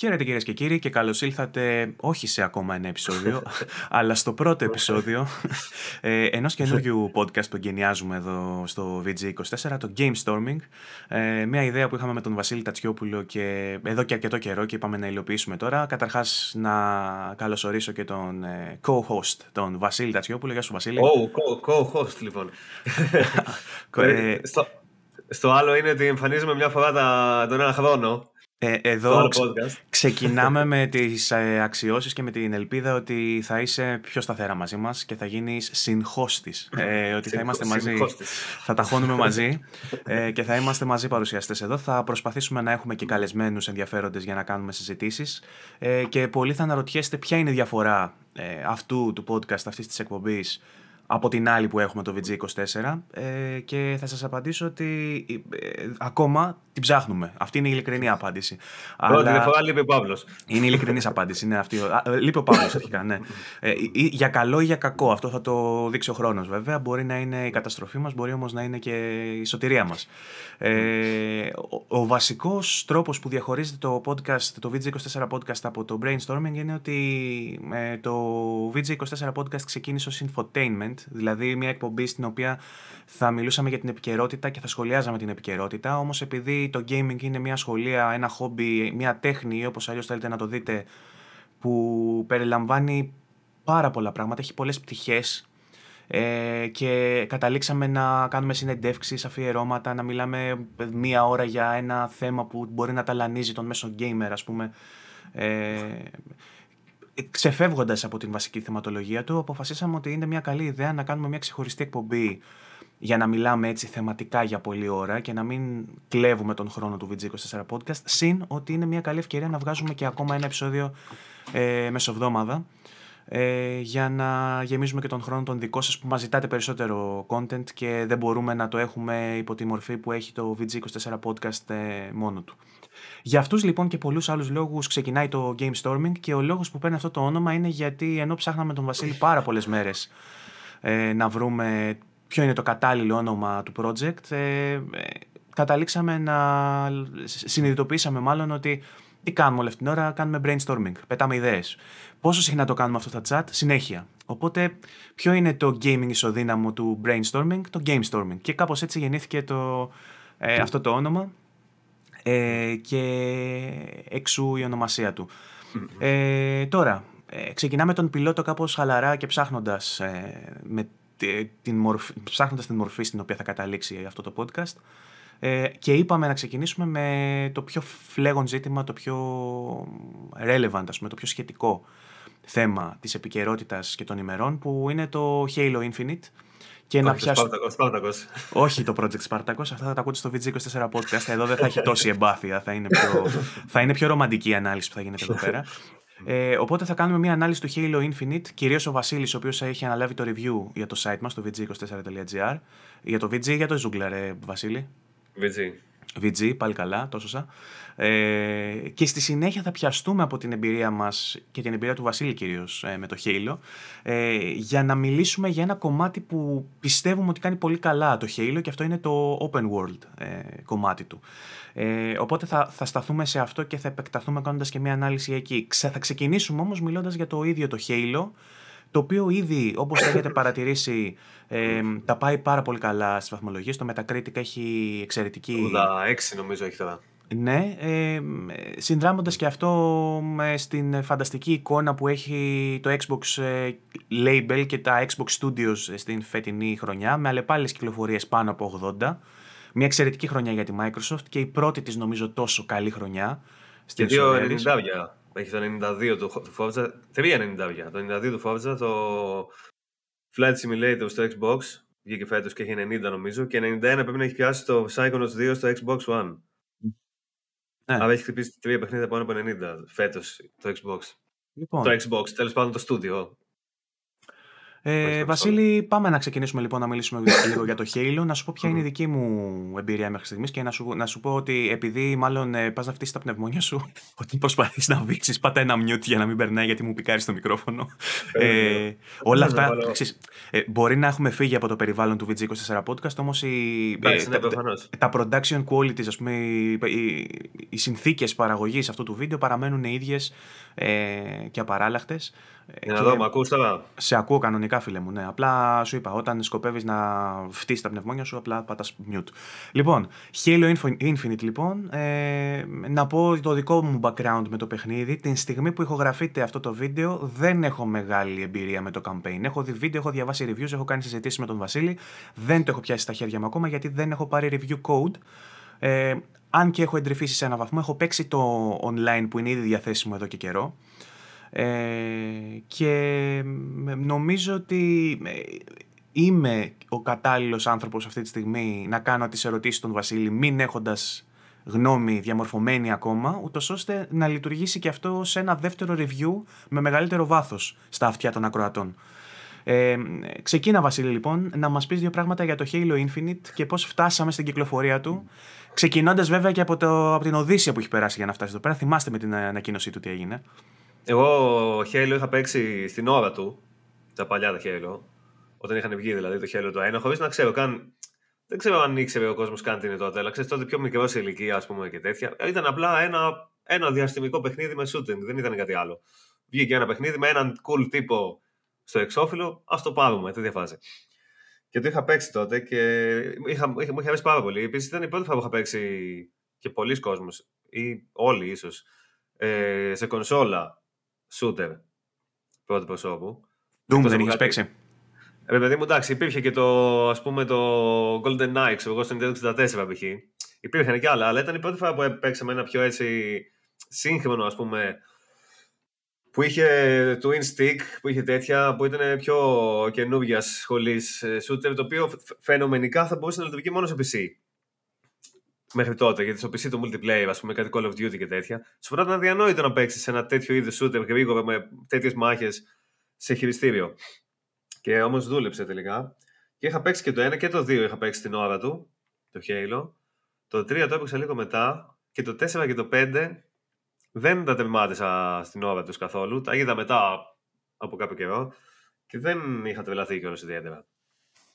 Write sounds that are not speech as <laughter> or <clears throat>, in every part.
Χαίρετε κυρίες και κύριοι και καλώς ήλθατε όχι σε ακόμα ένα επεισόδιο, <laughs> αλλά στο πρώτο επεισόδιο ε, ενός καινούργιου podcast που εγκαινιάζουμε εδώ στο VG24, το Game Storming. Ε, μια ιδέα που είχαμε με τον Βασίλη Τατσιόπουλο και εδώ και αρκετό καιρό και είπαμε να υλοποιήσουμε τώρα. Καταρχάς να καλωσορίσω και τον ε, co-host, τον Βασίλη Τατσιόπουλο. Γεια σου Βασίλη. Oh, co-host λοιπόν. <laughs> ε, στο, στο άλλο είναι ότι εμφανίζουμε μια φορά τα, τον ένα χρόνο ε, εδώ ξεκινάμε <laughs> με τις ε, αξιώσεις και με την ελπίδα ότι θα είσαι πιο σταθερά μαζί μας και θα γίνεις συγχώστης. Ε, <laughs> ότι θα είμαστε μαζί, θα ταχώνουμε μαζί <laughs> ε, και θα είμαστε μαζί παρουσιαστές εδώ. Θα προσπαθήσουμε να έχουμε και καλεσμένους ενδιαφέροντες για να κάνουμε συζητήσεις. Ε, και πολλοί θα αναρωτιέστε ποια είναι η διαφορά ε, αυτού του podcast, αυτής της εκπομπής από την άλλη που έχουμε το VG24 ε, και θα σας απαντήσω ότι ε, ακόμα την ψάχνουμε. Αυτή είναι η ειλικρινή απάντηση. Πρώτη Αλλά... φορά λείπει ο Παύλος. Είναι η ειλικρινής απάντηση. Είναι αυτή. Ε, λείπει ο Παύλος αρχικά, ναι. Ε, για καλό ή για κακό. Αυτό θα το δείξει ο χρόνος βέβαια. Μπορεί να είναι η καταστροφή μας, μπορεί όμως να είναι και η σωτηρία μας. Ε, ο, ο βασικός τρόπος που διαχωρίζεται το podcast, το VG24 podcast από το brainstorming είναι ότι ε, το VG24 podcast ξεκίνησε ως infotainment, δηλαδή μια εκπομπή στην οποία θα μιλούσαμε για την επικαιρότητα και θα σχολιάζαμε την επικαιρότητα, όμως επειδή το gaming είναι μια σχολεία, ένα χόμπι, μια τέχνη ή όπως αλλιώς θέλετε να το δείτε, που περιλαμβάνει πάρα πολλά πράγματα, έχει πολλές πτυχές ε, και καταλήξαμε να κάνουμε συνεντεύξεις, αφιερώματα, να μιλάμε μία ώρα για ένα θέμα που μπορεί να ταλανίζει τον μέσο gamer ας πούμε. Ε, ξεφεύγοντας από την βασική θεματολογία του, αποφασίσαμε ότι είναι μια καλή ιδέα να κάνουμε μια ξεχωριστή εκπομπή για να μιλάμε έτσι θεματικά για πολλή ώρα και να μην κλέβουμε τον χρόνο του VG24 Podcast, συν ότι είναι μια καλή ευκαιρία να βγάζουμε και ακόμα ένα επεισόδιο ε, μεσοβδόμαδα ε, για να γεμίζουμε και τον χρόνο των δικών σας που μας ζητάτε περισσότερο content και δεν μπορούμε να το έχουμε υπό τη μορφή που έχει το VG24 podcast ε, μόνο του. Για αυτούς λοιπόν και πολλούς άλλους λόγους ξεκινάει το Game Storming και ο λόγος που παίρνει αυτό το όνομα είναι γιατί ενώ ψάχναμε τον Βασίλη πάρα πολλές μέρες ε, να βρούμε ποιο είναι το κατάλληλο όνομα του project, ε, ε καταλήξαμε να συνειδητοποιήσαμε μάλλον ότι τι κάνουμε όλη αυτή την ώρα, κάνουμε brainstorming, πετάμε ιδέες. Πόσο συχνά το κάνουμε αυτό στα chat, συνέχεια. Οπότε, ποιο είναι το gaming ισοδύναμο του brainstorming, το game storming. Και κάπως έτσι γεννήθηκε το, ε, αυτό το όνομα ε, και εξού η ονομασία του. Ε, τώρα, ε, ξεκινάμε τον πιλότο κάπως χαλαρά και ψάχνοντας, ε, με την μορφή, ψάχνοντας την μορφή στην οποία θα καταλήξει αυτό το podcast. Ε, και είπαμε να ξεκινήσουμε με το πιο φλέγον ζήτημα, το πιο relevant, ας πούμε, το πιο σχετικό θέμα της επικαιρότητας και των ημερών, που είναι το Halo Infinite. Και να πιάσω... Σπάρτακος, Όχι το Project Spartacus, αυτά θα τα ακούτε στο VG24 podcast. Εδώ δεν θα έχει τόση εμπάθεια, θα είναι πιο, θα είναι πιο ρομαντική η ανάλυση που θα γίνεται εδώ πέρα. Ε, οπότε θα κάνουμε μια ανάλυση του Halo Infinite, κυρίως ο Βασίλης, ο οποίος έχει αναλάβει το review για το site μας, το vg24.gr. Για το VG ή για το Zoogla, ρε Βασίλη; VG. VG, πάλι καλά, τόσο Ε, και στη συνέχεια θα πιαστούμε από την εμπειρία μας και την εμπειρία του Βασίλη κυρίως ε, με το Halo ε, για να μιλήσουμε για ένα κομμάτι που πιστεύουμε ότι κάνει πολύ καλά το Halo και αυτό είναι το open world ε, κομμάτι του. Ε, οπότε θα, θα σταθούμε σε αυτό και θα επεκταθούμε κάνοντας και μια ανάλυση εκεί. θα ξεκινήσουμε όμως μιλώντας για το ίδιο το Halo το οποίο ήδη, όπως έχετε παρατηρήσει, ε, τα πάει πάρα πολύ καλά στις βαθμολογίες. Το Metacritic έχει εξαιρετική... 86 νομίζω έχει τώρα. Ναι, ε, συνδράμοντας και αυτό στην φανταστική εικόνα που έχει το Xbox ε, Label και τα Xbox Studios στην φετινή χρονιά, με αλλεπάλληλες κυκλοφορίες πάνω από 80. Μια εξαιρετική χρονιά για τη Microsoft και η πρώτη της νομίζω τόσο καλή χρονιά. Και δύο 90 έχει το 92 του, του Forza, 3,90 Το 92 του Forza, το Flight Simulator στο Xbox, βγήκε φέτος και έχει 90 νομίζω, και 91 πρέπει να έχει πιάσει το Psychonauts 2 στο Xbox One. Ναι. Άρα έχει χτυπήσει τρία παιχνίδια πάνω από 90 φέτος το Xbox. Λοιπόν. Το Xbox, τέλος πάντων το στούντιο. Ε, Βασίλη, πάμε να ξεκινήσουμε λοιπόν να μιλήσουμε λίγο για το Halo. Να σου πω ποια είναι η δική μου εμπειρία μέχρι στιγμής και να σου, να σου πω ότι επειδή μάλλον ε, πας να φτύσεις τα πνευμόνια σου, <laughs> ότι προσπαθείς να βήξεις, πάτα ένα mute για να μην περνάει γιατί μου πικάρει το μικρόφωνο. ε, όλα αυτά. Ξέρεις, ε, μπορεί να έχουμε φύγει από το περιβάλλον του VG24 Podcast, όμως ε, ναι, τα, τα, production qualities, ας πούμε, οι, οι, οι συνθήκες παραγωγής αυτού του βίντεο παραμένουν οι ίδιες ε, και απαράλλαχτες. Για να δω, με ακούς τώρα; Σε ακούω κανονικά, φίλε μου. Ναι. Απλά σου είπα, όταν σκοπεύεις να φτύσεις τα πνευμόνια σου, απλά πατάς mute. Λοιπόν, Halo Infinite, λοιπόν. Ε, να πω το δικό μου background με το παιχνίδι. Την στιγμή που ηχογραφείται αυτό το βίντεο, δεν έχω μεγάλη εμπειρία με το campaign. Έχω δει βίντεο, έχω διαβάσει reviews, έχω κάνει συζητήσεις με τον Βασίλη. Δεν το έχω πιάσει στα χέρια μου ακόμα γιατί δεν έχω πάρει review code. Ε, αν και έχω εντρυφήσει σε ένα βαθμό, έχω παίξει το online που είναι ήδη διαθέσιμο εδώ και καιρό. Ε, και νομίζω ότι ε, είμαι ο κατάλληλος άνθρωπος αυτή τη στιγμή να κάνω τις ερωτήσεις των Βασίλη μην έχοντας γνώμη διαμορφωμένη ακόμα, ούτως ώστε να λειτουργήσει και αυτό σε ένα δεύτερο review με μεγαλύτερο βάθος στα αυτιά των ακροατών. Ε, ξεκίνα Βασίλη λοιπόν να μας πεις δύο πράγματα για το Halo Infinite και πώς φτάσαμε στην κυκλοφορία του Ξεκινώντας βέβαια και από, το, από την Οδύσσια που έχει περάσει για να φτάσει εδώ πέρα. Θυμάστε με την ανακοίνωσή του τι έγινε. Εγώ Halo είχα παίξει στην ώρα του, τα παλιά τα Halo, όταν είχαν βγει δηλαδή το Halo το 1, χωρίς να ξέρω καν. Δεν ξέρω αν ήξερε ο κόσμος καν τι είναι τότε, αλλά ξέρεις τότε πιο μικρός σε ηλικία, ας πούμε και τέτοια. Ήταν απλά ένα, ένα διαστημικό παιχνίδι με shooting, δεν ήταν κάτι άλλο. Βγήκε ένα παιχνίδι με έναν cool τύπο στο εξώφυλλο, ας το πάρουμε, τι διαφάζει. Και το είχα παίξει τότε και είχα, είχα, μου είχε αρέσει πάρα πολύ. Επίσης ήταν η πρώτη φορά που είχα παίξει και πολλοί κόσμοι, ή όλοι ίσως, ε, σε κονσόλα shooter πρώτη προσώπου. Doom δεν είχες παίξει. Ε, παιδί μου, εντάξει, υπήρχε και το, ας πούμε, το Golden Knight, εγώ στο Nintendo 64 π.χ. Υπήρχαν και άλλα, αλλά ήταν η πρώτη φορά που παίξαμε ένα πιο έτσι σύγχρονο, ας πούμε, που είχε Twin Stick, που είχε τέτοια, που ήταν πιο καινούργιας σχολής ε, shooter, το οποίο φαινομενικά θα μπορούσε να λειτουργεί μόνο σε PC μέχρι τότε. Γιατί στο PC το multiplayer, ας πούμε, κάτι Call of Duty και τέτοια, σου φαίνεται αδιανόητο να παίξεις ένα τέτοιο είδος shooter γρήγορα με τέτοιες μάχες σε χειριστήριο. Και όμως δούλεψε τελικά. Και είχα παίξει και το 1 και το 2 είχα παίξει την ώρα του, το Halo. Το 3 το έπαιξα λίγο μετά. Και το 4 και το 5 δεν τα τερμάτισα στην ώρα τους καθόλου. Τα είδα μετά από κάποιο καιρό. Και δεν είχα τρελαθεί κιόλας ιδιαίτερα.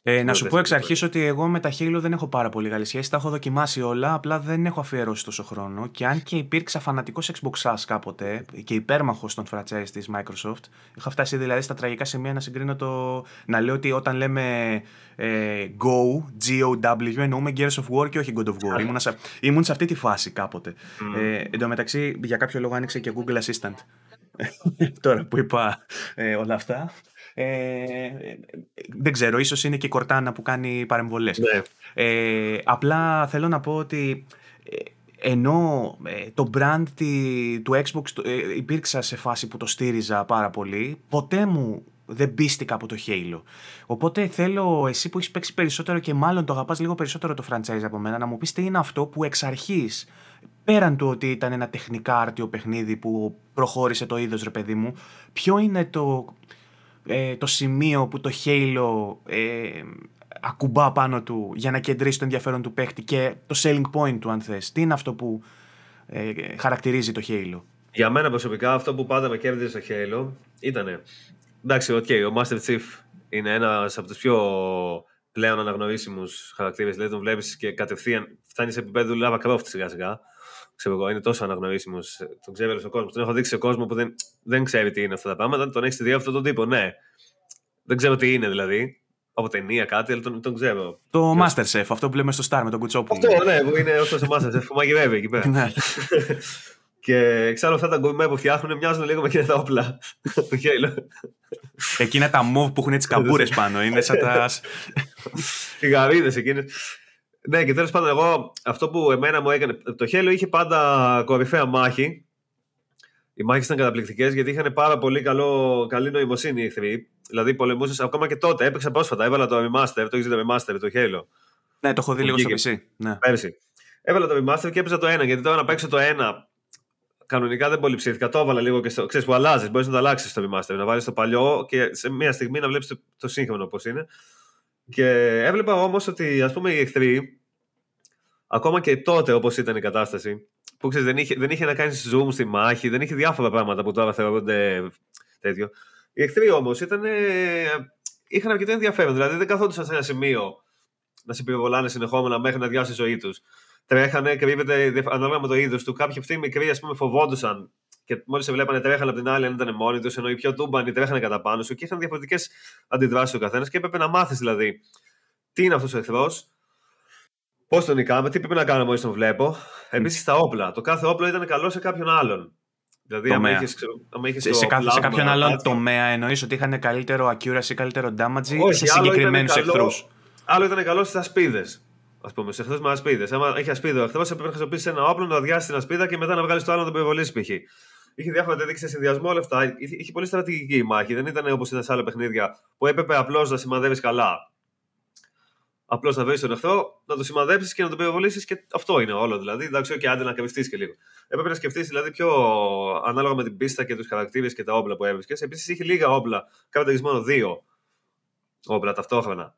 Ε, να σου πω εξ αρχής ότι εγώ με τα Halo δεν έχω πάρα πολύ καλή σχέση. Τα έχω δοκιμάσει όλα, απλά δεν έχω αφιερώσει τόσο χρόνο. Και αν και υπήρξα φανατικός Xbox κάποτε και υπέρμαχος των franchise της Microsoft, είχα φτάσει δηλαδή στα τραγικά σημεία να συγκρίνω το. να λέω ότι όταν λέμε ε, Go, G-O-W, εννοούμε Gears of War και όχι God of War. ήμουν, σε, ήμουν σε αυτή τη φάση κάποτε. Mm. Ε, εν τω μεταξύ, για κάποιο λόγο άνοιξε και Google Assistant. <laughs> Τώρα που είπα ε, όλα αυτά. Ε, δεν ξέρω, ίσως είναι και η Κορτάνα που κάνει παρεμβολές. Ναι. Ε, απλά θέλω να πω ότι ε, ενώ ε, το brand του Xbox ε, υπήρξα σε φάση που το στήριζα πάρα πολύ, ποτέ μου δεν πίστηκα από το Halo. Οπότε θέλω εσύ που έχεις παίξει περισσότερο και μάλλον το αγαπάς λίγο περισσότερο το franchise από μένα να μου πεις τι είναι αυτό που εξ αρχής πέραν του ότι ήταν ένα τεχνικά άρτιο παιχνίδι που προχώρησε το είδος ρε παιδί μου, ποιο είναι το, ε, το σημείο που το Halo ε, ακουμπά πάνω του για να κεντρήσει το ενδιαφέρον του παίχτη και το selling point του αν θες. Τι είναι αυτό που ε, χαρακτηρίζει το Halo; Για μένα προσωπικά αυτό που πάντα με κέρδισε στο Halo ήταν εντάξει, okay, ο Master Chief είναι ένας από τους πιο πλέον αναγνωρίσιμους χαρακτήρες. Δηλαδή τον βλέπεις και κατευθείαν φτάνεις σε επίπεδο Lava Croft σιγά σιγά ξέρω εγώ, είναι τόσο αναγνωρίσιμος. Τον ξέρει ο κόσμος. Τον έχω δείξει σε κόσμος που δεν, δεν ξέρει τι είναι αυτά τα πράγματα. Τον έχεις δει αυτόν τον τύπο, ναι. Δεν ξέρω τι είναι δηλαδή. Από ταινία κάτι, αλλά τον, τον ξέρω. Το Masterchef, αυτό που λέμε στο Star με τον Κουτσόπουλο. Αυτό, ναι, που είναι αυτό ο Masterchef που μαγειρεύει εκεί πέρα. <laughs> Ναι. <laughs> και εξάλλου αυτά τα γκουρμέ που φτιάχνουν μοιάζουν λίγο με εκείνα τα όπλα. <laughs> Το χέλο. Εκείνα τα move που έχουν έτσι καμπούρες πάνω. Είναι σαν τα. Οι γαρίδες εκείνες. Ναι, και τέλος πάντων, εγώ αυτό που εμένα μου έκανε. Το Χέλο είχε πάντα κορυφαία μάχη. Οι μάχες ήταν καταπληκτικές γιατί είχαν πάρα πολύ καλό, καλή νοημοσύνη οι εχθροί. Δηλαδή, πολεμούσες ακόμα και τότε. Έπαιξα πρόσφατα. Έβαλα το Remaster, το έχεις το Remaster, το Halo. Ναι, το έχω δει λίγο στο PC. Ναι. Πέρσι. Έβαλα το Remaster και έπαιζα το 1. Γιατί τώρα να παίξω το 1 κανονικά δεν πολύ ψήθηκα. Το έβαλα λίγο και στο. ξέρεις που αλλάζεις. Μπορείς να το αλλάξεις στο remaster. Να βάλεις το παλιό και σε μια στιγμή να βλέπεις το, το σύγχρονο πώς είναι. Και έβλεπα όμως ότι ας πούμε οι εχθροί, ακόμα και τότε όπως ήταν η κατάσταση, που ξέρεις, δεν, είχε, δεν είχε να κάνει zoom στη μάχη, δεν είχε διάφορα πράγματα που τώρα θεωρούνται τέτοιο. Οι εχθροί όμως είχαν αρκετό ενδιαφέρον. Δηλαδή δεν καθόντουσαν σε ένα σημείο να σε πυροβολάνε συνεχόμενα μέχρι να διάσει τη ζωή τους. Τρέχανε, κρύβεται ανάλογα με το είδος του. Κάποιοι αυτοί μικροί, ας πούμε, φοβόντουσαν και μόλις σε βλέπανε τρέχανε από την άλλη, αν ήταν μόνοι τους, ενώ οι πιο τούμπανοι τρέχανε κατά πάνω σου και είχαν διαφορετικές αντιδράσεις ο καθένας και έπρεπε να μάθεις δηλαδή τι είναι αυτός ο εχθρός, πώς τον νικάμε, τι πρέπει να κάνουμε μόλις τον βλέπω. Επίσης τα όπλα. Το κάθε όπλο ήταν καλό σε κάποιον άλλον. Δηλαδή, αν είχες, σε, σε, σε κάποιον άλλον τομέα εννοείς ότι είχαν καλύτερο accuracy, καλύτερο damage Όχι, σε συγκεκριμένους εχθρούς; Άλλο ήταν καλό στις ασπίδες. Α πούμε, σε εχθρούς με ασπίδες. Αν έχει ασπίδα ο εχθρός, έπρεπε να χρησιμοποιήσεις ένα όπλο, να αδειάσεις την ασπίδα και μετά να βγάλεις το άλλο να τον περιβολήσει π.χ. Είχε διάφορα τέτοια σε συνδυασμό όλα αυτά. Είχε πολύ στρατηγική η μάχη. Δεν ήταν όπως ήταν σε άλλα παιχνίδια που έπρεπε απλώς να σημαδεύεις καλά. Απλώς να βρεις τον εχθρό, να το σημαδέψεις και να τον περιβολήσει και αυτό είναι όλο. Δηλαδή, εντάξει, και άντε να κρυφτείς και λίγο. Έπρεπε να σκεφτείς δηλαδή πιο ανάλογα με την πίστα και τους χαρακτήρες και τα όπλα που έβρισκες. Επίσης είχε λίγα όπλα. Κάποια μόνο δύο όπλα ταυτόχρονα.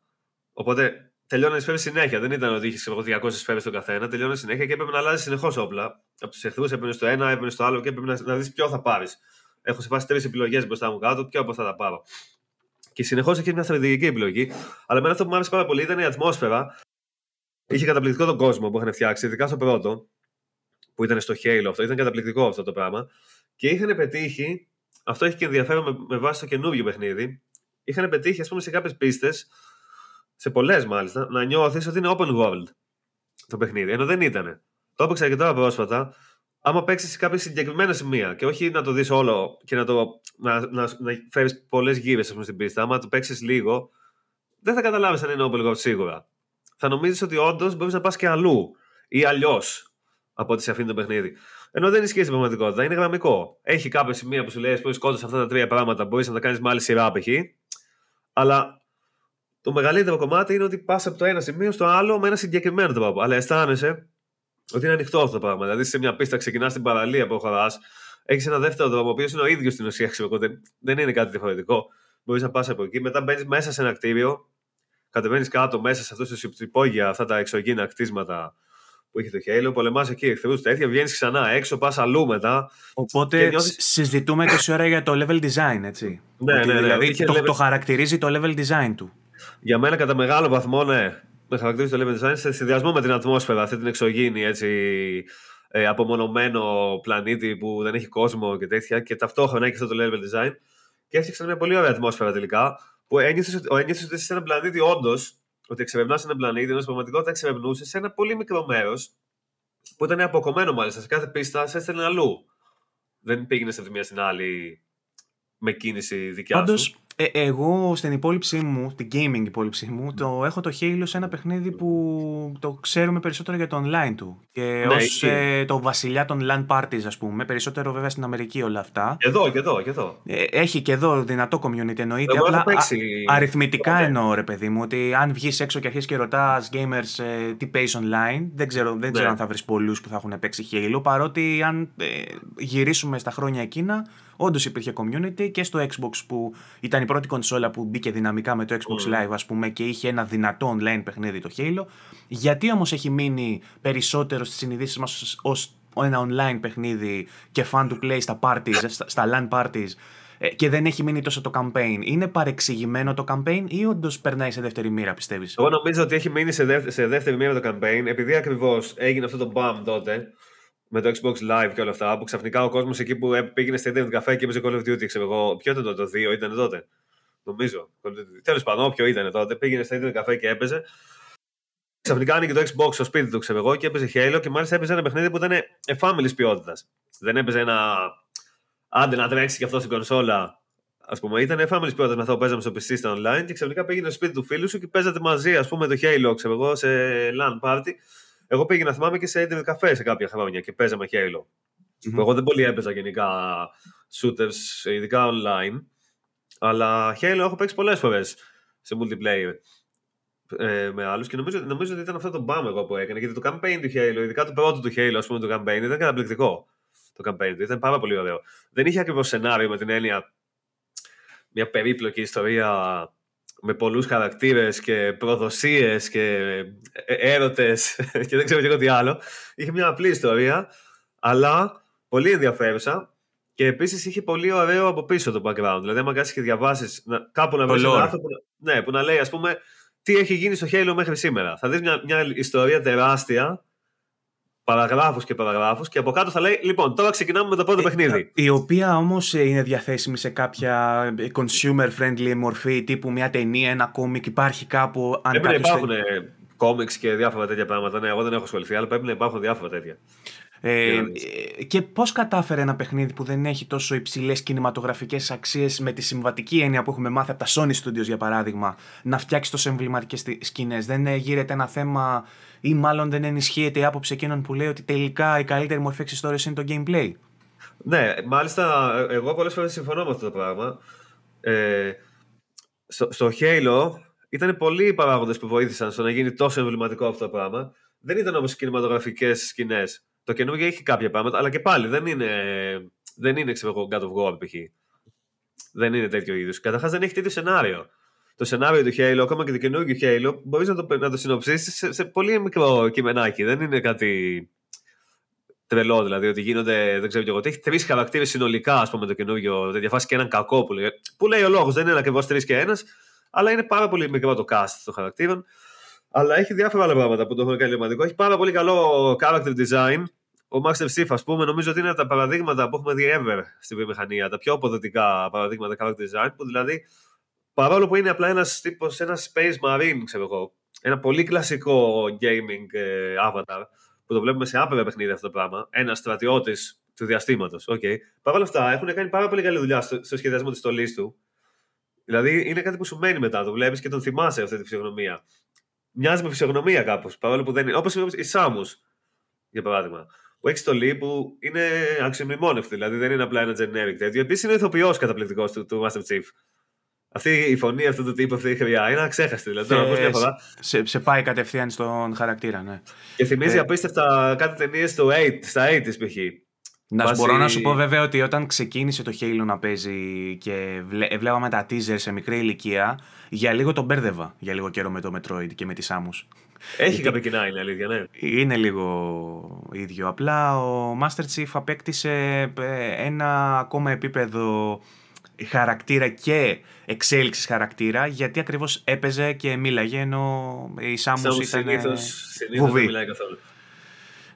Οπότε τελειώνει σφαίρε συνέχεια. Δεν ήταν ότι είχες 200 σφαίρε στο καθένα. Τελειώνει συνέχεια και έπρεπε να αλλάζεις συνεχώς όπλα. Από τους εχθρούς έπαιρνες στο ένα, έπαιρνες στο άλλο και έπρεπε να, να δεις ποιο θα πάρεις. Έχω σε φάση τρεις επιλογές μπροστά μου κάτω, ποιο από θα τα πάρω. Και συνεχώς έχει μια στρατηγική επιλογή. Αλλά εμένα αυτό που μου άρεσε πάρα πολύ ήταν η ατμόσφαιρα. Είχε καταπληκτικό τον κόσμο που είχαν φτιάξει, ειδικά στο πρώτο, που ήταν στο Halo αυτό. Ήταν καταπληκτικό αυτό το πράγμα. Και είχαν πετύχει, αυτό έχει και ενδιαφέρον με, με βάση το καινούργιο παιχνίδι, είχαν πετύχει, ας πούμε, σε κάποιες πίστες σε πολλές μάλιστα, να νιώθεις ότι είναι open world το παιχνίδι. Ενώ δεν ήταν. Το έπαιξα και τώρα πρόσφατα. Άμα παίξεις σε κάποια συγκεκριμένα σημεία και όχι να το δεις όλο και να, το, να, να, να φέρεις πολλές γύρες στην πίστα, άμα το παίξεις λίγο, δεν θα καταλάβεις αν είναι open world σίγουρα. Θα νομίζεις ότι όντως μπορείς να πας και αλλού ή αλλιώς από ό,τι σε αφήνει το παιχνίδι. Ενώ δεν ισχύει στην πραγματικότητα, είναι γραμμικό. Έχει κάποια σημεία που σου λέει: Μπορεί σκότωσες αυτά τα τρία πράγματα, μπορείς να τα κάνεις με άλλη σειρά π.χ. Αλλά το μεγαλύτερο κομμάτι είναι ότι πας από το ένα σημείο στο άλλο με ένα συγκεκριμένο τρόπο. Αλλά αισθάνεσαι ότι είναι ανοιχτό αυτό το πράγμα. Δηλαδή, σε μια πίστα ξεκινάς την παραλία που χωρά, έχεις ένα δεύτερο δρόμο, ο οποίος είναι ο ίδιος στην ουσία. Οπότε δεν είναι κάτι διαφορετικό. Μπορείς να πας από εκεί. Μετά μπαίνεις μέσα σε ένα κτίριο, κατεβαίνεις κάτω μέσα σε αυτού του υπόγεια, αυτά τα εξωγήινα κτίσματα που έχει το Halo, πολεμάς εκεί εχθρού τέτοια, βγαίνεις ξανά έξω, πας αλλού μετά. Οπότε νιώθεις... συζητούμε τόση ώρα για το level design, έτσι. Ναι, ναι, ναι, δηλαδή το, level... το χαρακτηρίζει το level design του. Για μένα, κατά μεγάλο βαθμό, ναι. Με χαρακτηρίζει το level design σε συνδυασμό με την ατμόσφαιρα, αυτή την εξωγήινη έτσι, ε, απομονωμένο πλανήτη που δεν έχει κόσμο και τέτοια. Και ταυτόχρονα έχει αυτό το level design. Και έφτιαξαν μια πολύ ωραία ατμόσφαιρα τελικά. Που ένιωσε ότι είσαι σε ένα πλανήτη όντως, ότι εξερευνάς ένα πλανήτη, ενώ στην πραγματικότητα εξερευνούσες σε ένα πολύ μικρό μέρος που ήταν αποκομμένο μάλιστα. Σε κάθε πίστα σε έστελνε αλλού. Δεν πήγαινες από τη μία στην άλλη με κίνηση δικιά Πάντως, σου. Ε, εγώ στην υπόλοιψή μου, την gaming υπόλοιψή μου, το έχω το Halo σε ένα παιχνίδι που το ξέρουμε περισσότερο για το online του. Και ναι, ως ε, το βασιλιά των LAN parties, ας πούμε, περισσότερο βέβαια στην Αμερική όλα αυτά. Και εδώ, και εδώ, και εδώ. Ε, έχει και εδώ δυνατό community εννοείται. απλά αριθμητικά εννοώ, ρε παιδί μου, ότι αν βγεις έξω και αρχίσεις και ρωτάς gamers ε, τι παίζει online, δεν ξέρω, δεν ξέρω ναι. αν θα βρεις πολλούς που θα έχουν παίξει Halo, παρότι αν ε, γυρίσουμε στα χρόνια εκείνα, Όντως υπήρχε community και στο Xbox που ήταν η πρώτη κονσόλα που μπήκε δυναμικά με το Xbox Live, ας πούμε, και είχε ένα δυνατό online παιχνίδι το Halo. Γιατί όμως έχει μείνει περισσότερο στις συνειδήσεις μας ως ένα online παιχνίδι και fun to play στα parties, στα, στα LAN parties ε, και δεν έχει μείνει τόσο το campaign; Είναι παρεξηγημένο το campaign ή όντως περνάει σε δεύτερη μοίρα, πιστεύεις; Εγώ νομίζω ότι έχει μείνει σε, δεύτερη, σε δεύτερη μοίρα το campaign επειδή ακριβώς έγινε αυτό το BAM τότε με το Xbox Live και όλα αυτά, που ξαφνικά ο κόσμος εκεί που πήγαινε στο Internet καφέ και έπαιζε Call of Duty, ξέρω εγώ. Ποιο ήταν το, το 2, ήταν τότε; Νομίζω. Τέλος πάντων, όποιο ήταν τότε, πήγαινε στο Internet καφέ και έπαιζε. Ξαφνικά άνοιγε το Xbox στο σπίτι του, ξέρω εγώ, και έπαιζε Halo και μάλιστα έπαιζε ένα παιχνίδι που ήταν εφάμιλη ποιότητας. Δεν έπαιζε ένα. Άντε να τρέξεις και αυτό στην κονσόλα. Α πούμε, ήταν εφάμιλη ποιότητας με αυτό που παίζαμε στο PC στα online και ξαφνικά πήγαινε στο σπίτι του φίλου σου και παίζατε μαζί, ας πούμε, το Halo, ξέρω εγώ, σε LAN party εγώ πήγαινα, θυμάμαι και σε internet καφέ σε κάποια χρόνια και παίζαμε Halo. Mm-hmm. Εγώ δεν πολύ έπαιζα γενικά shooters, ειδικά online. Αλλά Halo έχω παίξει πολλές φορές σε multiplayer ε, με άλλους και νομίζω, νομίζω ότι ήταν αυτό το μπαμ εγώ που έκανε. Γιατί το campaign του Halo, ειδικά το πρώτο του Halo, ας πούμε, το campaign ήταν καταπληκτικό. το campaign του. Ήταν πάρα πολύ ωραίο. Δεν είχε ακριβώς σενάριο με την έννοια μια περίπλοκη ιστορία με πολλούς χαρακτήρες και προδοσίες και ε, έρωτες <laughs> και δεν ξέρω και εγώ τι άλλο. Είχε μια απλή ιστορία, αλλά πολύ ενδιαφέρουσα και επίσης είχε πολύ ωραίο από πίσω το background. Δηλαδή, άμα κάτσεις και διαβάσεις κάπου να βρεις ένα άρθρο που, ναι, που να λέει, ας πούμε, τι έχει γίνει στο Halo μέχρι σήμερα. Θα δεις μια, μια ιστορία τεράστια παραγράφους και παραγράφους και από κάτω θα λέει: Λοιπόν, τώρα ξεκινάμε με το πρώτο ε, παιχνίδι. Η οποία όμως είναι διαθέσιμη σε κάποια consumer friendly μορφή, τύπου μια ταινία, ένα κόμικ, υπάρχει κάπου. Αν πρέπει να υπάρχουν κόμιξ και διάφορα τέτοια πράγματα. Ναι, εγώ δεν έχω ασχοληθεί, αλλά πρέπει να υπάρχουν διάφορα τέτοια. Ε, και πώς κατάφερε ένα παιχνίδι που δεν έχει τόσο υψηλές κινηματογραφικές αξίες με τη συμβατική έννοια που έχουμε μάθει από τα Sony Studios για παράδειγμα να φτιάξει τόσο εμβληματικές σκηνές; Δεν γύρεται ένα θέμα ή μάλλον δεν ενισχύεται η άποψη εκείνων που λέει ότι τελικά η καλύτερη μορφή εξιστόρησης είναι το gameplay; Ναι, μάλιστα εγώ πολλές φορές συμφωνώ με αυτό το πράγμα. Ε, στο, στο Halo ήταν πολλοί οι παράγοντες που βοήθησαν στο να γίνει τόσο εμβληματικό αυτό το πράγμα. Δεν ήταν όμως κινηματογραφικές σκηνές. Το καινούργιο έχει κάποια πράγματα, αλλά και πάλι δεν είναι, δεν είναι ξέρω εγώ, God of War π.χ. Δεν είναι τέτοιο είδους. Καταρχάς δεν έχει τέτοιο σενάριο. Το σενάριο του Halo, ακόμα και το καινούργιο Halo, μπορείς να το, να το συνοψίσεις σε, σε, πολύ μικρό κειμενάκι. Δεν είναι κάτι τρελό, δηλαδή ότι γίνονται, δεν ξέρω και εγώ, έχει τρεις χαρακτήρες συνολικά, ας πούμε, το καινούργιο. Δεν διαφάσει και έναν κακό που λέει, που λέει ο λόγος. Δεν είναι ακριβώς τρεις και ένας, αλλά είναι πάρα πολύ μικρό το cast των χαρακτήρων. Αλλά έχει διάφορα άλλα πράγματα που το έχουν κάνει λιωματικό. Έχει πάρα πολύ καλό character design. Ο Master Chief, ας πούμε, νομίζω ότι είναι από τα παραδείγματα που έχουμε δει ever στην βιομηχανία. Τα πιο αποδοτικά παραδείγματα character design, που δηλαδή παρόλο που είναι απλά ένας τύπος, ένας Space Marine, ξέρω εγώ, ένα πολύ κλασικό gaming ε, avatar, που το βλέπουμε σε άπειρα παιχνίδια αυτό το πράγμα, ένας στρατιώτης του διαστήματος. Okay. Παρ' όλα αυτά έχουν κάνει πάρα πολύ καλή δουλειά στο, στο σχεδιασμό της στολής του. Δηλαδή είναι κάτι που σου μένει μετά, το βλέπεις και τον θυμάσαι αυτή τη φυσιογνωμία μοιάζει με φυσιογνωμία κάπως. Παρόλο που δεν είναι. Όπως οι Σάμους, για παράδειγμα. Που έχει στολή που είναι αξιομνημόνευτη, δηλαδή δεν είναι απλά ένα generic τέτοιο. Επίσης είναι ο ηθοποιός καταπληκτικός του, του Master Chief. Αυτή η φωνή αυτού του τύπου, αυτή η χρειά είναι αξέχαστη. Δηλαδή, τώρα, σε, φορά... σε, σε, πάει κατευθείαν στον χαρακτήρα, ναι. Και θυμίζει ε... απίστευτα κάτι ταινίες στο 8, στα 80 π.χ. Να Βάση... μπορώ να σου πω βέβαια ότι όταν ξεκίνησε το Halo να παίζει και βλέ, βλέπαμε τα teaser σε μικρή ηλικία, για λίγο τον μπέρδευα για λίγο καιρό με το Metroid και με τις Samus. Έχει κάποια κοινά, είναι αλήθεια, ναι. Είναι λίγο ίδιο. Απλά ο Master Chief απέκτησε ε, ένα ακόμα επίπεδο χαρακτήρα και εξέλιξης χαρακτήρα γιατί ακριβώς έπαιζε και μίλαγε ενώ η Samus ήταν συνήθως, συνήθως δεν μιλάει καθόλου.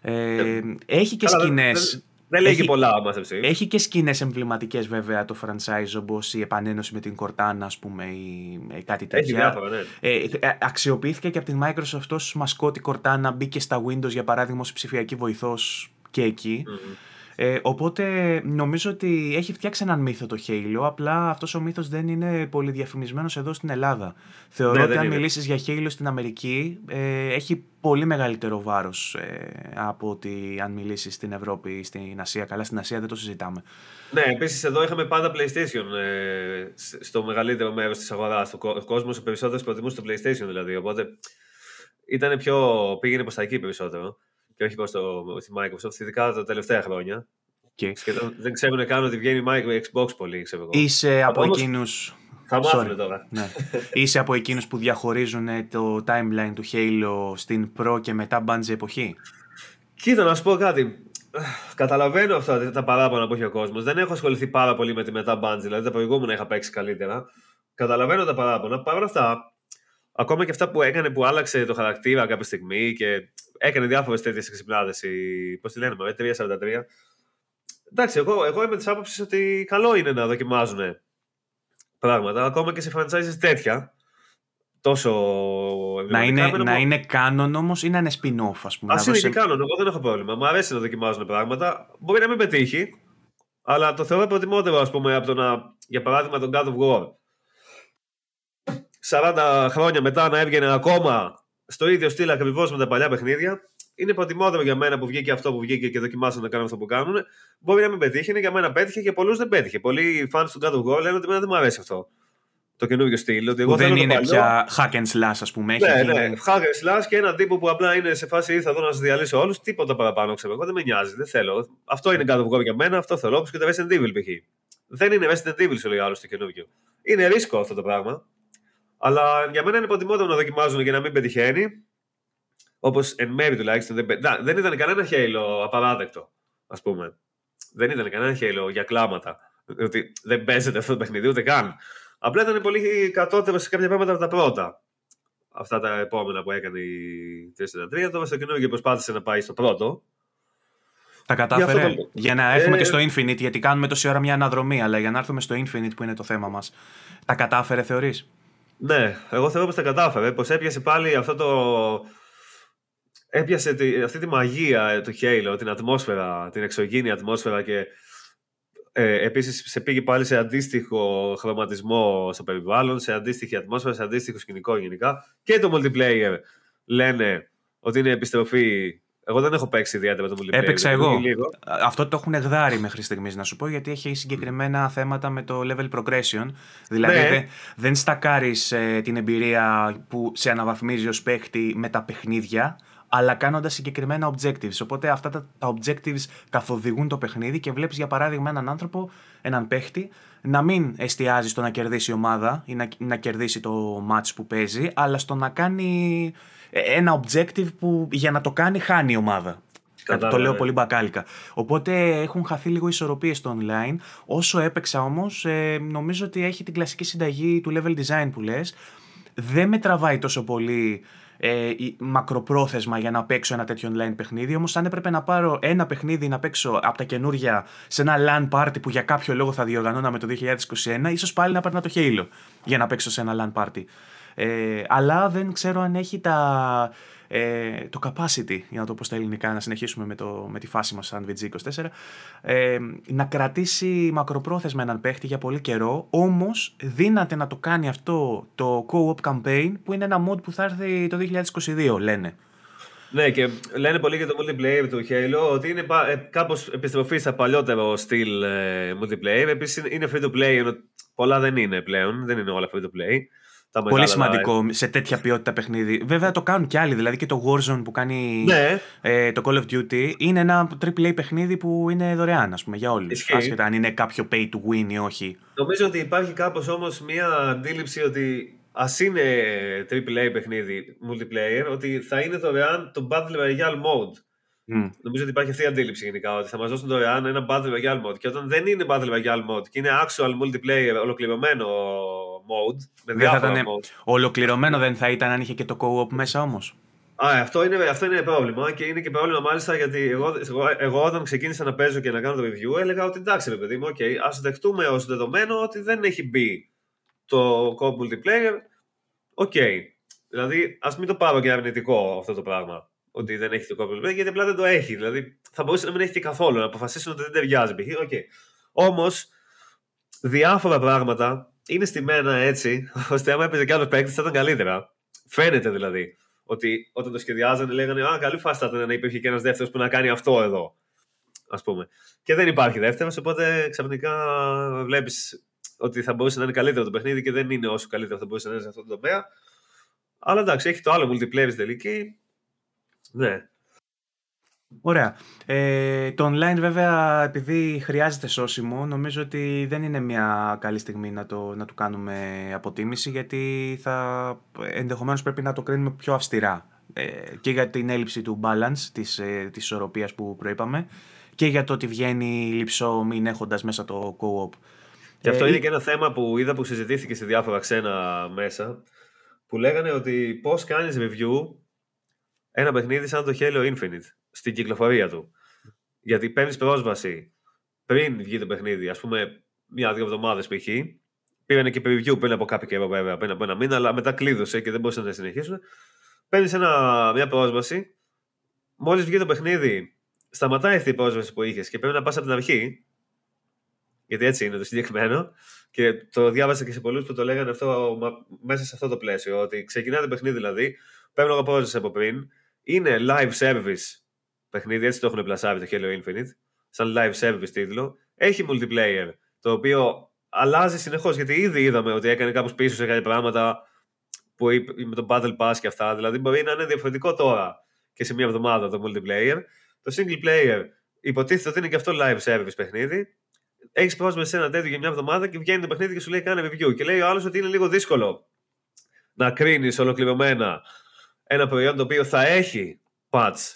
Ε, έχει και σκηνές. Δεν λέει έχει, πολλά ο Έχει και σκηνές εμβληματικές βέβαια το franchise όπως η επανένωση με την Cortana, ας πούμε, ή, ή κάτι τέτοιο. Έχει διάφορα, ναι. Ε, ε, αξιοποιήθηκε και από την Microsoft ως μασκότη Cortana, μπήκε στα Windows για παράδειγμα ως ψηφιακή βοηθός και εκεί. Mm-hmm. Ε, οπότε νομίζω ότι έχει φτιάξει έναν μύθο το Halo, απλά αυτός ο μύθος δεν είναι πολύ διαφημισμένος εδώ στην Ελλάδα. Θεωρώ ναι, ότι αν μιλήσεις για Halo στην Αμερική, ε, έχει πολύ μεγαλύτερο βάρος ε, από ότι αν μιλήσεις στην Ευρώπη ή στην Ασία. Καλά, στην Ασία δεν το συζητάμε. Ναι, επίσης εδώ είχαμε πάντα PlayStation ε, στο μεγαλύτερο μέρος της αγοράς. Ο κόσμος ο περισσότερο προτιμούσε το PlayStation δηλαδή. Οπότε ήταν πιο. πήγαινε προς τα εκεί περισσότερο και όχι προς το, στη Microsoft, ειδικά τα τελευταία χρόνια. Και... Σχεδόν, δεν ξέρουν καν ότι βγαίνει η Xbox πολύ, ξέρω εγώ. Είσαι από όμως, εκείνους... Θα μάθουμε τώρα. Ναι. <laughs> Είσαι από εκείνους που διαχωρίζουν το timeline του Halo στην προ και μετά Bungie εποχή; Κοίτα, να σου πω κάτι. Καταλαβαίνω αυτά τα παράπονα που έχει ο κόσμος. Δεν έχω ασχοληθεί πάρα πολύ με τη μετά Bungie, δηλαδή τα προηγούμενα είχα παίξει καλύτερα. Καταλαβαίνω τα παράπονα. Παρ' όλα αυτά, ακόμα και αυτά που έκανε που άλλαξε το χαρακτήρα κάποια στιγμή και έκανε διάφορες τέτοιες εξυπνάδε. Πώς τη λένε, με 343. Εντάξει, εγώ, εγώ είμαι της άποψης ότι καλό είναι να δοκιμάζουν πράγματα, ακόμα και σε franchises τέτοια. Τόσο. Να είναι, να είναι canon όμως ή να είναι spin-off, ας πούμε. Α είναι και canon, εγώ δεν έχω πρόβλημα. Μου αρέσει να δοκιμάζουν πράγματα. Μπορεί να μην πετύχει, αλλά το θεωρώ προτιμότερο, ας πούμε, από το να. Για παράδειγμα, τον God of War. 40 χρόνια μετά να έβγαινε ακόμα στο ίδιο στυλ ακριβώς με τα παλιά παιχνίδια. Είναι προτιμότερο για μένα που βγήκε αυτό που βγήκε και δοκιμάσαν να κάνουν αυτό που κάνουν. Μπορεί να μην πετύχει, είναι για μένα πέτυχε και πολλούς δεν πέτυχε. Πολλοί fans του God of War λένε ότι εμένα δεν μου αρέσει αυτό. το καινούργιο στυλ. Ότι εγώ δεν είναι παλιό... πια hack and slash, ας πούμε. Ναι, ναι, hack and slash και ένα τύπο που απλά είναι σε φάση ήρθα εδώ να σας διαλύσω όλους. Τίποτα παραπάνω, ξέρω εγώ. Δεν με νοιάζει, δεν θέλω. Αυτό είναι κάτω από για μένα, αυτό θέλω. Όπως και το Resident Evil π.χ. Δεν είναι Resident Evil, σου λέει άλλος το καινούργιο. Είναι ρίσκο αυτό το πράγμα. Αλλά για μένα είναι προτιμότερο να δοκιμάζουν και να μην πετυχαίνει. Όπως εν μέρη τουλάχιστον δεν, να, δεν ήταν κανένα χέιλο απαράδεκτο, ας πούμε. Δεν ήταν κανένα χέιλο για κλάματα. Ότι δεν παίζεται αυτό το παιχνίδι, ούτε καν. Απλά ήταν πολύ κατώτερο σε κάποια πράγματα από τα πρώτα. Αυτά τα επόμενα που έκανε η 343. Τώρα στο καινούργιο προσπάθησε να πάει στο πρώτο. Τα κατάφερε. Για, το... για να έρθουμε ε... και στο Infinite, γιατί κάνουμε τόση ώρα μια αναδρομή, αλλά για να έρθουμε στο Infinite που είναι το θέμα μας. Τα κατάφερε, θεωρείς; Ναι, εγώ θεωρώ πως τα κατάφερε. Πως έπιασε πάλι αυτό το. Έπιασε τη, αυτή τη μαγεία του Halo, την ατμόσφαιρα, την εξωγήινη ατμόσφαιρα και ε, επίσης σε πήγε πάλι σε αντίστοιχο χρωματισμό στο περιβάλλον, σε αντίστοιχη ατμόσφαιρα, σε αντίστοιχο σκηνικό γενικά. Και το multiplayer λένε ότι είναι επιστροφή εγώ δεν έχω παίξει ιδιαίτερα το multiplayer. Έπαιξα εγώ. Αυτό το έχουν εγδάρει μέχρι στιγμής, να σου πω, γιατί έχει συγκεκριμένα θέματα με το level progression. Δηλαδή ναι. δεν, δεν στακάρεις ε, την εμπειρία που σε αναβαθμίζει ως παίχτη με τα παιχνίδια, αλλά κάνοντας συγκεκριμένα objectives. Οπότε αυτά τα, τα objectives καθοδηγούν το παιχνίδι και βλέπεις για παράδειγμα έναν άνθρωπο, έναν παίχτη, να μην εστιάζει στο να κερδίσει η ομάδα ή να, να κερδίσει το match που παίζει, αλλά στο να κάνει ε, ένα objective που για να το κάνει χάνει η ομάδα. το λέω πολύ μπακάλικα. Οπότε έχουν χαθεί λίγο ισορροπίες στο online. Όσο έπαιξα όμως, ε, νομίζω ότι έχει την κλασική συνταγή του level design που λες. Δεν με τραβάει τόσο πολύ ε, μακροπρόθεσμα για να παίξω ένα τέτοιο online παιχνίδι. Όμως, αν έπρεπε να πάρω ένα παιχνίδι να παίξω από τα καινούρια σε ένα LAN party που για κάποιο λόγο θα διοργανώναμε το 2021, ίσως πάλι να παίρνω το Halo για να παίξω σε ένα LAN party. Ε, αλλά δεν ξέρω αν έχει τα, ε, το capacity, για να το πω στα ελληνικά, να συνεχίσουμε με, το, με τη φάση μας σαν VG24, ε, να κρατήσει μακροπρόθεσμα έναν παίχτη για πολύ καιρό, όμως δύναται να το κάνει αυτό το co-op campaign που είναι ένα mod που θα έρθει το 2022, λένε. Ναι, και λένε πολύ για το multiplayer του Halo ότι είναι ε, κάπως επιστροφή στα παλιότερο στυλ ε, multiplayer. Επίσης είναι free to play, πολλά δεν είναι πλέον, δεν είναι όλα free to play. Πολύ σημαντικό σε τέτοια ποιότητα παιχνίδι. Βέβαια το κάνουν κι άλλοι. Δηλαδή και το Warzone που κάνει ναι. ε, το Call of Duty είναι ένα AAA παιχνίδι που είναι δωρεάν, ας πούμε, για όλους. Άσχετα αν είναι κάποιο pay to win ή όχι. Νομίζω ότι υπάρχει κάπως όμως μια αντίληψη ότι ας είναι AAA παιχνίδι multiplayer, ότι θα είναι δωρεάν το Battle Royale mode. Mm. Νομίζω ότι υπάρχει αυτή η αντίληψη γενικά ότι θα μας δώσουν δωρεάν ένα Battle Royale mode. Και όταν δεν είναι Battle Royale mode και είναι actual multiplayer ολοκληρωμένο mode. Με διάφορα ήταν, mode. Ολοκληρωμένο δεν θα ήταν αν είχε και το co-op μέσα όμως. Α, αυτό είναι, αυτό είναι πρόβλημα και είναι και πρόβλημα μάλιστα γιατί εγώ, εγώ, εγώ όταν ξεκίνησα να παίζω και να κάνω το review έλεγα ότι εντάξει ρε παιδί μου, okay, ας δεχτούμε ως δεδομένο ότι δεν έχει μπει το co-op multiplayer. Οκ. Okay. Δηλαδή ας μην το πάρω και αρνητικό αυτό το πράγμα ότι δεν έχει το co-op multiplayer γιατί απλά δεν το έχει. Δηλαδή θα μπορούσε να μην έχει και καθόλου, να αποφασίσουν ότι δεν ταιριάζει. Okay. Όμως διάφορα πράγματα είναι στημένα έτσι, <laughs> ώστε άμα έπαιζε κι άλλος παίκτης θα ήταν καλύτερα. Φαίνεται δηλαδή ότι όταν το σχεδιάζανε λέγανε Α, καλή φάση θα ήταν να υπήρχε και ένας δεύτερος που να κάνει αυτό εδώ. Α πούμε. Και δεν υπάρχει δεύτερος, οπότε ξαφνικά βλέπεις ότι θα μπορούσε να είναι καλύτερο το παιχνίδι και δεν είναι όσο καλύτερο θα μπορούσε να είναι σε αυτό το τομέα. Αλλά εντάξει, έχει το άλλο multiplayer στην τελική. Ναι. Ωραία. Ε, το online βέβαια επειδή χρειάζεται σώσιμο νομίζω ότι δεν είναι μια καλή στιγμή να, το, να του κάνουμε αποτίμηση γιατί θα ενδεχομένως πρέπει να το κρίνουμε πιο αυστηρά ε, και για την έλλειψη του balance της, ε, της ισορροπίας που προείπαμε και για το ότι βγαίνει λυψό μην έχοντας μέσα το co-op. Και αυτό ε, είναι και ένα θέμα που είδα που συζητήθηκε σε διάφορα ξένα μέσα που λέγανε ότι πώς κάνεις review ένα παιχνίδι σαν το Halo Infinite στην κυκλοφορία του. Γιατί παίρνεις πρόσβαση πριν βγει το παιχνίδι, ας πούμε, μία-δύο εβδομάδες π.χ. Πήραν και preview πριν από κάποιο καιρό, βέβαια, πριν από ένα μήνα, αλλά μετά κλείδωσε και δεν μπορούσαν να συνεχίσουν. Παίρνεις μια πρόσβαση. Μόλις βγει το παιχνίδι, σταματάει αυτή η πρόσβαση που είχες και πρέπει να πας από την αρχή. Γιατί έτσι είναι το συγκεκριμένο. Και το διάβασα και σε πολλούς που το λέγανε αυτό μέσα σε αυτό το πλαίσιο. Ότι ξεκινάει το παιχνίδι δηλαδή, παίρνω πρόσβαση από πριν, είναι live service παιχνίδι, έτσι το έχουν πλασάρει το Halo Infinite, σαν live service τίτλο. Έχει multiplayer, το οποίο αλλάζει συνεχώς. Γιατί ήδη είδαμε ότι έκανε κάπως πίσω σε κάποια πράγματα που με το Battle Pass και αυτά. Δηλαδή μπορεί να είναι διαφορετικό τώρα και σε μία εβδομάδα το multiplayer. Το single player υποτίθεται ότι είναι και αυτό live service παιχνίδι. Έχεις πρόσβαση σε ένα τέτοιο για μια εβδομάδα και βγαίνει το παιχνίδι και σου λέει κάνε review. Και λέει ο άλλος ότι είναι λίγο δύσκολο να κρίνεις ολοκληρωμένα ένα προϊόν το οποίο θα έχει patch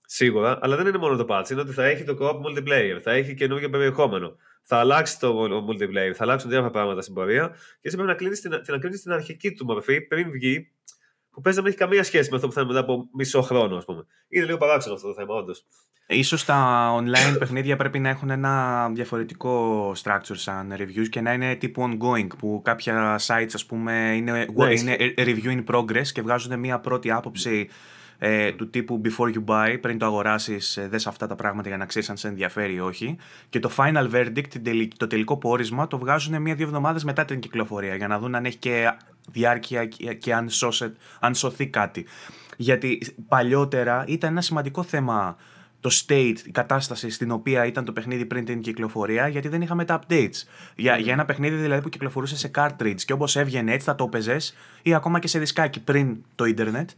σίγουρα, αλλά δεν είναι μόνο το patch. Είναι ότι θα έχει το co-op multiplayer, θα έχει καινούργιο περιεχόμενο, θα αλλάξει το multiplayer, θα αλλάξουν διάφορα πράγματα στην πορεία και εσύ πρέπει να κρίνει την, την, την αρχική του μορφή πριν βγει που παίζει να μην έχει καμία σχέση με αυτό που θα είναι μετά από μισό χρόνο, ας πούμε. Είναι λίγο παράξενο αυτό το θέμα, όντως. Ίσως τα online παιχνίδια πρέπει να έχουν ένα διαφορετικό structure σαν reviews και να είναι τύπου ongoing που κάποια sites ας πούμε είναι, ναι, είναι review in progress και βγάζουν μια πρώτη άποψη ε, του τύπου before you buy, πριν το αγοράσεις ε, δες αυτά τα πράγματα για να ξέρεις αν σε ενδιαφέρει ή όχι και το final verdict, το τελικό πόρισμα το βγάζουν μία-δύο εβδομάδες μετά την κυκλοφορία για να δουν αν έχει και διάρκεια και αν, σώσε, αν σωθεί κάτι. Γιατί παλιότερα ήταν ένα σημαντικό θέμα το state, η κατάσταση στην οποία ήταν το παιχνίδι πριν την κυκλοφορία, γιατί δεν είχαμε τα updates. Για, για ένα παιχνίδι δηλαδή που κυκλοφορούσε σε cartridge και όπως έβγαινε έτσι θα το έπαιζες ή ακόμα και σε δισκάκι πριν το ίντερνετ,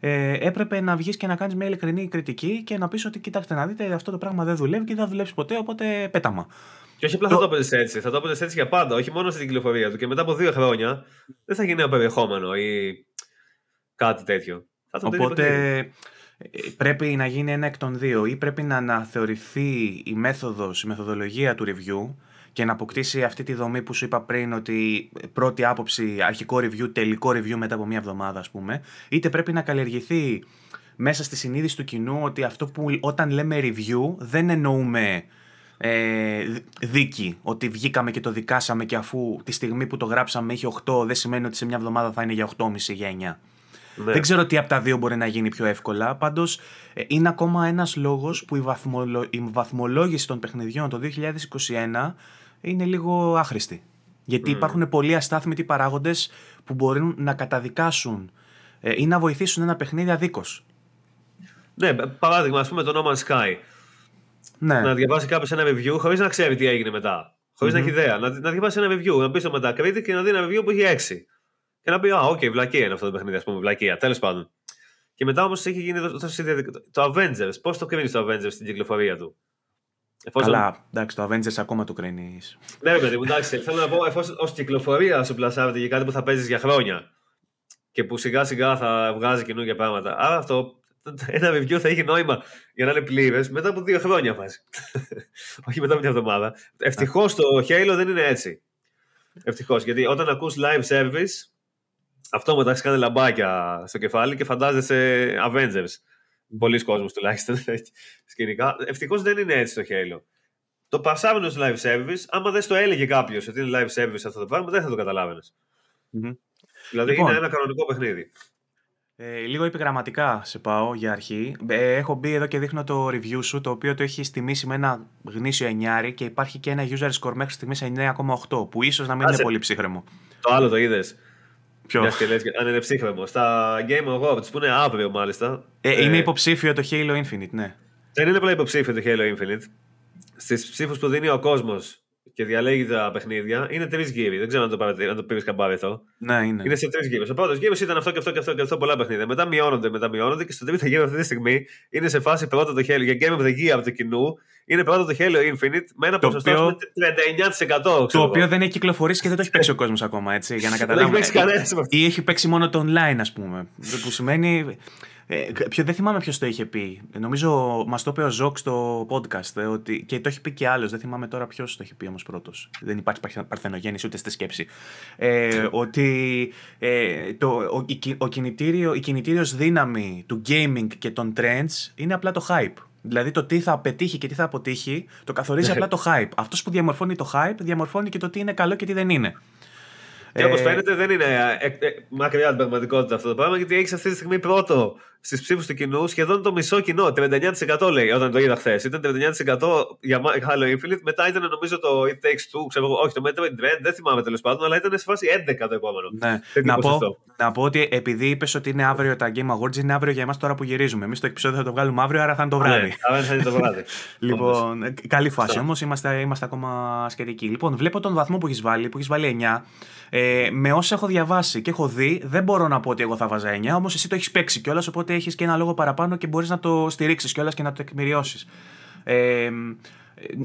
ε, έπρεπε να βγεις και να κάνεις μια ειλικρινή κριτική και να πεις ότι κοιτάξτε να δείτε αυτό το πράγμα δεν δουλεύει και δεν θα δουλέψει ποτέ, οπότε πέταμα. Και όχι απλά το... θα το έπαιζε έτσι, θα το έπαιζε έτσι για πάντα, όχι μόνο στην κυκλοφορία του. Και μετά από δύο χρόνια δεν θα γίνει ένα περιεχόμενο ή κάτι τέτοιο. Θα το Οπότε ε, πρέπει να γίνει ένα εκ των δύο ή πρέπει να αναθεωρηθεί η μέθοδος, η μεθοδολογία του review και να αποκτήσει αυτή τη δομή που σου είπα πριν ότι πρώτη άποψη, αρχικό review, τελικό review μετά από μία εβδομάδα ας πούμε είτε πρέπει να καλλιεργηθεί μέσα στη συνείδηση του κοινού ότι αυτό που όταν λέμε review δεν εννοούμε ε, δίκη, ότι βγήκαμε και το δικάσαμε και αφού τη στιγμή που το γράψαμε είχε 8 δεν σημαίνει ότι σε μια εβδομάδα θα είναι για 8,5 για 9. Ναι. Δεν ξέρω τι από τα δύο μπορεί να γίνει πιο εύκολα. Πάντως ε, είναι ακόμα ένας λόγος που η, βαθμολο... η βαθμολόγηση των παιχνιδιών το 2021 είναι λίγο άχρηστη. Γιατί mm. υπάρχουν πολλοί αστάθμητοι παράγοντες που μπορούν να καταδικάσουν ε, ή να βοηθήσουν ένα παιχνίδι αδίκως. Ναι, παράδειγμα, ας πούμε το No Man's Sky. Ναι. Να διαβάσει κάποιος ένα review χωρίς να ξέρει τι έγινε μετά. Χωρίς mm-hmm. να έχει ιδέα. Να, να διαβάσει ένα review, να πει στο Metacritic και να δει ένα review που έχει 6. Και να πει, Α, οκ, okay, βλακία είναι αυτό το παιχνίδι, ας πούμε, βλακία. Τέλος πάντων. Και μετά όμως έχει γίνει το, το, το Avengers. Πώς το κρίνεις το Avengers στην κυκλοφορία του; Εφόσον... Αλλά εντάξει, το Avengers ακόμα το κρίνεις. Ναι, παιδί μου, εντάξει. Θέλω να πω, εφόσον ως κυκλοφορία σου πλασάρεται για κάτι που θα παίζεις για χρόνια και που σιγά σιγά θα βγάζει καινούργια πράγματα. Άρα αυτό ένα review θα έχει νόημα για να είναι πλήρες μετά από δύο χρόνια βάζει. <laughs> Όχι μετά από μια εβδομάδα. Ευτυχώς το Halo δεν είναι έτσι. Ευτυχώς. Γιατί όταν ακούς live service, αυτό μετά έχει κάνει λαμπάκια στο κεφάλι και φαντάζεσαι Avengers. Πολλοί κόσμοι τουλάχιστον <laughs> σκηνικά. Ευτυχώς δεν είναι έτσι το Halo. Το πασάβαινο στο live service, άμα δεν το έλεγε κάποιος ότι είναι live service αυτό το πράγμα, δεν θα το καταλαβαινε mm-hmm. Δηλαδή λοιπόν, είναι ένα κανονικό παιχνίδι. Ε, λίγο επιγραμματικά σε πάω για αρχή. Ε, έχω μπει εδώ και δείχνω το review σου, το οποίο το έχει τιμήσει με ένα γνήσιο εννιάρι και υπάρχει και ένα user score μέχρι στιγμής 9,8, που ίσως να μην είναι πολύ ψύχρεμο. Το άλλο το είδες. Ποιο; Μιας και λες, αν είναι ψύχρεμο. Στα Game Awards που είναι αύριο μάλιστα. Ε, ε, είναι υποψήφιο το Halo Infinite, ναι. Δεν είναι απλά υποψήφιο το Halo Infinite. Στις ψήφους που δίνει ο κόσμος και διαλέγει τα παιχνίδια είναι τρεις γύροι. Δεν ξέρω αν το, αν το πήρες χαμπάρι αυτό. Ναι, είναι. Είναι σε τρεις γύρους. Ο πρώτος γύρος ήταν αυτό και αυτό και αυτό και αυτό πολλά παιχνίδια. Μετά μειώνονται, μετά μειώνονται και στο τρίτο γύρο αυτή τη στιγμή είναι σε φάση πρώτο το Halo. Για Game of the Year από το κοινό είναι πρώτο το Halo Infinite με ένα ποσοστό οποίο... 39%. Το οποίο δεν έχει κυκλοφορήσει και δεν το έχει παίξει ο κόσμος ακόμα, έτσι. Για να καταλάβουμε. Δεν έχει παίξει κανένας. Ή έχει παίξει μόνο το online, ας πούμε. Που σημαίνει ε, ποιο, δεν θυμάμαι ποιος το είχε πει. Νομίζω μας το είπε ο Ζοκ στο podcast ε, ότι, και το έχει πει και άλλος. Δεν θυμάμαι τώρα ποιος το έχει πει όμως πρώτος. Δεν υπάρχει παρθενογέννηση ούτε στη σκέψη. Ε, <laughs> ότι ε, το, ο, η, ο κινητήριο, η κινητήριος δύναμη του gaming και των trends είναι απλά το hype. Δηλαδή το τι θα πετύχει και τι θα αποτύχει το καθορίζει απλά το hype. Αυτός που διαμορφώνει το hype διαμορφώνει και το τι είναι καλό και τι δεν είναι. Και όπως ε, φαίνεται δεν είναι ε, ε, μακριά την πραγματικότητα αυτό το πράγμα, γιατί έχεις αυτή τη στιγμή πρώτο στις ψήφους του κοινού σχεδόν το μισό κοινό. 39% λέει όταν το είδα χθες. Ήταν 39% για Halo Infinite. Μετά ήταν νομίζω το It Takes Two. Ξέρω, όχι, το Metroid Dread. Δεν θυμάμαι τέλος πάντων, αλλά ήταν σε φάση 11 το επόμενο. Ναι. Να, πω, να πω ότι επειδή είπες ότι είναι αύριο τα Game Awards, είναι αύριο για εμάς τώρα που γυρίζουμε. Εμείς το επεισόδιο θα το βγάλουμε αύριο, άρα θα είναι το βράδυ. Ναι, θα είναι το βράδυ. <laughs> λοιπόν, καλή φάση όμως, είμαστε, είμαστε ακόμα σχετικοί. Λοιπόν, βλέπω τον βαθμό που έχεις βάλει, που έχεις βάλει 9. Ε, με όσα έχω διαβάσει και έχω δει, δεν μπορώ να πω ότι εγώ θα βάζα 9, όμως εσύ το έχεις παίξει κιόλας, οπότε έχεις και ένα λόγο παραπάνω και μπορείς να το στηρίξεις κιόλας και να το τεκμηριώσει. Ε,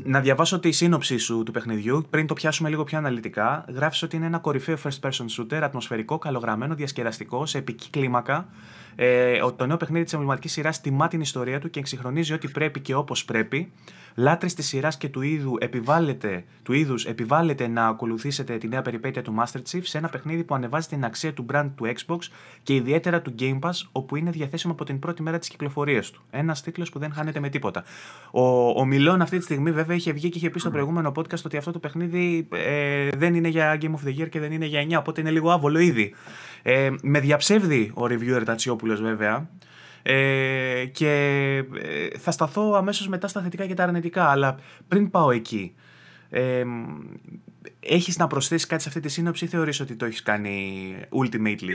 να διαβάσω τη σύνοψη σου του παιχνιδιού πριν το πιάσουμε λίγο πιο αναλυτικά. Γράφεις ότι είναι ένα κορυφαίο first person shooter, ατμοσφαιρικό, καλογραμμένο, διασκεδαστικό, σε επική κλίμακα. Ε, το νέο παιχνίδι της εμβληματικής σειράς τιμά την ιστορία του και εξυγχρονίζει ό,τι πρέπει και όπως πρέπει. Λάτρε της σειράς και του είδου επιβάλλεται, του είδους επιβάλλεται να ακολουθήσετε τη νέα περιπέτεια του Master Chief σε ένα παιχνίδι που ανεβάζει την αξία του brand του Xbox και ιδιαίτερα του Game Pass, όπου είναι διαθέσιμο από την πρώτη μέρα της κυκλοφορίας του. Ένας τίτλος που δεν χάνεται με τίποτα. Ο, ο Μιλόν αυτή τη στιγμή βέβαια είχε βγει και είχε πει στο προηγούμενο podcast ότι αυτό το παιχνίδι ε, δεν είναι για Game of the Year και δεν είναι για 9, οπότε είναι λίγο άβολο ήδη. Ε, με διαψεύδει ο reviewer Τατσιόπουλο βέβαια. Ε, και ε, θα σταθώ αμέσως μετά στα θετικά και τα αρνητικά, αλλά πριν πάω εκεί, ε, έχεις να προσθέσεις κάτι σε αυτή τη σύνοψη ή θεωρείς ότι το έχεις κάνει ultimately;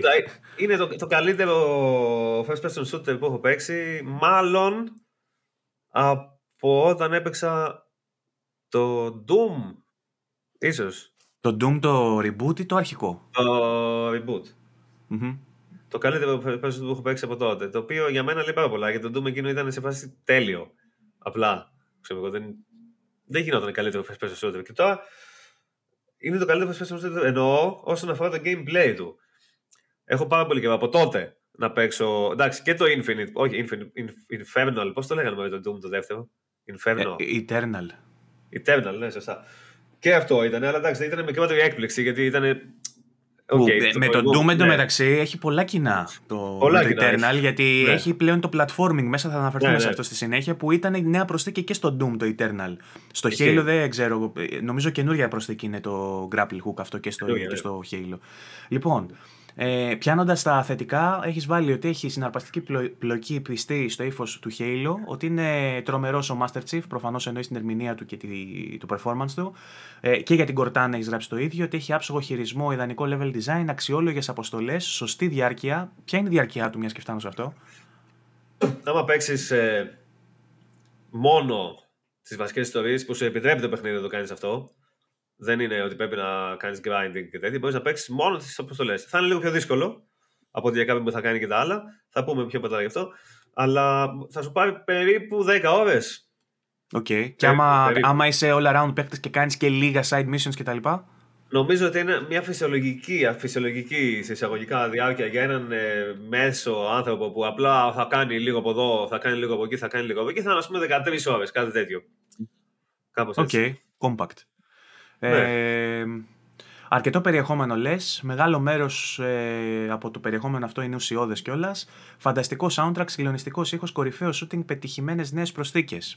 Είναι το, το καλύτερο first person shooter που έχω παίξει, μάλλον από όταν έπαιξα το Doom, ίσως. Το Doom το reboot ή το αρχικό; Το reboot το καλύτερο παίζω που έχω παίξει από τότε. Το οποίο για μένα λέει πάρα πολλά γιατί το Doom εκείνο ήταν σε φάση τέλειο. Απλά. Ξέρω, δεν, δεν γινόταν καλύτερο first person shooter. Και τώρα είναι το καλύτερο first person shooter εννοώ όσον αφορά το gameplay του. Έχω πάρα πολύ καιρό από τότε να παίξω. Εντάξει, και το Infinite. Όχι, Infinite, Infernal. Πώς το λέγανε με το Doom το δεύτερο; Inferno. Ε, Eternal. Eternal, ναι, σωστά. Και αυτό ήταν, αλλά εντάξει, ήταν μικρότερη έκπληξη γιατί ήταν Okay, με το Doom εντωμεταξύ ναι. έχει πολλά κοινά το, πολλά το Eternal, γιατί ναι. έχει πλέον το platforming μέσα, θα αναφερθούμε ναι, σε ναι. αυτό στη συνέχεια, που ήταν η νέα προσθήκη και στο Doom το Eternal. Στο okay. Halo δεν ξέρω, νομίζω καινούργια προσθήκη είναι το grapple hook αυτό και στο, και στο Halo. Λοιπόν, ε, Πιάνοντας τα θετικά, έχεις βάλει ότι έχει συναρπαστική πλοκή πιστή στο ύφος του Halo, ότι είναι τρομερός ο Master Chief, προφανώς εννοείς την ερμηνεία του και τη, το performance του. Ε, και για την Cortana έχεις γράψει το ίδιο, ότι έχει άψογο χειρισμό, ιδανικό level design, αξιόλογες αποστολές, σωστή διάρκεια. Ποια είναι η διάρκεια του, μιας και φτάνω σε αυτό; Άμα παίξει ε, μόνο τις βασικές ιστορίες που σου επιτρέπει το παιχνίδι να το κάνεις αυτό, δεν είναι ότι πρέπει να κάνεις grinding και τέτοια. Μπορείς να παίξεις μόνο τις αποστολέ. Θα είναι λίγο πιο δύσκολο από ότι για κάποιον που θα κάνει και τα άλλα. Θα πούμε πιο μετά γι' αυτό. Αλλά θα σου πάρει περίπου 10 ώρες. Οκ. Okay. Και άμα, άμα είσαι all around παίχτη και κάνεις και λίγα side missions κτλ. Νομίζω ότι είναι μια φυσιολογική, φυσιολογική σε εισαγωγικά διάρκεια για έναν ε, μέσο άνθρωπο που απλά θα κάνει λίγο από εδώ, θα κάνει λίγο από εκεί, θα κάνει λίγο από εκεί. Θα είναι ας πούμε 13 ώρες, κάτι τέτοιο. Κάπως έτσι. Οκ. Compact. Ναι. Ε, αρκετό περιεχόμενο λες. Μεγάλο μέρος ε, από το περιεχόμενο αυτό είναι ουσιώδες κιόλας. Φανταστικό soundtrack, συγκλονιστικός ήχος, κορυφαίο shooting, πετυχημένες νέες προσθήκες.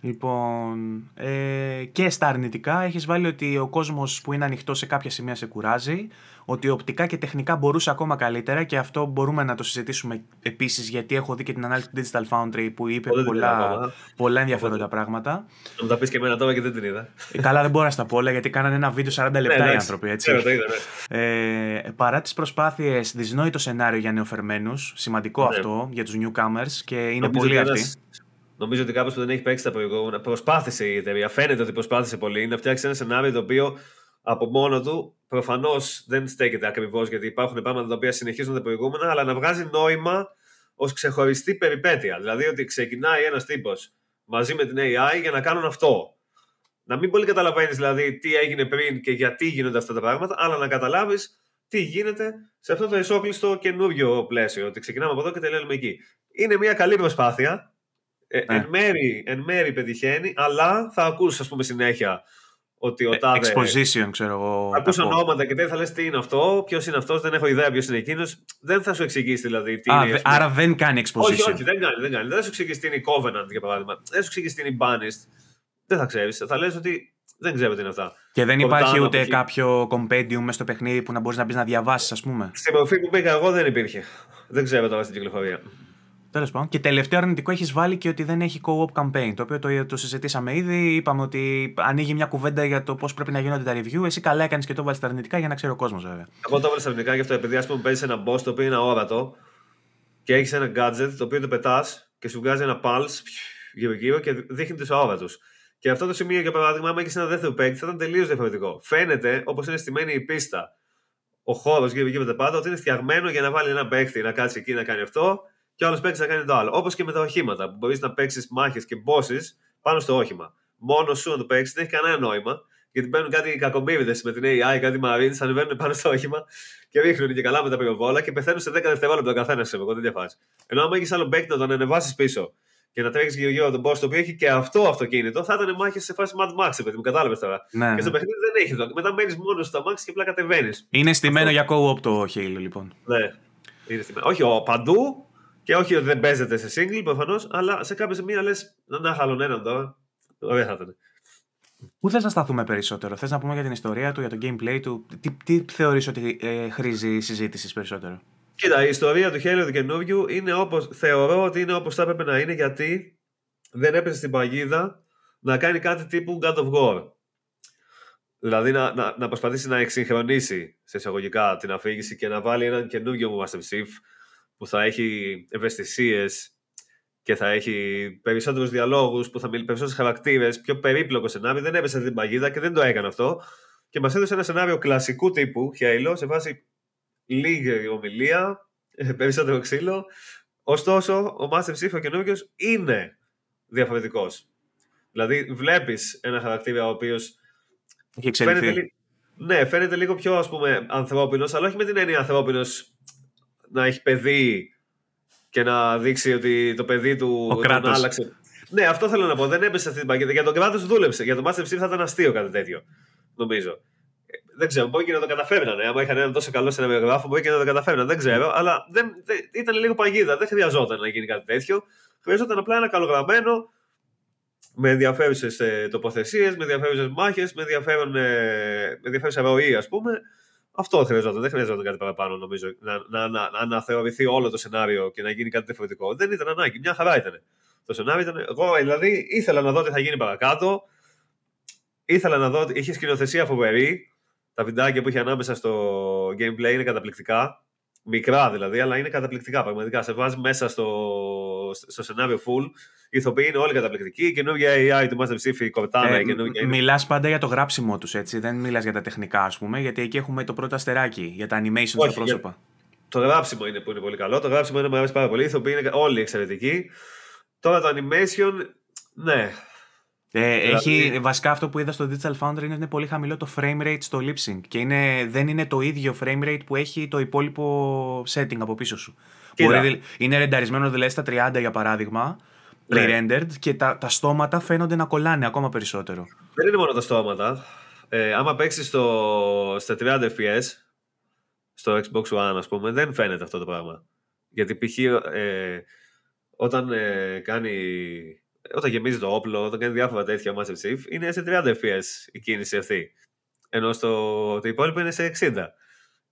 Λοιπόν, ε, και στα αρνητικά έχεις βάλει ότι ο κόσμος που είναι ανοιχτός σε κάποια σημεία σε κουράζει, ότι οπτικά και τεχνικά μπορούσε ακόμα καλύτερα και αυτό μπορούμε να το συζητήσουμε επίσης γιατί έχω δει και την ανάλυση του Digital Foundry που είπε πολλά, πολλά ενδιαφέροντα πράγματα. Να μου τα πεις και εμένα τώρα και δεν την είδα. Ε, καλά δεν μπορώ να στα πω όλα γιατί κάνανε ένα βίντεο 40 λεπτά ναι, οι άνθρωποι έτσι. Ναι, το είδα, ναι. ε, παρά τις προσπάθειες, δυσνόητο σενάριο για νεοφερμένους, σημαντικό ναι. αυτό για τους newcomers και είναι πολύ αυτοί. Νομίζω ότι κάποιος που δεν έχει παίξει τα προηγούμενα προσπάθησε η εταιρεία. Φαίνεται ότι προσπάθησε πολύ να φτιάξει ένα σενάριο το οποίο από μόνο του προφανώς δεν στέκεται ακριβώς γιατί υπάρχουν πράγματα τα οποία συνεχίζουν τα προηγούμενα, αλλά να βγάζει νόημα ως ξεχωριστή περιπέτεια. Δηλαδή ότι ξεκινάει ένας τύπος μαζί με την AI για να κάνουν αυτό. Να μην πολύ καταλαβαίνεις δηλαδή τι έγινε πριν και γιατί γίνονται αυτά τα πράγματα, αλλά να καταλάβεις τι γίνεται σε αυτό το ισόκλειστο καινούριο πλαίσιο. Ότι ξεκινάμε από εδώ και τελειώνουμε εκεί. Είναι μια καλή προσπάθεια ε, ναι. εν, μέρη, εν μέρη πετυχαίνει, αλλά θα ακούσεις, ας πούμε, συνέχεια ότι ο ε, τάδε. Exposition, ξέρω εγώ. Ακούς ονόματα και δεν θα λες τι είναι αυτό, ποιος είναι αυτός, δεν έχω ιδέα ποιος είναι εκείνος. Δεν θα σου εξηγήσει δηλαδή τι Α, είναι. Άρα δεν κάνει exposition. Όχι, όχι, δεν κάνει. Δεν, κάνει. δεν θα σου εξηγήσει τι είναι η Covenant για παράδειγμα. Δεν θα σου εξηγήσει τι είναι η Banished. Δεν θα ξέρεις. Θα λες ότι δεν ξέρω τι είναι αυτά. Και δεν υπάρχει ούτε κάποιο compendium μέσα στο παιχνίδι που να μπορείς να μπεις να διαβάσεις, ας πούμε. Στην μορφή που πήγα εγώ δεν υπήρχε. Δεν ξέρω τώρα στην κυκλοφορία. Τέλος πάντων. Και τελευταίο αρνητικό έχεις βάλει και ότι δεν έχει co-op campaign. Το οποίο το, το συζητήσαμε ήδη. Είπαμε ότι ανοίγει μια κουβέντα για το πώς πρέπει να γίνονται τα review. Εσύ καλά έκανες και το βάλει τα αρνητικά για να ξέρει ο κόσμος, βέβαια. Εγώ το βάλει στα αρνητικά γι' αυτό επειδή ας πούμε παίζεις ένα boss το οποίο είναι αόρατο και έχεις ένα gadget το οποίο το πετάς και σου βγάζει ένα pulse γύρω-γύρω και δείχνει τους αόρατους. Και αυτό το σημείο, για παράδειγμα, άμα έχεις ένα δεύτερο παίκτη, θα ήταν τελείως διαφορετικό. Φαίνεται, όπως είναι στημένη η πίστα, ο χώρος γύρω-γύρω πάντα, ότι είναι φτιαγμένο για να βάλει ένα παίκτη να κάτσει εκεί να κάνει αυτό και ο άλλος παίκτης να κάνει το άλλο. Όπως και με τα οχήματα, που μπορείς να παίξεις μάχες και μπόσει πάνω στο όχημα. Μόνος σου να το παίξεις δεν έχει κανένα νόημα, γιατί μπαίνουν κάτι κακομπίβιδε με την AI, κάτι Marines, ανεβαίνουν πάνω στο όχημα και ρίχνουν και καλά με τα πυροβόλα και πεθαίνουν σε 10 δευτερόλεπτα ο καθένας σε εγώ, δεν διαφάσει. Ενώ άμα έχεις άλλο παίκτη να τον ανεβάσεις πίσω και να τρέξει γύρω-γύρω τον boss το οποίο έχει και αυτό αυτοκίνητο, θα ήταν μάχες σε φάση Mad Max, παιδί μου, κατάλαβες τώρα. Ναι, και στο ναι. παιχνίδι δεν έχει αυτό. Μετά μένεις μόνος στα Max και απλά κατεβαίνεις. Είναι στημένο για co-op το Halo, λοιπόν. Ναι. Είναι στημένο. Όχι ο, παντού και όχι ότι δεν παίζεται σε single προφανώς, αλλά σε κάποια σημεία λες να χαλον έναν τώρα. Ωραία θα ήταν. Πού θες να σταθούμε περισσότερο, Θες να πούμε για την ιστορία του, για το gameplay του, τι, τι θεωρείς ότι ε, χρήζει συζήτηση περισσότερο; Κοίτα, η ιστορία του Halo του καινούριου είναι όπως, θεωρώ ότι είναι όπως θα έπρεπε να είναι γιατί δεν έπεσε στην παγίδα να κάνει κάτι τύπου God of War. Δηλαδή να, να, να προσπαθήσει να εξυγχρονίσει σε εισαγωγικά την αφήγηση και να βάλει έναν καινούριο Master Chief που θα έχει ευαισθησίες και θα έχει περισσότερους διαλόγους, που θα μιλήσει περισσότερους χαρακτήρες, πιο περίπλοκο σενάριο. Δεν έπεσε την παγίδα και δεν το έκανε αυτό. Και μας έδωσε ένα σενάριο κλασικού τύπου Halo σε βάση λίγη ομιλία, ε, περισσότερο ξύλο. Ωστόσο, ο Master Chief ο καινούριο είναι διαφορετικός. Δηλαδή, βλέπεις ένα χαρακτήρα ο οποίος. Έχει εξελιχθεί. Φαίνεται, λι- ναι, φαίνεται λίγο πιο ας πούμε ανθρώπινος, αλλά όχι με την έννοια ανθρώπινος να έχει παιδί και να δείξει ότι το παιδί του Ο τον κράτος. άλλαξε. Ναι, αυτό θέλω να πω. Δεν έπεσε σε αυτή την παγίδα. Για τον κράτος δούλεψε. Για τον Master Chief θα ήταν αστείο κάτι τέτοιο. Νομίζω. Ε, Δεν ξέρω, μπορεί και να το καταφέρνανε. Άμα είχαν έναν τόσο καλό σεναριογράφο, μπορεί και να το καταφέρνανε. Δεν ξέρω, αλλά δεν, δεν- ήταν λίγο παγίδα. Δεν χρειαζόταν να γίνει κάτι τέτοιο. Χρειαζόταν απλά ένα καλογραμμένο με ενδιαφέρουσες τοποθεσίες, με ενδιαφέρουσες μάχες, με, ενδιαφέρον, ε, με ενδιαφέρουσα ροή, ας πούμε. Αυτό χρειαζόταν. Δεν χρειαζόταν κάτι παραπάνω, νομίζω. Να, να, να, να αναθεωρηθεί όλο το σενάριο και να γίνει κάτι διαφορετικό. Δεν ήταν ανάγκη. Μια χαρά ήταν. Το σενάριο ήταν. Εγώ δηλαδή ήθελα να δω τι θα γίνει παρακάτω. Ήθελα να δω. Είχε σκηνοθεσία φοβερή. Τα βιντεάκια που είχε ανάμεσα στο gameplay είναι καταπληκτικά. Μικρά δηλαδή, αλλά είναι καταπληκτικά. Πραγματικά σε βάζει μέσα στο, στο σενάριο full. Οι ηθοποιοί είναι όλοι καταπληκτικοί. Η καινούργια AI του Master Chief, η Cortana, η καινούργια. είναι- Μιλάς πάντα για το γράψιμο τους, έτσι. Δεν μιλάς για τα τεχνικά, ας πούμε, γιατί εκεί έχουμε το πρώτο αστεράκι για τα animation στα Όχι, πρόσωπα. Το γράψιμο είναι που είναι πολύ καλό. Το γράψιμο είναι μου αρέσει πάρα πολύ. Οι ηθοποιοί είναι όλοι εξαιρετικοί. Τώρα το animation, ναι. Ε, Δηλαδή- έχει, βασικά αυτό που είδα στο Digital Foundry είναι ότι είναι πολύ χαμηλό το frame rate στο lip sync και είναι, δεν είναι το ίδιο frame rate που έχει το υπόλοιπο setting από πίσω σου. Κοίτα. Μπορεί, δη- είναι ρενταρισμένο δηλαδή στα 30 για παράδειγμα, Ναι. pre-rendered και τα, τα στόματα φαίνονται να κολλάνε ακόμα περισσότερο. Δεν είναι μόνο τα στόματα. Ε, άμα παίξεις στο, στα 30 FPS, στο Xbox One, ας πούμε, δεν φαίνεται αυτό το πράγμα. Γιατί π.χ. Ε, όταν ε, κάνει. Όταν γεμίζει το όπλο, όταν κάνει διάφορα τέτοια Master Chief, είναι σε 30 FPS η κίνηση αυτή. Ενώ στο, το υπόλοιπο είναι σε 60.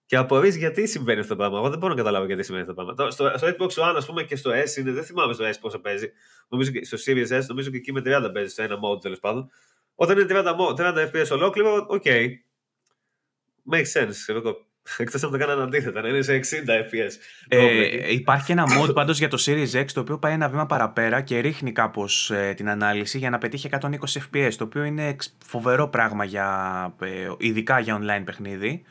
Και απορρεί γιατί συμβαίνει αυτό το πράγμα; Εγώ δεν μπορώ να καταλάβω γιατί συμβαίνει αυτό το πράγμα. Το- Στο, στο Xbox One, ας πούμε, και στο S είναι, δεν θυμάμαι στο S πόσο παίζει. Νομίζω και στο Series S, νομίζω και εκεί με 30 παίζει στο ένα mode τέλος πάντων. Όταν είναι 30, mo- 30 FPS ολόκληρο, OK. Makes sense. ξέρω εγώ. <laughs> Εκτός αν το κάνανε αντίθετα, να είναι σε 60 FPS. Ε, υπάρχει και ένα mode πάντως για το Series X το οποίο πάει ένα βήμα παραπέρα και ρίχνει κάπως την ανάλυση για να πετύχει 120 FPS. Το οποίο είναι εξ- φοβερό πράγμα για, ε, ειδικά για online παιχνίδι.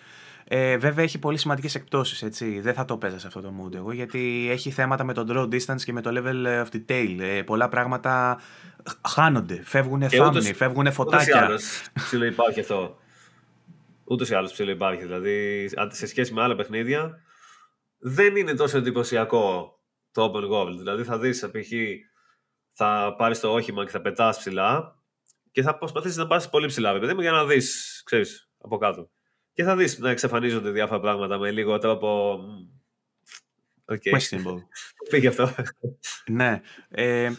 Ε, βέβαια έχει πολύ σημαντικές εκπτώσεις, έτσι. Δεν θα το 'παιζα σε αυτό το mode εγώ, γιατί έχει θέματα με το draw distance και με το level of detail. Ε, πολλά πράγματα χάνονται, φεύγουν Και θάμνοι, ούτως- φεύγουν Ούτως ή φωτάκια. άλλως ψηλό υπάρχει αυτό. Ούτως ή άλλως ψιλοϋπάρχει. Δηλαδή, αν- σε σχέση με άλλα παιχνίδια, δεν είναι τόσο εντυπωσιακό το open world. Δηλαδή, θα δεις, π.χ. θα πάρεις το όχημα και θα πετάς ψηλά και θα προσπαθήσεις να πας πολύ ψηλά, ρε παιδί μου, για να δεις, ξέρεις, από κάτω. Και θα δεις να εξαφανίζονται διάφορα πράγματα με λίγο τρόπο. μ, OK. Questionable. <laughs> Πήγε αυτό. Ναι. Ε, ε,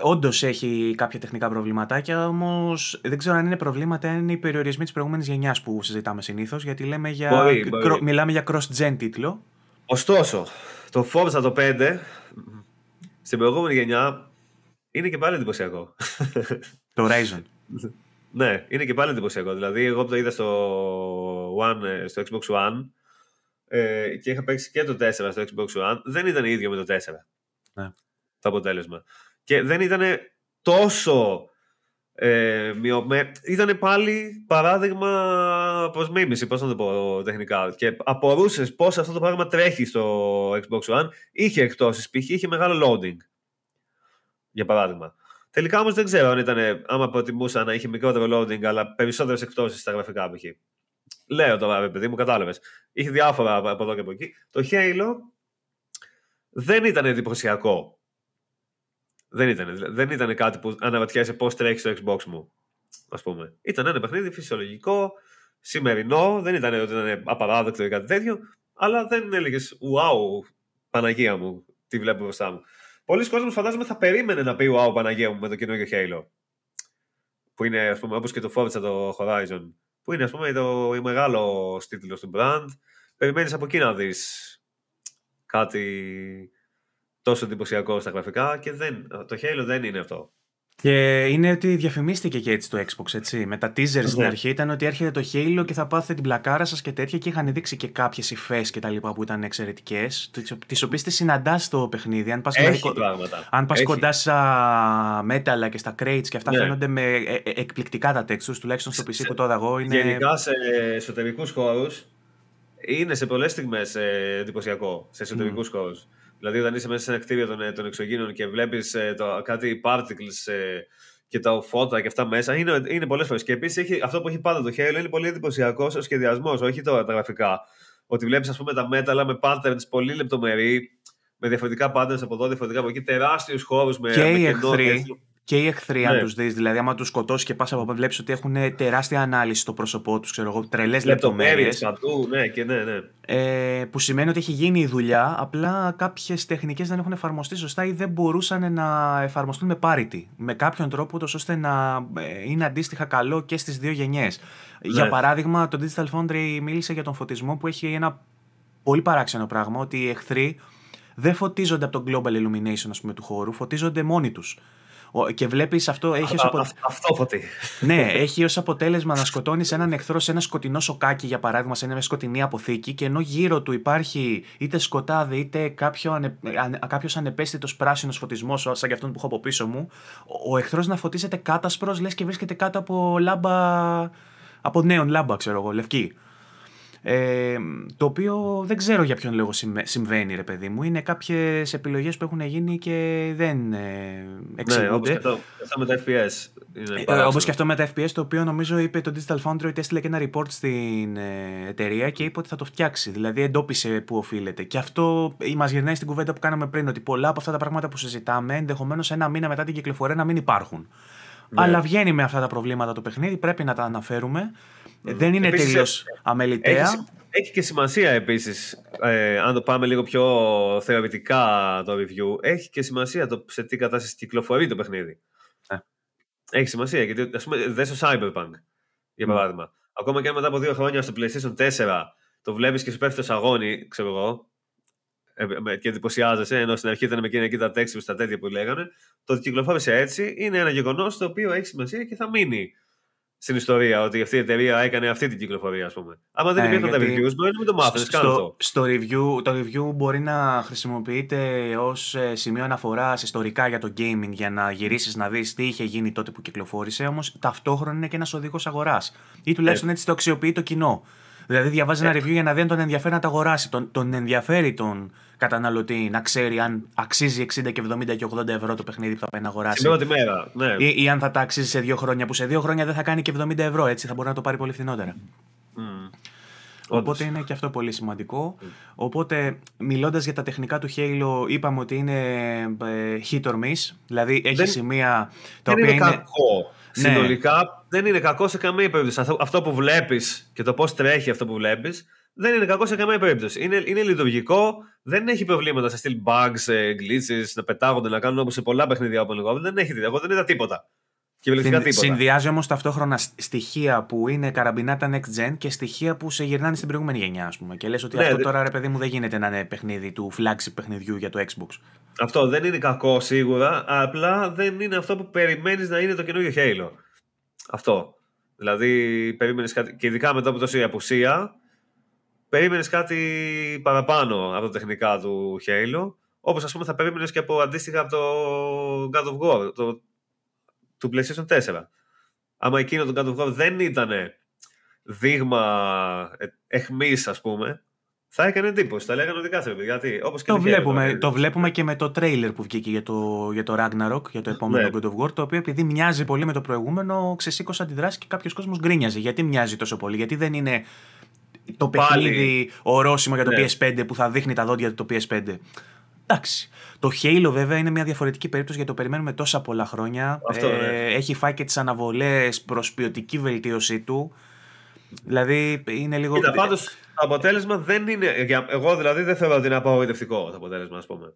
Όντως έχει κάποια τεχνικά προβληματάκια, όμως δεν ξέρω αν είναι προβλήματα, αν είναι οι περιορισμοί της προηγούμενης γενιάς που συζητάμε συνήθως, γιατί λέμε για, Μπορεί, μπορεί. μιλάμε για cross-gen τίτλο. Ωστόσο, το Forza το 5 στην προηγούμενη γενιά είναι και πάλι εντυπωσιακό. Το Horizon. ναι, είναι και πάλι εντυπωσιακό. Δηλαδή, εγώ που το είδα στο, One, ε, στο Xbox One ε, και είχα παίξει και το 4 στο Xbox One, δεν ήταν ίδιο με το 4. Ναι. Το αποτέλεσμα. Και δεν ήταν τόσο ε, μειωμέ... Ήταν πάλι παράδειγμα προς μίμηση, πώς να το πω τεχνικά. Και απορούσες πώς αυτό το πράγμα τρέχει στο Xbox One. Είχε εκτόσεις, π.χ. είχε μεγάλο loading. Για παράδειγμα. Τελικά όμως δεν ξέρω αν ήταν, άμα προτιμούσα να είχε μικρότερο loading, αλλά περισσότερες εκτόσεις στα γραφικά π.χ. Λέω τώρα, παιδί μου, κατάλαβες. Είχε διάφορα από εδώ και από εκεί. Το Halo δεν ήταν εντυπωσιακό. Δεν ήταν, δεν ήταν κάτι που αναρωτιέσαι πώς τρέχει στο Xbox μου. Α πούμε. Ήταν ένα παιχνίδι φυσιολογικό, σημερινό, δεν ήταν ότι ήταν απαράδεκτο ή κάτι τέτοιο, αλλά δεν έλεγες Wow, Παναγία μου, τι βλέπω μπροστά μου. Πολλοί κόσμοι φαντάζομαι θα περίμενε να πει Wow, Παναγία μου με το καινούργιο Halo. Που είναι, ας πούμε, όπως και το Forza το Horizon. Που είναι, ας πούμε, το μεγάλο τίτλο του brand. Περιμένεις από εκεί να δεις κάτι τόσο εντυπωσιακό στα γραφικά και δεν, το Halo δεν είναι αυτό. Και είναι ότι διαφημίστηκε και έτσι το Xbox, έτσι. Με τα teasers στην ναι. αρχή ήταν ότι έρχεται το Halo και θα πάθετε την πλακάρα σας και τέτοια και είχαν δείξει και κάποιες υφές και τα λοιπά που ήταν εξαιρετικές, τις οποίες τις συναντάς στο παιχνίδι. Αν πας αν πας κοντά στα μέταλλα και στα crates και αυτά ναι. φαίνονται με ε, ε, εκπληκτικά τα textures, τουλάχιστον στο PC που τώρα εγώ είναι. Γενικά σε εσωτερικούς χώρους είναι σε πολλές στιγμές ε, εντυπωσιακό. Σε εσωτερικούς mm. χώρους. Δηλαδή, όταν είσαι μέσα σε ένα κτίριο των, ε, των εξωγήνων και βλέπεις ε, κάτι particles ε, και τα φώτα και αυτά μέσα, είναι, είναι πολλές φορές. Και επίσης αυτό που έχει πάντα το Halo είναι πολύ εντυπωσιακό ο σχεδιασμός, όχι τώρα τα γραφικά. Ότι βλέπεις, ας πούμε, τα μέταλλα με patterns πολύ λεπτομερή, με διαφορετικά patterns από εδώ, διαφορετικά από εκεί, τεράστιους χώρους με, και με οι εχθροί, και οι εχθροί, ναι. αν τους δεις, δηλαδή, άμα τους σκοτώσεις και πας από εδώ, βλέπεις ότι έχουν τεράστια ανάλυση στο πρόσωπό τους, ξέρω εγώ, τρελές λεπτομέρειες. ναι, και ναι, ναι. Ε, που σημαίνει ότι έχει γίνει η δουλειά, απλά κάποιες τεχνικές δεν έχουν εφαρμοστεί σωστά ή δεν μπορούσαν να εφαρμοστούν με πάρητη. Με κάποιον τρόπο, τόσο ώστε να ε, είναι αντίστοιχα καλό και στις δύο γενιές. Για ναι. παράδειγμα, το Digital Foundry μίλησε για τον φωτισμό που έχει ένα πολύ παράξενο πράγμα, ότι οι εχθροί δεν φωτίζονται από το global illumination ας πούμε, του χώρου, φωτίζονται μόνοι τους. Και βλέπεις αυτό έχει ως απο... Αυτό φωτί. ναι, έχει ως αποτέλεσμα να σκοτώνεις έναν εχθρό σε ένα σκοτεινό σοκάκι, για παράδειγμα, σε μια σκοτεινή αποθήκη, και ενώ γύρω του υπάρχει είτε σκοτάδι είτε κάποιο ανε... κάποιος ανεπαίσθητος πράσινος φωτισμός, σαν και αυτόν που έχω από πίσω μου, ο εχθρός να φωτίζεται κάτασπρος, λες και βρίσκεται κάτω από λάμπα. από νέον λάμπα, ξέρω εγώ, λευκή. Ε, το οποίο δεν ξέρω για ποιον λόγο συμβαίνει, ρε παιδί μου. Είναι κάποιες επιλογές που έχουν γίνει και δεν ε, εξηγούνται. Ναι, όπως και αυτό, με τα FPS. Ε, όπως και αυτό με τα FPS, το οποίο νομίζω είπε το Digital Foundry ότι έστειλε και ένα report στην ε, εταιρεία και είπε ότι θα το φτιάξει. Δηλαδή εντόπισε που οφείλεται. Και αυτό μας γυρνάει στην κουβέντα που κάναμε πριν, ότι πολλά από αυτά τα πράγματα που συζητάμε ενδεχομένως ένα μήνα μετά την κυκλοφορία να μην υπάρχουν. Ναι. Αλλά βγαίνει με αυτά τα προβλήματα το παιχνίδι, πρέπει να τα αναφέρουμε. Δεν είναι τελείως αμεληταία. Έχει, έχει, και σημασία επίσης, ε, αν το πάμε λίγο πιο θεωρητικά το review, έχει και σημασία το σε τι κατάσταση κυκλοφορεί το παιχνίδι. Ε. Έχει σημασία γιατί, ας πούμε, δεν στο Cyberpunk, για παράδειγμα. Mm. Ακόμα και αν μετά από δύο χρόνια στο PlayStation 4 το βλέπεις και σου πέφτει το σαγόνι, ξέρω εγώ, ε, και εντυπωσιάζεσαι, ενώ στην αρχή ήταν με εκείνα εκεί τα τέξι στα τέτοια που λέγανε. Το ότι κυκλοφόρησε έτσι είναι ένα γεγονός το οποίο έχει σημασία και θα μείνει στην ιστορία ότι αυτή η εταιρεία έκανε αυτή την κυκλοφορία, ας πούμε. Άμα δεν ε, υπήρχαν τα reviews, μπορείς να μην το μάθεις. Στο, στο review, το review μπορεί να χρησιμοποιείται ως ε, σημείο αναφοράς ιστορικά για το gaming για να γυρίσεις να δεις τι είχε γίνει τότε που κυκλοφόρησε. Όμως ταυτόχρονα είναι και ένας οδηγός αγοράς. Ή τουλάχιστον ε. έτσι το αξιοποιεί το κοινό. Δηλαδή διαβάζει ένα review για να δει αν τον ενδιαφέρει να τα αγοράσει. Τον, τον ενδιαφέρει τον καταναλωτή να ξέρει αν αξίζει 60 και 70 και 80 ευρώ το παιχνίδι που θα πάει να αγοράσει. Στην πρώτη μέρα. Ναι. Ή, ή, αν θα τα αξίζει σε δύο χρόνια, που σε δύο χρόνια δεν θα κάνει και 70 ευρώ. Έτσι θα μπορεί να το πάρει πολύ φθηνότερα. Mm. Οπότε είναι και αυτό πολύ σημαντικό. Mm. Οπότε, μιλώντας για τα τεχνικά του Halo, είπαμε ότι είναι ε, hit or miss. Δηλαδή, έχει δεν, σημεία τα οποία είναι. Κακό. Ναι. Συνολικά δεν είναι κακό σε καμία περίπτωση. Αυτό που βλέπεις και το πώς τρέχει αυτό που βλέπεις δεν είναι κακό σε καμία περίπτωση. Είναι, είναι λειτουργικό, δεν έχει προβλήματα σε στυλ bugs, glitches, να πετάγονται, να κάνουν όπως σε πολλά παιχνίδια από λίγο. Δεν έχει Εγώ δεν είδα τίποτα. τίποτα. Συνδυάζει όμως ταυτόχρονα στοιχεία που είναι καραμπινάτα next gen και στοιχεία που σε γυρνάνε στην προηγούμενη γενιά, ας πούμε. Και λες ότι ναι, αυτό τώρα ρε παιδί μου δεν γίνεται να είναι παιχνίδι του flagship παιχνιδιού για το Xbox. Αυτό δεν είναι κακό σίγουρα, απλά δεν είναι αυτό που περιμένεις να είναι το καινούριο Halo. Αυτό. Δηλαδή, περίμενε κάτι. και ειδικά μετά από τόση απουσία, περίμενες κάτι παραπάνω από τα τεχνικά του Halo. Όπως ας πούμε θα περίμενες και από αντίστοιχα από το God of War, το, του PlayStation 4. Άμα εκείνο το God of War δεν ήταν δείγμα ε, εχμής, ας πούμε, θα έκανε εντύπωση. Θα λέγανε ότι κάθε Γιατί, όπως και το, βλέπουμε, το βλέπουμε και με το τρέιλερ που βγήκε για το, για το Ragnarok, για το επόμενο ναι. God of War, το οποίο επειδή μοιάζει πολύ με το προηγούμενο, ξεσήκωσε αντιδράσεις και κάποιος κόσμος γκρίνιαζε. Γιατί μοιάζει τόσο πολύ, Γιατί δεν είναι το Πάλι. παιχνίδι ορόσημο για το ναι. PS5 που θα δείχνει τα δόντια του το PS5. Εντάξει. Το Halo βέβαια είναι μια διαφορετική περίπτωση γιατί το περιμένουμε τόσα πολλά χρόνια. Αυτό, ε, ναι. Έχει φάει και τις αναβολές προς ποιοτική βελτίωσή του. Δηλαδή είναι λίγο. Κοίτα, πάντως το αποτέλεσμα δεν είναι. Εγώ δηλαδή δεν θεωρώ ότι είναι απογοητευτικό το αποτέλεσμα, ας πούμε.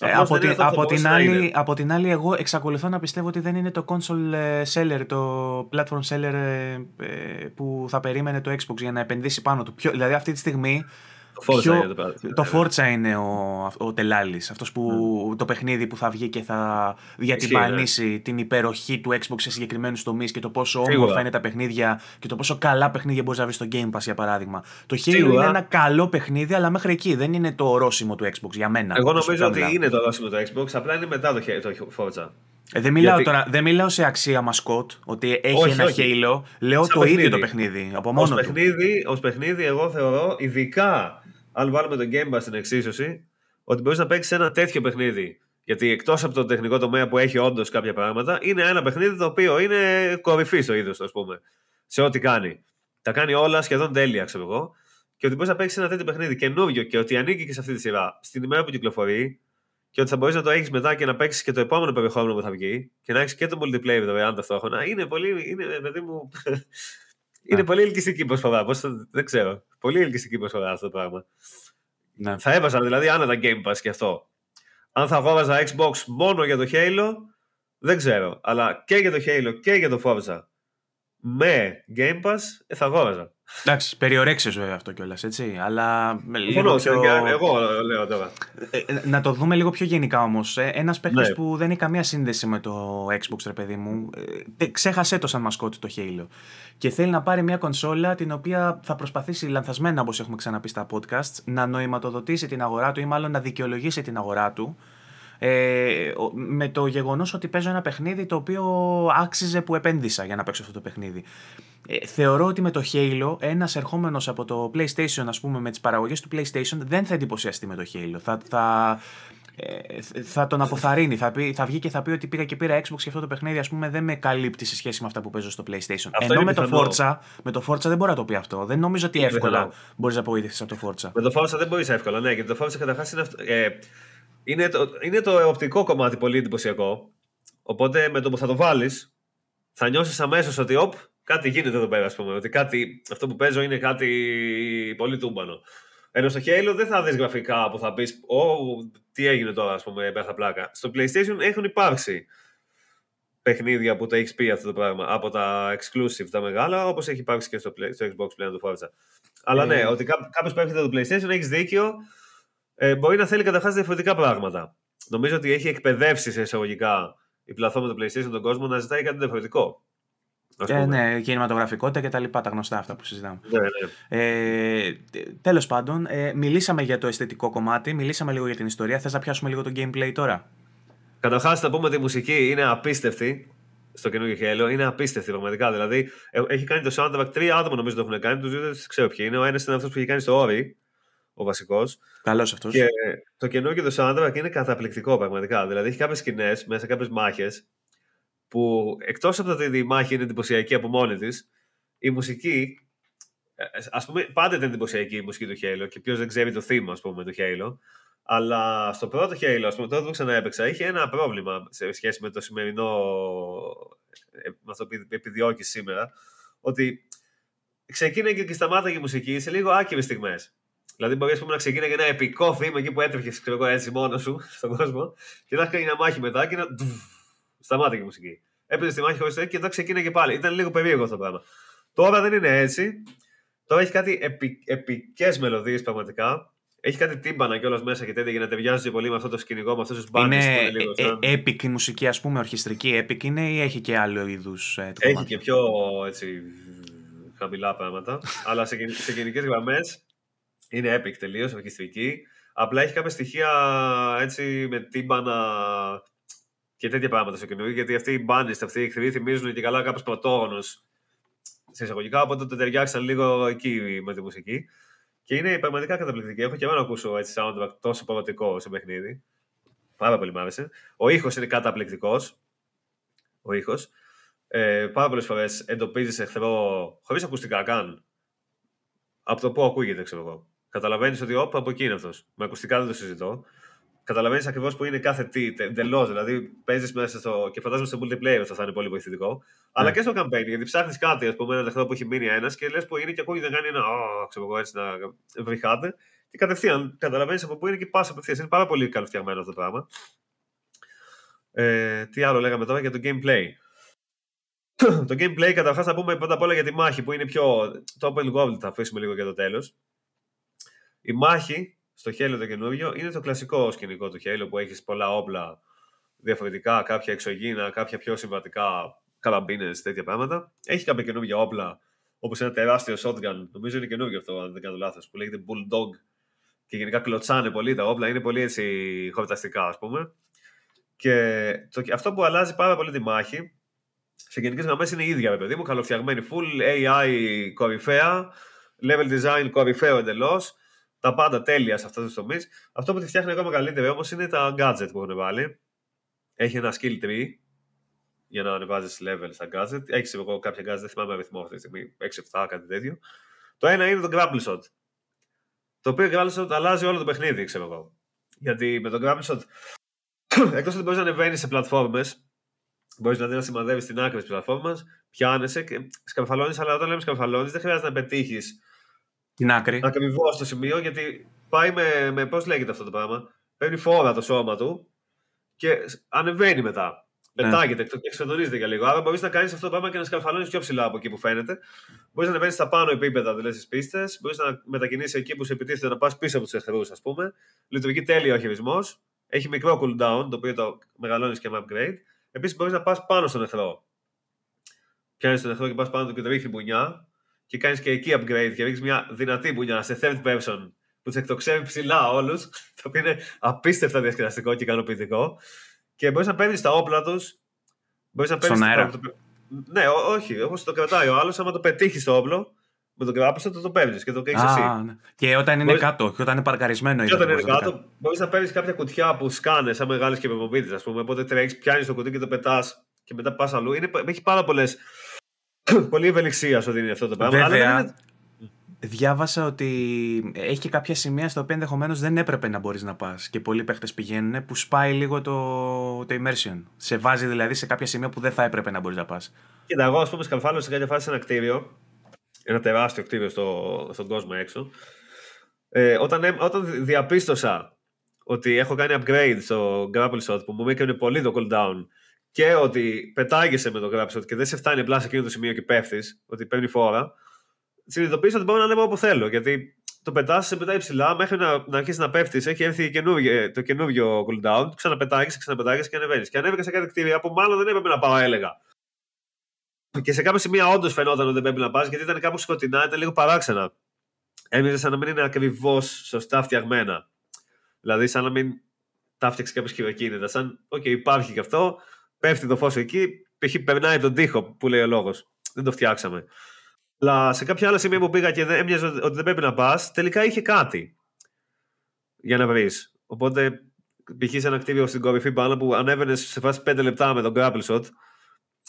Ε, από, την, από, την άλλη, από την άλλη, εγώ εξακολουθώ να πιστεύω ότι δεν είναι το console ε, seller, το platform seller ε, που θα περίμενε το Xbox για να επενδύσει πάνω του. δηλαδή αυτή τη στιγμή το Forza, είναι ο, ο Τελάλης. Αυτός που το παιχνίδι που θα βγει και θα διατυμπανίσει την υπεροχή του Xbox σε συγκεκριμένους τομείς και το πόσο όμορφα είναι τα παιχνίδια και το πόσο καλά παιχνίδια μπορείς να βρεις στο Game Pass για παράδειγμα. Το Halo είναι ένα καλό παιχνίδι, αλλά μέχρι εκεί δεν είναι το ορόσημο του Xbox για μένα. Εγώ νομίζω ότι είναι το ορόσημο του Xbox, απλά είναι μετά το, το Forza. Ε, δεν, μιλάω τώρα, δεν μιλάω σε αξία μασκότ, ότι έχει όχι, ένα όχι. Halo. Λέω το ίδιο το παιχνίδι. Από μόνο ως παιχνίδι, ως παιχνίδι, εγώ θεωρώ, ειδικά αν βάλουμε το Game Pass στην εξίσωση, ότι μπορείς να παίξεις ένα τέτοιο παιχνίδι. Γιατί εκτός από το τεχνικό τομέα που έχει όντως κάποια πράγματα, είναι ένα παιχνίδι το οποίο είναι κορυφής στο είδος, ας πούμε. Σε ό,τι κάνει. Τα κάνει όλα σχεδόν τέλεια, ξέρω εγώ. Και ότι μπορείς να παίξεις ένα τέτοιο παιχνίδι καινούριο και ότι ανήκει και σε αυτή τη σειρά στην ημέρα που κυκλοφορεί και ότι θα μπορείς να το έχεις μετά και να παίξεις και το επόμενο περιεχόμενο που θα βγει και να έχεις και το multiplayer δωρεάν ταυτόχρονα. Είναι πολύ. Είναι, παιδί μου. <laughs> Είναι πολύ ελκυστική προσφορά. Πώς, δεν ξέρω. Πολύ ελκυστική προσφορά αυτό το πράγμα. Ναι. Θα έβαζα δηλαδή άνετα Game Pass και αυτό. Αν θα αγόραζα Xbox μόνο για το Halo, δεν ξέρω. Αλλά και για το Halo και για το Forza με Game Pass ε, θα αγόραζα. Εντάξει, περιορέξεις βέβαια αυτό κιόλας, έτσι. Αλλά. Λίγο πιο... Εγώ λέω τώρα. Ε, ε, να το δούμε λίγο πιο γενικά όμως. Ένας παίχτης ναι. που δεν έχει καμία σύνδεση με το Xbox, ρε παιδί μου, ξέχασε το σαν μασκότη το Halo. Και θέλει να πάρει μια κονσόλα την οποία θα προσπαθήσει λανθασμένα, όπως έχουμε ξαναπεί στα podcast, να νοηματοδοτήσει την αγορά του ή μάλλον να δικαιολογήσει την αγορά του ε, με το γεγονός ότι παίζω ένα παιχνίδι το οποίο άξιζε που επένδυσα για να παίξω αυτό το παιχνίδι. Ε, θεωρώ ότι με το Halo ένας ερχόμενος από το PlayStation, ας πούμε, με τις παραγωγές του PlayStation, δεν θα εντυπωσιαστεί με το Halo. Θα, θα, ε, θα τον αποθαρρύνει. Θα, πει, θα βγει και θα πει ότι πήρα και πήρα Xbox και αυτό το παιχνίδι ας πούμε, δεν με καλύπτει σε σχέση με αυτά που παίζω στο PlayStation. Αυτό Ενώ με το, Forza, με το Forza δεν μπορεί να το πει αυτό. Δεν νομίζω ότι εύκολα μπορείς να απογοητευτείς από το Forza. Με το Forza δεν μπορείς εύκολα, ναι. Και το Forza καταρχάς είναι αυτό. Ε, είναι το, είναι το οπτικό κομμάτι πολύ εντυπωσιακό. Οπότε με το που θα το βάλεις, θα νιώσεις αμέσως ότι οπ, κάτι γίνεται εδώ πέρα, ας πούμε. Ότι κάτι, αυτό που παίζω είναι κάτι πολύ τούμπανο. Ενώ στο Halo δεν θα δεις γραφικά που θα πεις, Ω, τι έγινε τώρα, ας πούμε, πέρα πλάκα. Στο PlayStation έχουν υπάρξει παιχνίδια που το έχεις πει αυτό το πράγμα από τα exclusive, τα μεγάλα, όπως έχει υπάρξει και στο, στο Xbox πλέον το Forza. Αλλά ναι, ε. ότι κάποιος που έρχεται το PlayStation έχεις δίκιο ε, μπορεί να θέλει καταρχάς διαφορετικά πράγματα. Νομίζω ότι έχει εκπαιδεύσει σε εισαγωγικά η πλατφόρμα του PlayStation τον κόσμο να ζητάει κάτι διαφορετικό. Ε, ναι, κινηματογραφικότητα και τα λοιπά, τα γνωστά αυτά που συζητάμε. Ναι, ναι. Ε, Τέλος πάντων, ε, μιλήσαμε για το αισθητικό κομμάτι, μιλήσαμε λίγο για την ιστορία. Θες να πιάσουμε λίγο το gameplay τώρα; Καταρχάς, θα πούμε ότι η μουσική είναι απίστευτη στο καινούργιο Halo. Είναι απίστευτη πραγματικά. Δηλαδή, ε, έχει κάνει το soundtrack τρία άτομα νομίζω το έχουν κάνει. Τους δύο δεν ξέρω ποιοι είναι. Ο ένας είναι αυτός που έχει κάνει στο Ori, ο βασικός. Καλός αυτός. Και το καινούργιο το soundtrack είναι καταπληκτικό πραγματικά. Δηλαδή έχει κάποιες σκηνές μέσα, κάποιες μάχες που εκτός από το ότι η μάχη είναι εντυπωσιακή από μόνη της, η μουσική. Α πούμε, πάντα ήταν εντυπωσιακή η μουσική του Halo και ποιος δεν ξέρει το θύμα, ας πούμε, του Halo. Αλλά στο πρώτο Halo, ας πούμε, τότε που ξαναέπαιξα, είχε ένα πρόβλημα σε σχέση με το σημερινό. Ε, με αυτό που επιδιώκεις σήμερα. Ότι ξεκίνησε και σταμάταγε η μουσική σε λίγο άκυρε στιγμές. Δηλαδή, μπορεί πούμε, να ξεκίνησε ένα επικό θύμα εκεί που έτρεχες έτσι μόνος σου <laughs> στον κόσμο και να κάνει μια μάχη μετά και να. Σταμάτησε η μουσική. έπαιζε στη μάχη χωρίς το και μετά ξεκίνησε και πάλι. Ήταν λίγο περίεργο αυτό το πράγμα. Τώρα δεν είναι έτσι. Τώρα έχει κάτι επι, επικές μελωδίες πραγματικά. Έχει κάτι τύμπανα κιόλας μέσα και τέτοια για να ταιριάζει πολύ με αυτό το σκηνικό, με αυτούς τους μπάντε. Είναι, είναι λίγο, σαν... ε, epic η μουσική, ας πούμε, ορχιστρική epic είναι ή έχει και άλλο είδους. Ε, έχει και πιο έτσι, χαμηλά πράγματα. <laughs> αλλά σε, σε γενικές γραμμές είναι epic τελείως, ορχιστρική. Απλά έχει κάποια στοιχεία έτσι με τύμπανα και τέτοια πράγματα στο καινούργιο, γιατί αυτοί οι μπάντε, αυτοί οι εχθροί θυμίζουν και καλά κάποιο πρωτόγονο σε εισαγωγικά, οπότε το ταιριάξαν λίγο εκεί με τη μουσική. Και είναι πραγματικά καταπληκτική. Έχω και εγώ να ακούσω έτσι soundtrack τόσο παγωτικό σε παιχνίδι. Πάρα πολύ μ' άρεσε. Ο ήχος είναι καταπληκτικός. Ο ήχος. Ε, πάρα πολλές φορές εντοπίζεις εχθρό χωρίς ακουστικά καν. Από το πού ακούγεται, ξέρω εγώ. Καταλαβαίνεις ότι όπα από εκεί είναι αυτός. Με ακουστικά δεν το συζητώ καταλαβαίνεις ακριβώς που είναι κάθε τι εντελώς. Δηλαδή, παίζεις μέσα στο. και φαντάζομαι στο multiplayer αυτό θα είναι πολύ βοηθητικό. Ναι. Αλλά και στο campaign, γιατί ψάχνεις κάτι, ας πούμε, ένα τεχνό που έχει μείνει ένας και λες που είναι και ακούγεται κάνει ένα. Oh, ξέρω εγώ έτσι να βρυχάτε. Και κατευθείαν καταλαβαίνεις από πού είναι και πας απευθείας. Είναι πάρα πολύ καλοφτιαγμένο αυτό το πράγμα. Ε, τι άλλο λέγαμε τώρα για το gameplay. <clears throat> το gameplay καταρχάς να πούμε πρώτα απ' όλα για τη μάχη που είναι πιο. Το open world θα αφήσουμε λίγο για το τέλος. Η μάχη στο Halo το καινούριο είναι το κλασικό σκηνικό του Halo που έχεις πολλά όπλα διαφορετικά, κάποια εξωγήινα, κάποια πιο συμβατικά καραμπίνες, τέτοια πράγματα. Έχει κάποια καινούργια όπλα, όπως ένα τεράστιο shotgun, νομίζω είναι καινούργιο αυτό, αν δεν κάνω λάθος, που λέγεται Bulldog. Και γενικά κλωτσάνε πολύ τα όπλα, είναι πολύ έτσι χορταστικά, ας πούμε. Και το, αυτό που αλλάζει πάρα πολύ τη μάχη, σε γενικές γραμμές είναι η ίδια, παιδί μου, καλοφτιαγμένη, full AI κορυφαία, level design κορυφαίο εντελώς τα πάντα τέλεια σε αυτούς τους τομείς. Αυτό που τη φτιάχνει ακόμα καλύτερη όμως είναι τα gadget που έχουν βάλει. Έχει ένα skill tree για να ανεβάζεις level στα gadget. Έχεις εγώ κάποια gadget, δεν θυμάμαι αριθμό αυτή τη στιγμή, 6-7, κάτι τέτοιο. Το ένα είναι το grapple shot. Το οποίο grapple shot αλλάζει όλο το παιχνίδι, ξέρω εγώ. Γιατί με το grapple shot, <clears throat> εκτός ότι μπορείς να ανεβαίνεις σε πλατφόρμες, μπορείς να σημαδεύεις στην άκρη της πλατφόρμας, πιάνεσαι και σκαρφαλώνεις, αλλά όταν λέμε σκαρφαλώνεις, δεν χρειάζεται να πετύχεις την άκρη. Ακριβώς στο σημείο, γιατί πάει με, με πώς λέγεται αυτό το πράγμα. Παίρνει φόρα το σώμα του και ανεβαίνει μετά. Ναι. Πετάγεται και εξοδονίζεται για λίγο. Άρα μπορείς να κάνεις αυτό το πράγμα και να σκαλφαλώνει πιο ψηλά από εκεί που φαίνεται. Μπορείς να ανεβαίνεις στα πάνω επίπεδα, δηλαδή στις πίστες. Μπορείς να μετακινήσεις εκεί που σε επιτίθεται να πας πίσω από τους εχθρούς, ας πούμε. Λειτουργεί τέλεια ο χειρισμός. Έχει μικρό cooldown, το οποίο το μεγαλώνεις και με upgrade. Επίσης μπορείς να πας πάνω στον εχθρό. Πιάνεις τον εχθρό και πας πάνω του και το ρίχνεις μπουνιά και κάνεις και εκεί upgrade και ρίξεις μια δυνατή μπουνιά σε third person που τους εκτοξεύει ψηλά όλους, <laughs> το οποίο είναι απίστευτα διασκεδαστικό και ικανοποιητικό. Και μπορείς να παίρνεις τα όπλα τους. Μπορείς να παίρνεις. Το... Ναι, ό, όχι, όπως το κρατάει ο άλλος, άμα το πετύχεις το όπλο, με τον κράπιστο το, το παίρνεις και το κάνει εσύ. Ναι. Και όταν είναι μπορείς... κάτω, και όταν είναι παρκαρισμένο. Και όταν είναι κάτω, μπορείς να παίρνεις κάποια κουτιά που σκάνες σαν μεγάλες και ας πούμε. Οπότε τρέχεις, πιάνεις το κουτί και το πετάς και μετά πας αλλού. Είναι, έχει πάρα πολλές <coughs> Πολύ ευελιξία σου δίνει αυτό το πράγμα. Βέβαια, αλλά είναι... Διάβασα ότι έχει και κάποια σημεία στα οποία ενδεχομένως δεν έπρεπε να μπορείς να πας και πολλοί παίχτες πηγαίνουν που σπάει λίγο το, το immersion. Σε βάζει δηλαδή σε κάποια σημεία που δεν θα έπρεπε να μπορείς να πας. Κοίτα, εγώ ας πούμε σκαλφάλω σε κάποια φάση σε ένα κτίριο, ένα τεράστιο κτίριο στο, στον κόσμο έξω. Ε, όταν, όταν διαπίστωσα ότι έχω κάνει upgrade στο grapple shot που μου έκανε πολύ το cooldown και ότι πετάγεσαι με το γράψο και δεν σε φτάνει απλά σε εκείνο το σημείο και πέφτεις, ότι παίρνει φόρα, συνειδητοποιήσω ότι μπορώ να ανέβω όπου θέλω. Γιατί το πετάς, σε πετάει ψηλά μέχρι να, να αρχίσεις να πέφτεις. Έχει έρθει το καινούργιο cooldown, ξαναπετάγεσαι, ξαναπετάγεσαι και ανεβαίνεις. Και ανέβηκα σε κάτι κτίρια που μάλλον δεν έπρεπε να πάω, έλεγα. Και σε κάποια σημεία όντως φαινόταν ότι δεν πρέπει να πας, γιατί ήταν κάπου σκοτεινά, ήταν λίγο παράξενα. Έμοιαζε σαν να μην είναι ακριβώς σωστά φτιαγμένα. Δηλαδή, σαν να μην τα 'χει φτιάξει κάποιος χειροκίνητα. Σαν, OK, okay, υπάρχει και αυτό, πέφτει το φως εκεί, π.χ. περνάει τον τοίχο που λέει ο λόγος. Δεν το φτιάξαμε. Αλλά σε κάποια άλλα σημεία που πήγα και δεν, έμοιαζε ότι δεν πρέπει να πας, τελικά είχε κάτι για να βρεις. Οπότε π.χ. σε ένα κτίριο στην κορυφή πάνω που ανέβαινε σε φάση 5 λεπτά με τον grapple shot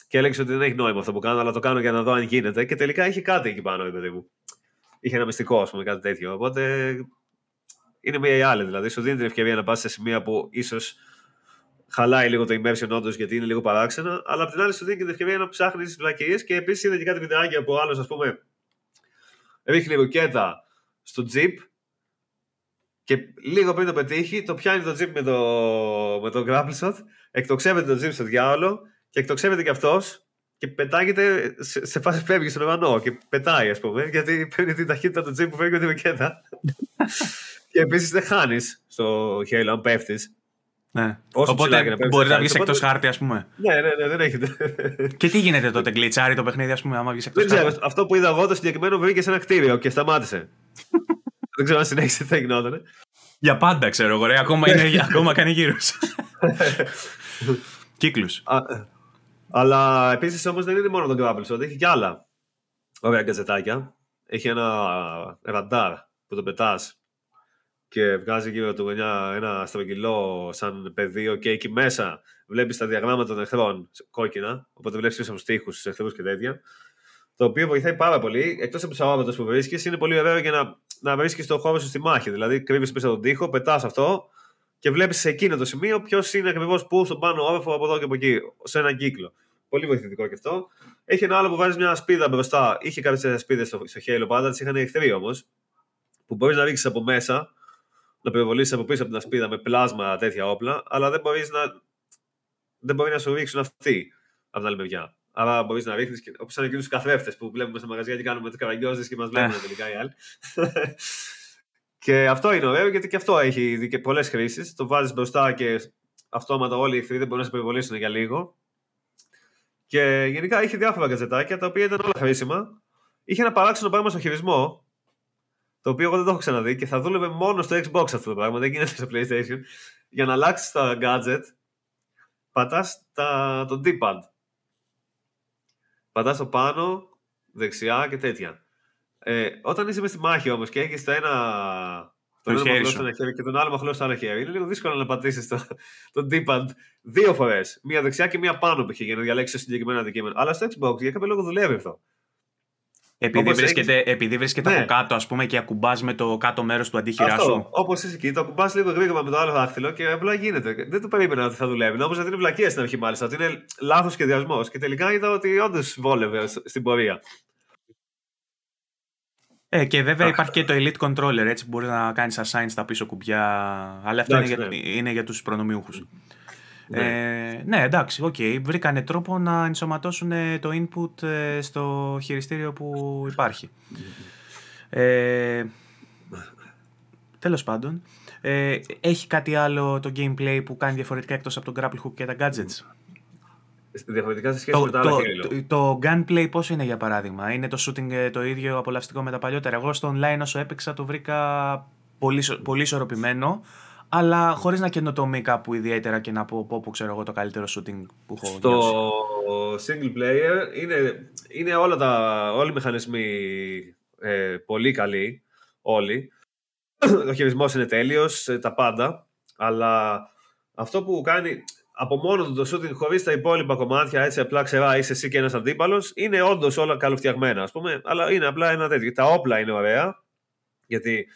και έλεγες ότι δεν έχει νόημα αυτό που κάνω, αλλά το κάνω για να δω αν γίνεται. Και τελικά είχε κάτι εκεί πάνω, παιδί μου. Είχε ένα μυστικό, ας πούμε, κάτι τέτοιο. Οπότε είναι μια ή άλλη. Δηλαδή, σου δίνει την ευκαιρία να πας σε σημεία που ίσως χαλάει λίγο το immersion όντως γιατί είναι λίγο παράξενα, αλλά απ' την άλλη σου δίνει και την ευκαιρία να ψάχνεις τις βλακίε και επίσης είδε και κάτι βιντεάκια που άλλος, ας πούμε, ρίχνει ρουκέτα στο jeep και λίγο πριν το πετύχει, το πιάνει το jeep με το, με το grapple shot, εκτοξεύεται το jeep στο διάολο και εκτοξεύεται κι αυτός και πετάγεται σε, σε φάση φεύγει στον ουρανό και πετάει, ας πούμε, γιατί παίρνει την ταχύτητα του τζιπ που φεύγει τη βικέτα. <laughs> και επίσης δεν χάνεις στο Halo αν πέφτεις. Ναι. Όσο Οπότε μπορεί να βγεις εκτός χάρτη, ας πούμε. Ναι, ναι, ναι, δεν έχετε. και τι γίνεται τότε, γκλιτσάρι το παιχνίδι, ας πούμε, άμα βγεις εκτός χάρτη. Δεν ξέρω. Αυτό που είδα εγώ το συγκεκριμένο βγήκε σε ένα κτίριο και σταμάτησε. <laughs> δεν ξέρω αν συνέχισε τι θα γινόταν. Για πάντα ξέρω εγώ, ρε. Ακόμα, είναι, ακόμα κάνει γύρω. <laughs> Κύκλους. Αλλά επίσης όμως δεν είναι μόνο το Grapple έχει και άλλα ωραία γκαζετάκια. Έχει ένα ραντάρ που το πετάς και βγάζει γύρω του ένα, ένα στρογγυλό σαν πεδίο και εκεί μέσα βλέπεις τα διαγράμματα των εχθρών κόκκινα. Οπότε βλέπεις πίσω από τους τοίχου, τους εχθρούς και τέτοια. Το οποίο βοηθάει πάρα πολύ. Εκτός από τους αβάβατο που βρίσκεις, είναι πολύ ωραίο για να, να βρίσκεις το χώρο σου στη μάχη. Δηλαδή, κρύβεις πίσω από τον τοίχο, πετάς αυτό και βλέπεις σε εκείνο το σημείο ποιος είναι ακριβώς πού, στον πάνω όροφο, από εδώ και από εκεί, σε ένα κύκλο. Πολύ βοηθητικό και αυτό. Έχει ένα άλλο που βάζει μια σπίδα μπροστά. Είχε κάποιες σπίδες στο, στο χέλο πάντα, τι είχαν εχθροί όμως. Που μπορείς να ρίξεις από μέσα, να πυροβολήσει από πίσω από την ασπίδα με πλάσμα τέτοια όπλα, αλλά δεν μπορείς να, δεν μπορεί να σου ρίξουν αυτοί από την άλλη μεριά. Άρα μπορείς να ρίχνεις όπως σαν εκείνους τους καθρέφτες που βλέπουμε στα μαγαζιά και κάνουμε τις καραγκιόζες και μας βλέπουν ναι. τελικά οι άλλοι. <laughs> και αυτό είναι ωραίο γιατί και αυτό έχει πολλές χρήσεις. Το βάζεις μπροστά και αυτόματα όλοι οι εχθροί δεν μπορούν να σε περιβολήσουν για λίγο. Και γενικά είχε διάφορα γκαζετάκια τα οποία ήταν όλα χρήσιμα. Είχε ένα παράξενο πράγμα στο χειρισμό, το οποίο εγώ δεν το έχω ξαναδεί και θα δούλευε μόνο στο Xbox αυτό το πράγμα, δεν γίνεται στο PlayStation. Για να αλλάξεις τα gadget, πατάς το D-pad. Πατάς το πάνω, δεξιά και τέτοια. Ε, όταν είσαι μες στη μάχη όμως και έχεις το ένα το ένα μαχλό στο ένα χέρι και τον άλλο μαχλό στο άλλο χέρι. Είναι λίγο δύσκολο να πατήσεις το, το D-pad δύο φορές. Μία δεξιά και μία πάνω π.χ. για να διαλέξεις το συγκεκριμένο αντικείμενο. Αλλά στο Xbox για κάποιο λόγο δουλεύει αυτό. Επειδή βρίσκεται, έχεις... επειδή βρίσκεται ναι. από κάτω, ας πούμε, και ακουμπάς με το κάτω μέρος του αντίχειρά σου. Όπως είσαι εκεί, το ακουμπάς λίγο γρήγορα με το άλλο δάχτυλο και απλά γίνεται. Δεν το περίμενα ότι θα δουλεύει. Νόμιζα ότι είναι βλακία στην αρχή, μάλιστα. Ότι είναι λάθος σχεδιασμός. Και τελικά είδα ότι όντως βόλευε στην πορεία. Ε, και βέβαια υπάρχει και το Elite Controller, έτσι που μπορείς να κάνεις assign στα πίσω κουμπιά. Αλλά αυτό είναι, για, ναι. είναι για τους προνομιούχους. Ναι. Ε, ναι, εντάξει, OK. Okay. Βρήκανε τρόπο να ενσωματώσουν το input ε, στο χειριστήριο που υπάρχει. Ε, τέλος πάντων. Ε, έχει κάτι άλλο το gameplay που κάνει διαφορετικά εκτός από τον grapple hook και τα gadgets; Διαφορετικά σε σχέση το, με τα άλλα το, το, το, gunplay πώς είναι για παράδειγμα; Είναι το shooting ε, το ίδιο απολαυστικό με τα παλιότερα; Εγώ στο online όσο έπαιξα το βρήκα πολύ, πολύ ισορροπημένο. Αλλά χωρίς να καινοτομεί κάπου ιδιαίτερα και να πω πω, ξέρω εγώ το καλύτερο shooting που έχω Στο νιώσει. single player είναι, είναι όλα τα, όλοι οι μηχανισμοί ε, πολύ καλοί. Όλοι. <clears throat> Ο χειρισμός είναι τέλειος, ε, τα πάντα. Αλλά αυτό που κάνει από μόνο του το shooting χωρίς τα υπόλοιπα κομμάτια, έτσι απλά ξερά είσαι εσύ και ένας αντίπαλος, είναι όντως όλα καλοφτιαγμένα, ας πούμε, αλλά είναι απλά ένα τέτοιο. Τα όπλα είναι ωραία, γιατί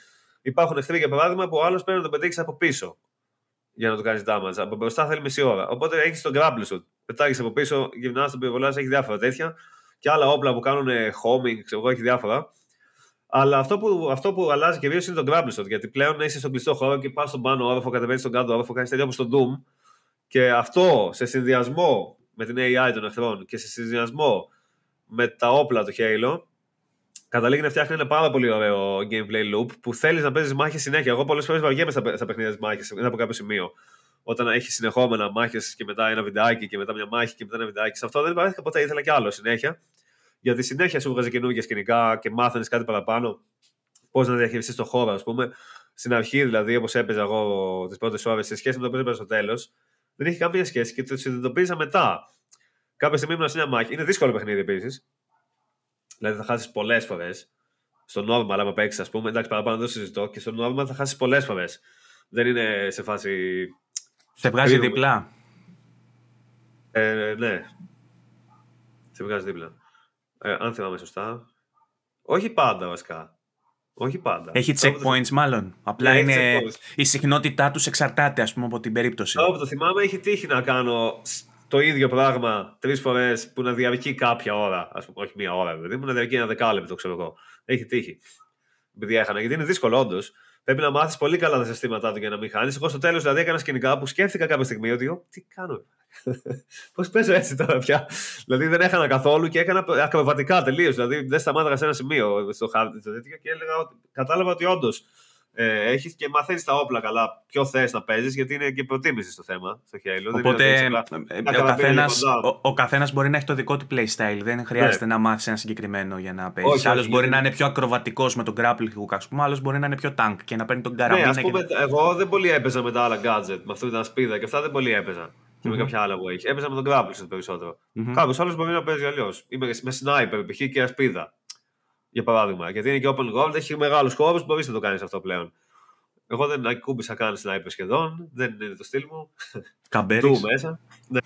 υπάρχουν εχθροί για παράδειγμα που ο άλλος πρέπει να το πετύχεις από πίσω για να το κάνεις damage. Από μπροστά θέλει μισή ώρα. Οπότε έχεις τον grapple σου. Πετάγεις από πίσω, γυρνά τον πυροβολάς, έχει διάφορα τέτοια. Και άλλα όπλα που κάνουν homing, ξέρω εγώ, έχει διάφορα. Αλλά αυτό που, αυτό που αλλάζει κυρίω είναι το grapple shot. Γιατί πλέον είσαι στον κλειστό χώρο και πας στον πάνω όροφο, κατεβαίνεις στον κάτω όροφο, κάνεις τέτοια όπως στο Doom και αυτό σε συνδυασμό με την AI των εχθρών και σε συνδυασμό με τα όπλα του Halo, καταλήγει να φτιάχνει ένα πάρα πολύ ωραίο gameplay loop που θέλεις να παίζεις μάχες συνέχεια. Εγώ πολλές φορές βαριέμαι στα, στα παιχνίδια της μάχης από κάποιο σημείο. Όταν έχει συνεχόμενα μάχες και μετά ένα βιντεάκι και μετά μια μάχη και μετά ένα βιντεάκι. Σε αυτό δεν βαρέθηκα ποτέ, ήθελα και άλλο συνέχεια. Γιατί συνέχεια σου βγάζει καινούργια σκηνικά και μάθανε κάτι παραπάνω. Πώς να διαχειριστείς το χώρο, ας πούμε. Στην αρχή δηλαδή, όπως έπαιζα εγώ τις πρώτες ώρες σε σχέση με το που έπαιζα στο τέλος, δεν έχει καμία σχέση και το συνειδητοποίησα μετά. Κάποια στιγμή ήμουν σε μια μάχη. Είναι δύσκολο παιχνίδι επίσης. Δηλαδή θα χάσεις πολλές φορέ. Στο normal, άμα παίξεις, ας πούμε, εντάξει, παραπάνω δεν το συζητώ. Και στο normal θα χάσεις πολλές φορέ. Δεν είναι σε φάση. Σε βγάζει διπλά. Ε, ναι. Σε βγάζει δίπλα. Ε, αν θυμάμαι σωστά. Όχι πάντα βασικά. Όχι πάντα. Έχει checkpoints μάλλον. Απλά ναι, είναι η συχνότητά τους εξαρτάται ας πούμε από την περίπτωση. Όπου το θυμάμαι έχει τύχει να κάνω το ίδιο πράγμα τρεις φορές που να διαρκεί κάποια ώρα. Ας πούμε, όχι μία ώρα, δηλαδή, που να διαρκεί ένα δεκάλεπτο, ξέρω εγώ. Έχει τύχει. Επειδή έχανα, γιατί είναι δύσκολο όντως. Πρέπει να μάθεις πολύ καλά τα συστήματά του για να μην χάνεις. Εγώ στο τέλος δηλαδή έκανα σκηνικά που σκέφτηκα κάποια στιγμή ότι. Τι κάνω. <laughs> Πώς παίζω έτσι τώρα πια. δηλαδή δεν έχανα καθόλου και έκανα ακροβατικά τελείως. Δηλαδή δεν σταμάταγα σε ένα σημείο στο χάρτη και έλεγα ότι κατάλαβα ότι όντως ε, έχεις και μαθαίνεις τα όπλα καλά. Ποιο θες να παίζεις, γιατί είναι και προτίμηση στο θέμα στο Halo. Οπότε ε, ο καθένα ο, καθένας μπορεί να έχει το δικό του playstyle. Δεν χρειάζεται ναι. να μάθεις ένα συγκεκριμένο για να παίζεις. Άλλος μπορεί να είναι πιο ακροβατικός με τον grapple hook, ας πούμε. Άλλος μπορεί να είναι πιο tank και να παίρνει τον καραμίνα. Ναι, πούμε, και... Εγώ δεν πολύ έπαιζα με τα άλλα gadget. Με αυτό ήταν σπίδα και αυτά δεν πολύ έπαιζα. Και με κάποια άλλα που έχει. Έπαιζα με τον grapple περισσότερο. Mm-hmm. Κάποιος άλλος μπορεί να παίζει αλλιώς. Είμαι με sniper, π.χ. και ασπίδα. Για παράδειγμα. Γιατί είναι και open world, έχει μεγάλους χώρου, μπορείς να το κάνεις αυτό πλέον. Εγώ δεν ακούμπησα καν sniper σχεδόν. Δεν είναι το στυλ μου. Καμπέρι. μέσα. Ναι.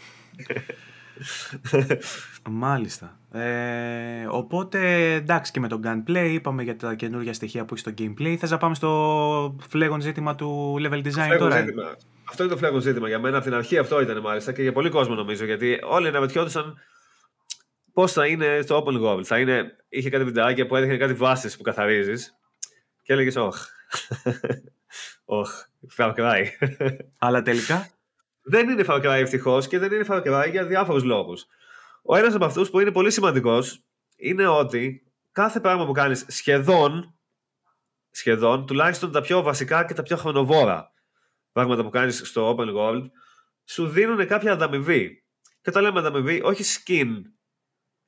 Μάλιστα. Ε, οπότε εντάξει και με το gunplay είπαμε για τα καινούργια στοιχεία που έχει στο gameplay. Θες να πάμε στο φλέγον ζήτημα του level design τώρα; Ζήτημα. Αυτό είναι το φλέγον ζήτημα. Για μένα από την αρχή αυτό ήταν μάλιστα και για πολύ κόσμο νομίζω. Γιατί όλοι αναμετιόντουσαν πώς θα είναι στο open world. Θα είναι, είχε κάτι βιντεάκια που έδειχνε κάτι βάσεις που καθαρίζεις και έλεγες, Όχι. Όχι, Far Cry. <laughs> Αλλά τελικά; Δεν είναι Far Cry ευτυχώς και δεν είναι Far Cry για διάφορους λόγους. Ο ένας από αυτούς που είναι πολύ σημαντικός είναι ότι κάθε πράγμα που κάνεις σχεδόν, σχεδόν, τουλάχιστον τα πιο βασικά και τα πιο χρονοβόρα πράγματα που κάνεις στο Open World, σου δίνουν κάποια ανταμοιβή. Και όταν λέμε ανταμοιβή, όχι skin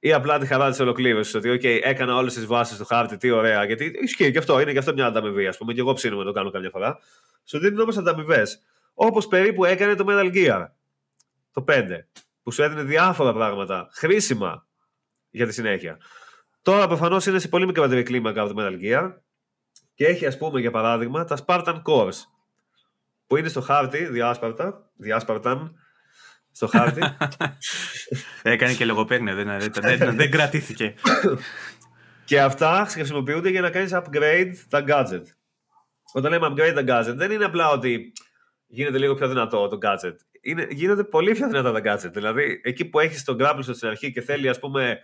ή απλά τη χαρά της ολοκλήρωσης. Ότι, OK, έκανα όλες τις βάσεις του χάρτη, τι ωραία. Γιατί ισχύει και αυτό, είναι και αυτό μια ανταμοιβή, ας πούμε. Και εγώ ψήνω να το κάνω καμιά φορά. Σου δίνουν όμως ανταμοιβές. Όπως περίπου έκανε το Metal Gear. Το 5. Που σου έδινε διάφορα πράγματα χρήσιμα για τη συνέχεια. Τώρα προφανώς είναι σε πολύ μικρότερη κλίμακα από το Metal Gear. Και έχει, ας πούμε, για παράδειγμα, τα Spartan Cores. Που είναι στο χάρτη διάσπαρτα, διάσπαρταν, στο χάρτη. <laughs> Έκανε και λογοπαίγνια, δεν, δεν, δεν κρατήθηκε. και αυτά χρησιμοποιούνται για να κάνεις upgrade τα gadget. Όταν λέμε upgrade τα gadget, δεν είναι απλά ότι γίνεται λίγο πιο δυνατό το gadget. Είναι, γίνονται πολύ πιο δυνατά τα gadget. Δηλαδή, εκεί που έχεις τον grapple στην αρχή και θέλει, ας πούμε,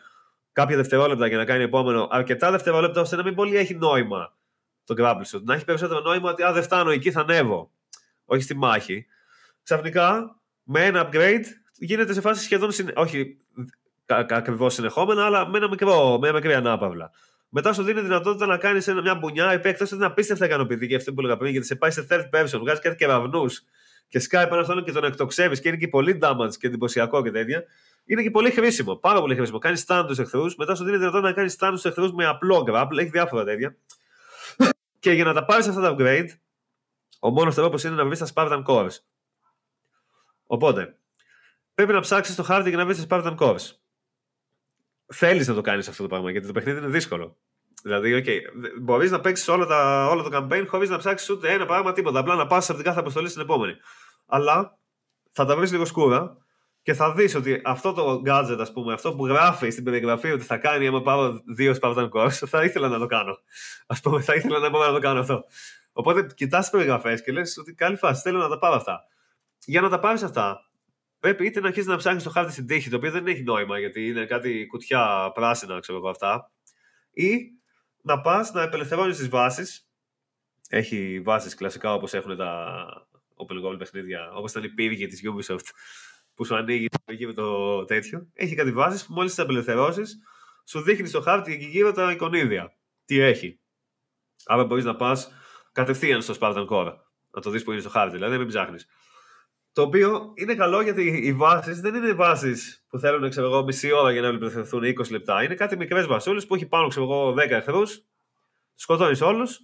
κάποια δευτερόλεπτα για να κάνει επόμενο, αρκετά δευτερόλεπτα ώστε να μην πολύ έχει νόημα το grapple Να έχει περισσότερο νόημα ότι, α, δεν φτάνω εκεί, θα ανέβω. Όχι στη μάχη. Ξαφνικά με ένα upgrade γίνεται σε φάση σχεδόν, όχι ακριβώς συνεχόμενα, αλλά με ένα μικρό, με ένα μικρή ανάπαυλα. Μετά σου δίνει δυνατότητα να κάνεις μια μπουνιά επέκταση ότι είναι απίστευτα ικανοποιητική αυτή που έλεγα πριν, γιατί σε πάει σε third person, βγάζεις κάτι κεραυνούς και σκάει πάνω αυτόν και τον εκτοξεύεις και είναι και πολύ damage και εντυπωσιακό και τέτοια. Είναι και πολύ χρήσιμο, πάρα πολύ χρήσιμο. Κάνεις stand τους εχθρούς, μετά σου δίνει δυνατότητα να κάνεις stand τους εχθρούς με απλό grapple, έχει διάφορα τέτοια. και για να τα πάρεις αυτά τα upgrade, ο μόνος τρόπος είναι να βρεις τα Spartan Cores. Οπότε, πρέπει να ψάξεις το χάρτη για να βρεις τις Spartan Cores. Θέλεις να το κάνεις αυτό το πράγμα γιατί το παιχνίδι είναι δύσκολο. Δηλαδή, okay, μπορείς να παίξεις όλο, όλο το campaign χωρίς να ψάξεις ούτε ένα πράγμα, τίποτα. Απλά να πας από την κάθε αποστολή στην επόμενη. Αλλά θα τα βρεις λίγο σκούρα και θα δεις ότι αυτό το gadget, ας πούμε, αυτό που γράφει στην περιγραφή ότι θα κάνει άμα πάω δύο Spartan Cores, θα ήθελα να το κάνω. Α πούμε, θα ήθελα να μπορώ να το κάνω αυτό. Οπότε κοιτάς τις περιγραφές και λες ότι καλή φάση, θέλω να τα πάρω αυτά για να τα πάρεις αυτά, πρέπει είτε να αρχίσεις να ψάχνεις το χάρτη στην τύχη, το οποίο δεν έχει νόημα γιατί είναι κάτι κουτιά πράσινα, ξέρω εγώ αυτά, ή να πας να απελευθερώνεις τις βάσεις. Έχει βάσεις κλασικά όπως έχουν τα open world παιχνίδια, όπως ήταν η πύργη της Ubisoft που σου ανοίγει γύρω το τέτοιο. Έχει κάτι βάσεις που μόλις τις απελευθερώσεις, σου δείχνει στο χάρτη εκεί γύρω τα εικονίδια. Τι έχει. Άρα μπορείς να πας κατευθείαν στο Spartan Core. Να το δεις που είναι στο χάρτη, δηλαδή μην ψάχνεις. Το οποίο είναι καλό γιατί οι βάσεις δεν είναι βάσεις που θέλουν ξέρω εγώ, μισή ώρα για να απελευθερωθούν 20 λεπτά. Είναι κάτι μικρές βασούλε που έχει πάνω ξέρω εγώ, 10 εχθρούς, σκοτώνεις όλους,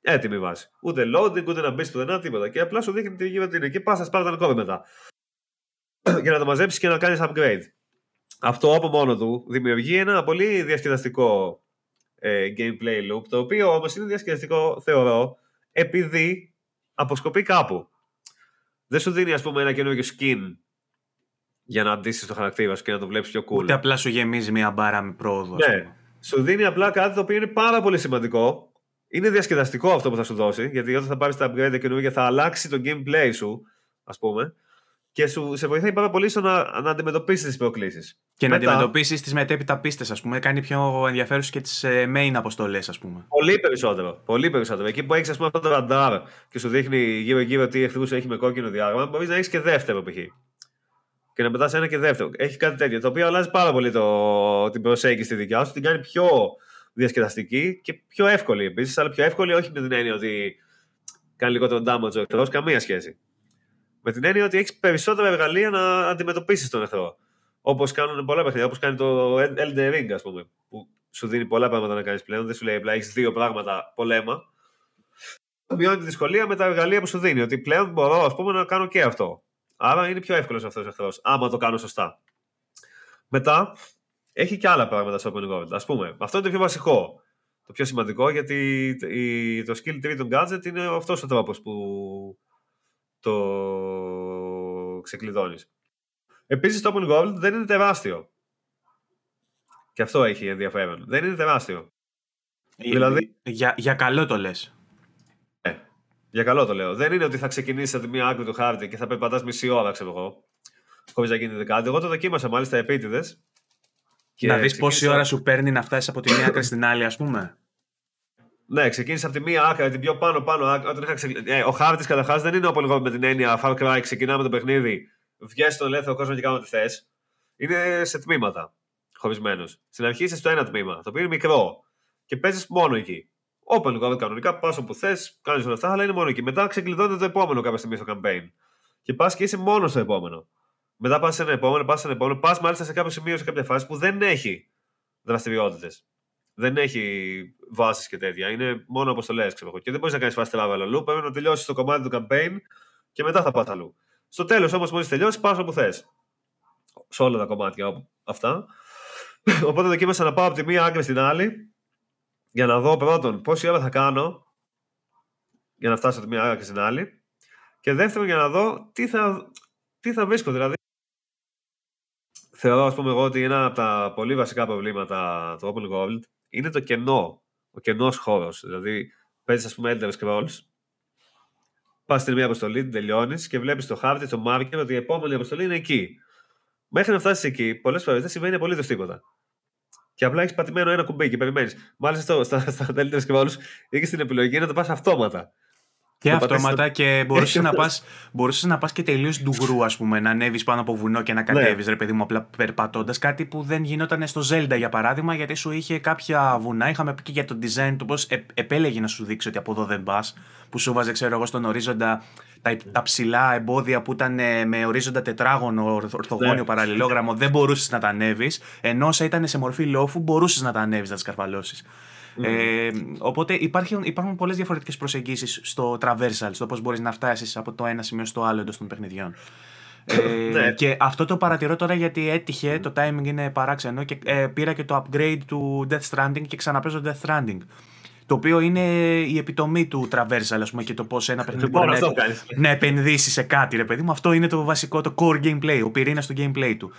έτοιμη βάση. Ούτε loading, ούτε να μπεις πουθενά, τίποτα. Και απλά σου δείχνει τι γίνεται είναι. Και πας να σπάρει τα μετά. <clears throat> για να το μαζέψεις και να κάνεις upgrade. Αυτό από μόνο του δημιουργεί ένα πολύ διασκεδαστικό ε, gameplay loop, το οποίο όμως είναι διασκεδαστικό, θεωρώ, επειδή αποσκοπεί κάπου δεν σου δίνει ας πούμε ένα καινούργιο skin για να αντίσεις το χαρακτήρα σου και να το βλέπεις πιο cool. Ούτε απλά σου γεμίζει μια μπάρα με πρόοδο. Ναι. Σου δίνει απλά κάτι το οποίο είναι πάρα πολύ σημαντικό. Είναι διασκεδαστικό αυτό που θα σου δώσει, γιατί όταν θα πάρεις τα upgrade καινούργια θα αλλάξει το gameplay σου, ας πούμε. Και σου, σε βοηθάει πάρα πολύ στο να, να αντιμετωπίσεις τις προκλήσεις. Και Μετά, να αντιμετωπίσεις τις μετέπειτα πίστες, ας πούμε. Κάνει πιο ενδιαφέρουσες και τις ε, main αποστολές, ας πούμε. Πολύ περισσότερο. Πολύ περισσότερο. Εκεί που έχεις αυτό το ραντάρ και σου δείχνει γύρω-γύρω τι εχθρούς έχει με κόκκινο διάγραμμα, μπορείς να έχεις και δεύτερο π.χ. Και να πετάς ένα και δεύτερο. Έχει κάτι τέτοιο. Το οποίο αλλάζει πάρα πολύ το, την προσέγγιση στη δικιά σου, την κάνει πιο διασκεδαστική και πιο εύκολη επίσης. Αλλά πιο εύκολη όχι με την έννοια ότι κάνει λιγότερο damage ο εχθρός, καμία σχέση. Με την έννοια ότι έχεις περισσότερα εργαλεία να αντιμετωπίσεις τον εχθρό. Όπως κάνουν πολλά παιχνίδια, όπως κάνει το Elden Ring, ας πούμε, που σου δίνει πολλά πράγματα να κάνεις πλέον. Δεν σου λέει απλά έχεις δύο πράγματα πολέμα. Μειώνει τη δυσκολία με τα εργαλεία που σου δίνει. Ότι πλέον μπορώ ας πούμε, να κάνω και αυτό. Άρα είναι πιο εύκολος αυτός ο εχθρό, άμα το κάνω σωστά. Μετά έχει και άλλα πράγματα στο open world. Α πούμε, αυτό είναι το πιο βασικό. Το πιο σημαντικό γιατί το skill tree των gadget είναι αυτός ο τρόπος που το ξεκλειδώνεις. Επίσης το Open Gold δεν είναι τεράστιο. Και αυτό έχει ενδιαφέρον. Δεν είναι τεράστιο. Για, δηλαδή... για, για καλό το λες. Ναι, για καλό το λέω. Δεν είναι ότι θα ξεκινήσει από τη μία άκρη του χάρτη και θα περπατάς μισή ώρα, ξέρω εγώ, χωρίς να γίνει κάτι. Εγώ το δοκίμασα μάλιστα επίτηδες. Να δεις πόση ώρα σου παίρνει να φτάσεις από τη μία άκρη στην άλλη, ας πούμε. Ναι, ξεκίνησε από τη μία άκρη, την πιο πάνω πάνω. Όταν είχα ξεκ... ε, ο χάρτης καταρχάς δεν είναι όπω λίγο με την έννοια Far Cry, ξεκινάμε το παιχνίδι, βγαίνει στον ελεύθερο κόσμο και κάνω ό,τι θες. Είναι σε τμήματα χωρισμένος. Στην αρχή είσαι στο ένα τμήμα, το οποίο είναι μικρό και παίζεις μόνο εκεί. Open world κανονικά, πας όπου θες, κάνεις όλα αυτά, αλλά είναι μόνο εκεί. Μετά ξεκλειδώνεται το επόμενο κάποια στιγμή στο campaign. Και πας και είσαι μόνο στο επόμενο. Μετά πας σε ένα επόμενο, πας σε ένα επόμενο, πας μάλιστα σε κάποιο σημείο, σε κάποια φάση που δεν έχει δραστηριότητες δεν έχει βάσεις και τέτοια. Είναι μόνο αποστολέ, ξέρω Και δεν μπορείς να κάνεις φάση travel αλλού. Πρέπει να τελειώσει το κομμάτι του campaign και μετά θα πας αλλού. Στο τέλος όμως, μόλις τελειώσει, πας όπου θες. Σε όλα τα κομμάτια αυτά. Οπότε δοκίμασα να πάω από τη μία άκρη στην άλλη για να δω πρώτον πόση ώρα θα κάνω για να φτάσω από τη μία άκρη στην άλλη. Και δεύτερον για να δω τι θα, τι θα βρίσκω. Δηλαδή, θεωρώ, ας πούμε, εγώ ότι ένα από τα πολύ βασικά προβλήματα του Open World είναι το κενό. Ο κενός χώρος. Δηλαδή, παίζεις, ας πούμε, Elder Scrolls, πας στην μία αποστολή, την τελειώνεις και βλέπεις το χάρτη, το marker ότι η επόμενη αποστολή είναι εκεί. Μέχρι να φτάσεις εκεί, πολλές φορές δεν συμβαίνει απολύτως τίποτα. Και απλά έχεις πατημένο ένα κουμπί και περιμένεις. Μάλιστα στα, στα Elder Scrolls έχει την επιλογή να το πας αυτόματα. Και αυτόματα και μπορούσες να πα μπορούσες να πας και τελείως ντουγρού, ας πούμε, να ανέβεις πάνω από βουνό και να κατέβεις, ναι. ρε παιδί μου, απλά περπατώντας. Κάτι που δεν γινόταν στο Zelda για παράδειγμα, γιατί σου είχε κάποια βουνά. Είχαμε πει και για το design του πώς επέλεγε να σου δείξει ότι από εδώ δεν πας. Που σου βάζε, ξέρω εγώ, στον ορίζοντα τα, τα ψηλά εμπόδια που ήταν ε, με ορίζοντα τετράγωνο, ορθογώνιο, ναι. παραλληλόγραμμο, δεν μπορούσες να τα ανέβεις. Ενώ όσα ήταν σε μορφή λόφου, μπορούσες να τα ανέβεις, να τις καρφαλώσεις. Ε, οπότε υπάρχουν, υπάρχουν πολλές διαφορετικές προσεγγίσεις στο traversal, στο πώς μπορείς να φτάσεις από το ένα σημείο στο άλλο εντός των παιχνιδιών. Ε, <laughs> ναι. Και αυτό το παρατηρώ τώρα γιατί έτυχε, το timing είναι παράξενο και ε, πήρα και το upgrade του Death Stranding και ξαναπέζω Death Stranding. Το οποίο είναι η επιτομή του traversal, ας πούμε, και το πώς ένα παιχνίδι λοιπόν, μπορεί να, να επενδύσει σε κάτι, ρε παιδί μου. Αυτό είναι το βασικό, το core gameplay, ο πυρήνας του gameplay του.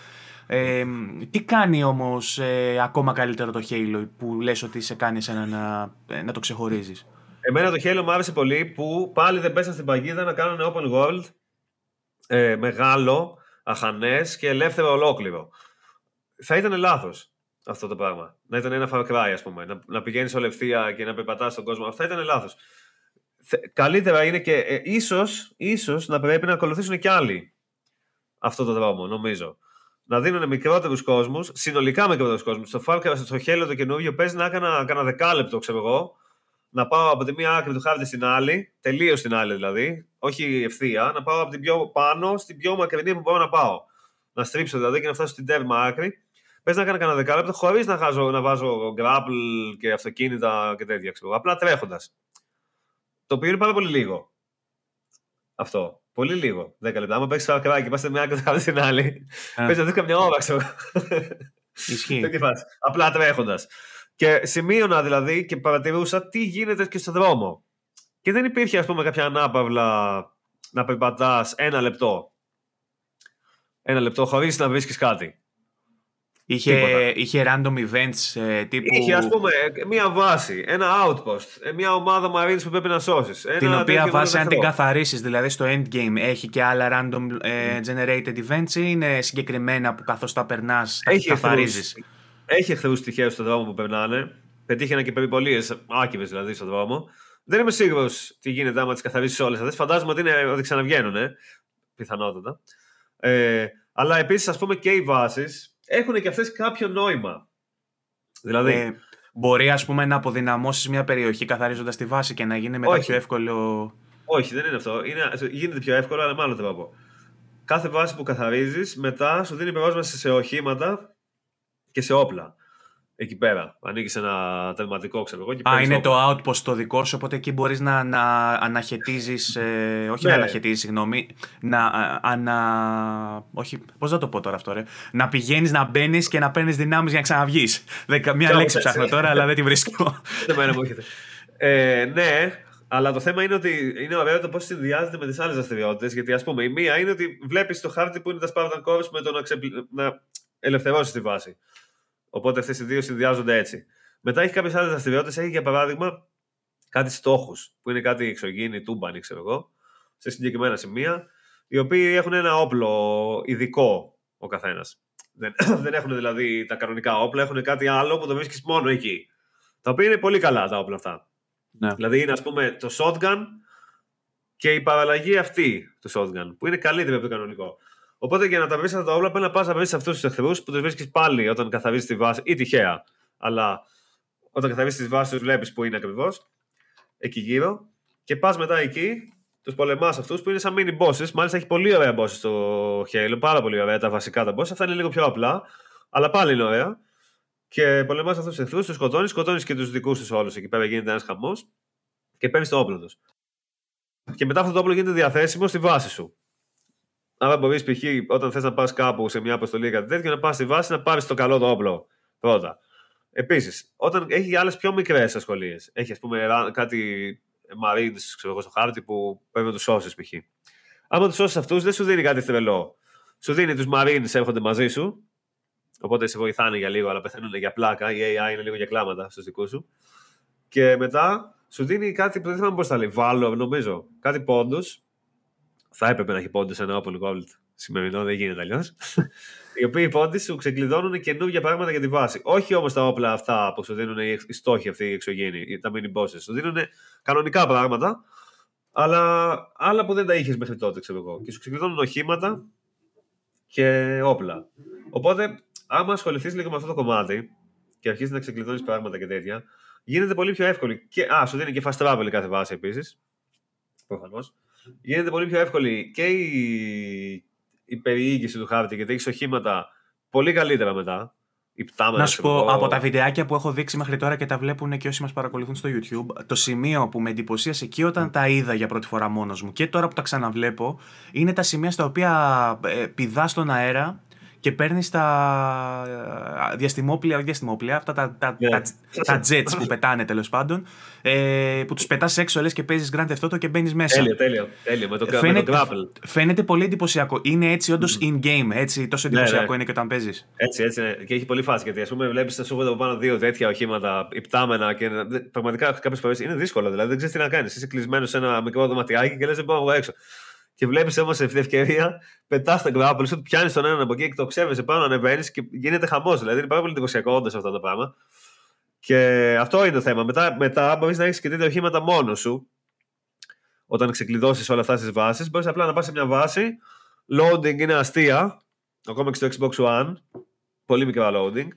Ε, τι κάνει όμως ε, ακόμα καλύτερο το Halo που λες ότι σε κάνει ένα να, ε, να το ξεχωρίζεις; Εμένα το Halo μου άρεσε πολύ που πάλι δεν πέσαν στην παγίδα να κάνουν open world ε, μεγάλο, αχανές και ελεύθερο ολόκληρο. Θα ήταν λάθος αυτό το πράγμα. Να ήταν ένα Far Cry, ας πούμε. Να, να πηγαίνεις ολευθεία και να περπατάς στον κόσμο. Αυτό ήταν λάθος. Καλύτερα είναι και ε, ίσως, ίσως να πρέπει να ακολουθήσουν και άλλοι αυτό το δρόμο, νομίζω να δίνουν μικρότερους κόσμους, συνολικά μικρότερους κόσμους. Στο Far στο Halo το καινούργιο, παίζει να έκανα, έκανα δεκάλεπτο, ξέρω εγώ, να πάω από τη μία άκρη του χάρτη στην άλλη, τελείως στην άλλη δηλαδή, όχι ευθεία, να πάω από την πιο πάνω στην πιο μακρινή που μπορώ να πάω. Να στρίψω δηλαδή και να φτάσω στην τέρμα άκρη. Πες να έκανα κανένα δεκάλεπτο χωρίς να, να βάζω grapple και αυτοκίνητα και τέτοια, ξέρω, απλά τρέχοντας. Το οποίο είναι πάρα πολύ λίγο. Αυτό. Πολύ λίγο. 10 λεπτά. Άμα παίξεις το κράκι, πας μια άκρη στην άλλη. Παίζει να δει καμιά ώρα, ξέρω. Ισχύει. Απλά τρέχοντας. Και σημείωνα δηλαδή και παρατηρούσα τι γίνεται και στο δρόμο. Και δεν υπήρχε, ας πούμε, κάποια ανάπαυλα να περπατάς ένα λεπτό. Ένα λεπτό χωρίς να βρίσκεις κάτι. Είχε, είχε random events ε, τύπου. Είχε, ας πούμε, μια βάση, ένα outpost, ε, μια ομάδα Marines που πρέπει να σώσεις. Την οποία βάση, αν την καθαρίσει, δηλαδή στο endgame, έχει και άλλα random ε, generated events ή είναι συγκεκριμένα που καθώς τα περνάς, τα καθαρίζεις; Έχει εχθρούς τυχαίου στον δρόμο που περνάνε. Πετύχαινα και περιπολίες, άκυβες δηλαδή στον δρόμο. Δεν είμαι σίγουρος τι γίνεται άμα τις καθαρίσεις όλες αυτές. Φαντάζομαι ότι, είναι, ότι ξαναβγαίνουν, ε, πιθανότατα. Ε, αλλά επίσης, ας πούμε, και οι βάσεις έχουν και αυτές κάποιο νόημα. Δηλαδή. Ε, μπορεί, ας πούμε, να αποδυναμώσεις μια περιοχή καθαρίζοντας τη βάση και να γίνει μετά Όχι. πιο εύκολο. Όχι, δεν είναι αυτό. Είναι, γίνεται πιο εύκολο, αλλά μάλλον δεν θα πω. Κάθε βάση που καθαρίζεις μετά σου δίνει πρόσβαση σε οχήματα και σε όπλα εκεί πέρα. Ανοίγεις ένα τερματικό, ξέρω εγώ. Α, είναι το outpost το δικό σου, οπότε εκεί μπορείς να, να αναχαιτίζεις. Ε, όχι ναι. να αναχαιτίζεις, συγγνώμη. Να ε, ανα. Όχι, πώς θα το πω τώρα αυτό, ρε. Να πηγαίνεις, να μπαίνεις και να παίρνεις δυνάμεις για να ξαναβγείς. Μια λέξη ψάχνω τώρα, αλλά δεν τη βρίσκω. Δεν με έρχεται. Ε, ναι, αλλά το θέμα είναι ότι είναι ωραίο το πώς συνδυάζεται με τις άλλες δραστηριότητες. Γιατί, ας πούμε, η μία είναι ότι βλέπεις το χάρτη που είναι τα Spartan Corps με το να, ξεπλ... να ελευθερώσεις τη βάση. Οπότε αυτές οι δύο συνδυάζονται έτσι. Μετά έχει κάποιες άλλες δραστηριότητες. Έχει για παράδειγμα κάτι στόχους, που είναι κάτι εξωγήινη, τούμπανη, ξέρω εγώ, σε συγκεκριμένα σημεία, οι οποίοι έχουν ένα όπλο ειδικό ο καθένας. Δεν, <clears throat> δεν έχουν δηλαδή τα κανονικά όπλα, έχουν κάτι άλλο που το βρίσκεις μόνο εκεί. Τα οποία είναι πολύ καλά τα όπλα αυτά. Ναι. Δηλαδή είναι ας πούμε το shotgun και η παραλλαγή αυτή του shotgun, που είναι καλύτερη από το κανονικό. Οπότε για να τα βρει αυτά τα όπλα πρέπει να πας να βρει αυτούς τους εχθρούς που τους βρίσκεις πάλι όταν καθαρίζεις τη βάση ή τυχαία. Αλλά όταν καθαρίζεις τη βάση τους βλέπεις που είναι ακριβώς. Εκεί γύρω. Και πας μετά εκεί, τους πολεμάς αυτούς που είναι σαν mini bosses. Μάλιστα έχει πολύ ωραία bosses στο Halo. Πάρα πολύ ωραία τα βασικά τα bosses. Αυτά είναι λίγο πιο απλά. Αλλά πάλι είναι ωραία. Και πολεμάς αυτούς τους εχθρούς, τους σκοτώνεις, σκοτώνεις και τους δικούς τους όλους. Εκεί πέρα γίνεται ένας χαμός. Και παίρνεις το όπλο τους. Και μετά αυτό το όπλο γίνεται διαθέσιμο στη βάση σου. Άρα μπορεί π.χ. όταν θες να πας κάπου σε μια αποστολή ή κάτι τέτοιο, να πας στη βάση να πάρεις το καλό το όπλο πρώτα. Επίσης, όταν έχει άλλες πιο μικρές ασχολίες, έχει ας πούμε κάτι Marines ξέρω, στο χάρτη που πρέπει να τους σώσεις π.χ. Άμα τους σώσεις αυτούς, δεν σου δίνει κάτι τρελό. Σου δίνει τους Marines έρχονται μαζί σου, οπότε σε βοηθάνε για λίγο, αλλά πεθαίνουν για πλάκα. Η AI είναι λίγο για κλάματα στους δικούς σου. Και μετά σου δίνει κάτι που δεν θυμάμαι πώς θα λέει. Βάλω, νομίζω. Κάτι πόντους θα έπρεπε να έχει πόντες ένα Open Gold σημερινό, δεν γίνεται αλλιώς. <laughs> οι οποίοι πόντες σου ξεκλειδώνουν καινούργια πράγματα για τη βάση. Όχι όμως τα όπλα αυτά που σου δίνουν οι στόχοι αυτοί οι εξωγήινοι, τα mini bosses. Σου δίνουν κανονικά πράγματα, αλλά άλλα που δεν τα είχες μέχρι τότε, ξέρω εγώ. Και σου ξεκλειδώνουν οχήματα και όπλα. Οπότε, άμα ασχοληθείς λίγο με αυτό το κομμάτι και αρχίσει να ξεκλειδώνεις πράγματα και τέτοια, γίνεται πολύ πιο εύκολη. Και, α, σου δίνει και fast travel κάθε βάση επίσης. Προφανώς γίνεται πολύ πιο εύκολη και η, η περιήγηση του χάρτη γιατί έχεις οχήματα πολύ καλύτερα μετά. Να σου πω, από τα βιντεάκια που έχω δείξει μέχρι τώρα και τα βλέπουν και όσοι μας παρακολουθούν στο YouTube, το σημείο που με εντυπωσίασε εκεί όταν τα είδα για πρώτη φορά μόνος μου και τώρα που τα ξαναβλέπω, είναι τα σημεία στα οποία ε, πηδά στον αέρα και παίρνεις τα ε, διαστημόπλια, όχι διαστημόπλια, αυτά τα, τα, yeah. Ναι. τα, τα jets που πετάνε τέλος πάντων, ε, που τους πετάς έξω λες και παίζεις Grand Theft Auto και μπαίνεις μέσα. Τέλειο, τέλειο. τέλειο με το, φαίνεται, με το Φαίνεται πολύ εντυπωσιακό. Είναι έτσι όντως mm. in-game, έτσι τόσο ναι, εντυπωσιακό ναι, ναι. είναι και όταν παίζεις. Έτσι, έτσι. Ναι. Και έχει πολύ φάση γιατί ας πούμε βλέπεις τα σου από πάνω δύο τέτοια οχήματα υπτάμενα και πραγματικά κάποιες φορές είναι δύσκολο. Δηλαδή δεν ξέρεις τι να κάνεις. Είσαι κλεισμένος σε ένα μικρό δωματιάκι και λες δεν πάω έξω. Και βλέπεις όμως αυτή την ευκαιρία, πετάς τα γκράπολ σου, πιάνεις τον έναν από εκεί και το ξέβεσαι πάνω, ανεβαίνεις και γίνεται χαμός. Δηλαδή είναι πάρα πολύ εντυπωσιακό όντω αυτό το πράγμα. Και αυτό είναι το θέμα. Μετά, μετά μπορεί να έχεις και τέτοια οχήματα μόνος σου. Όταν ξεκλειδώσεις όλα αυτά στις βάσεις, μπορείς απλά να πας σε μια βάση. Loading είναι αστεία. Ακόμα και στο Xbox One. Πολύ μικρά loading.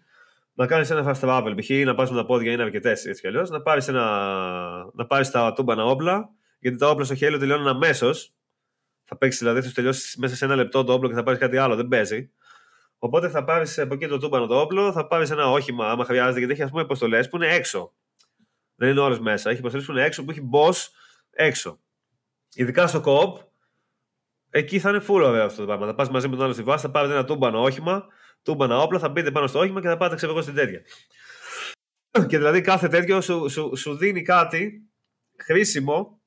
Να κάνεις ένα fast travel. Π.χ. να πας με τα πόδια είναι αρκετές έτσι κι αλλιώς. Να πάρεις πάρεις τα τούμπανα όπλα. Γιατί τα όπλα στο χέρι τελειώνουν αμέσως θα παίξεις δηλαδή, θα τελειώσει μέσα σε ένα λεπτό το όπλο και θα πάρεις κάτι άλλο. Δεν παίζει. Οπότε θα πάρεις από εκεί το τούμπανο το όπλο, θα πάρεις ένα όχημα, άμα χρειάζεται, γιατί έχει ας πούμε υποστολέ που είναι έξω. Δεν είναι όλε μέσα. Έχει υποστολέ που είναι έξω, που έχει boss έξω. Ειδικά στο κοπ, εκεί θα είναι full ωραίο αυτό το πράγμα. Θα πας μαζί με τον άλλο στη βάση, θα πάρετε ένα τούμπανο όχημα, τούμπανα όπλα, θα μπείτε πάνω στο όχημα και θα πάτε ξέρω εγώ στην τέτοια. Και δηλαδή κάθε τέτοιο σου, σου, σου δίνει κάτι χρήσιμο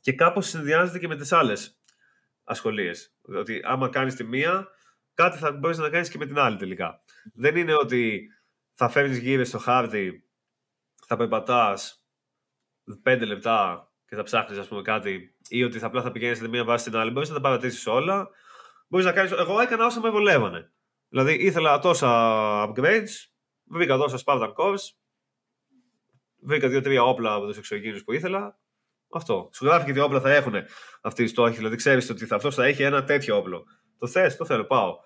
και κάπως συνδυάζεται και με τις άλλες ασχολίες. Ότι άμα κάνεις τη μία, κάτι θα μπορείς να κάνεις και με την άλλη τελικά. Δεν είναι ότι θα φέρνει γύρω στο χάρτη, θα περπατάς 5 λεπτά και θα ψάχνεις, ας πούμε, κάτι, ή ότι θα απλά θα πηγαίνεις σε μία βάση στην άλλη. Μπορείς να τα παρατήσεις όλα. Μπορείς να κάνεις. Εγώ έκανα όσα με βολεύανε. Δηλαδή ήθελα τόσα upgrades, βρήκα τόσα Spartan Cores, βρήκα δύο-τρία όπλα από τους εξωγήνου που ήθελα. Αυτό. Σου γράφει και τι όπλα θα έχουν αυτοί οι στόχοι. Δηλαδή ξέρεις ότι αυτός θα έχει ένα τέτοιο όπλο. Το θες, το θέλω, πάω.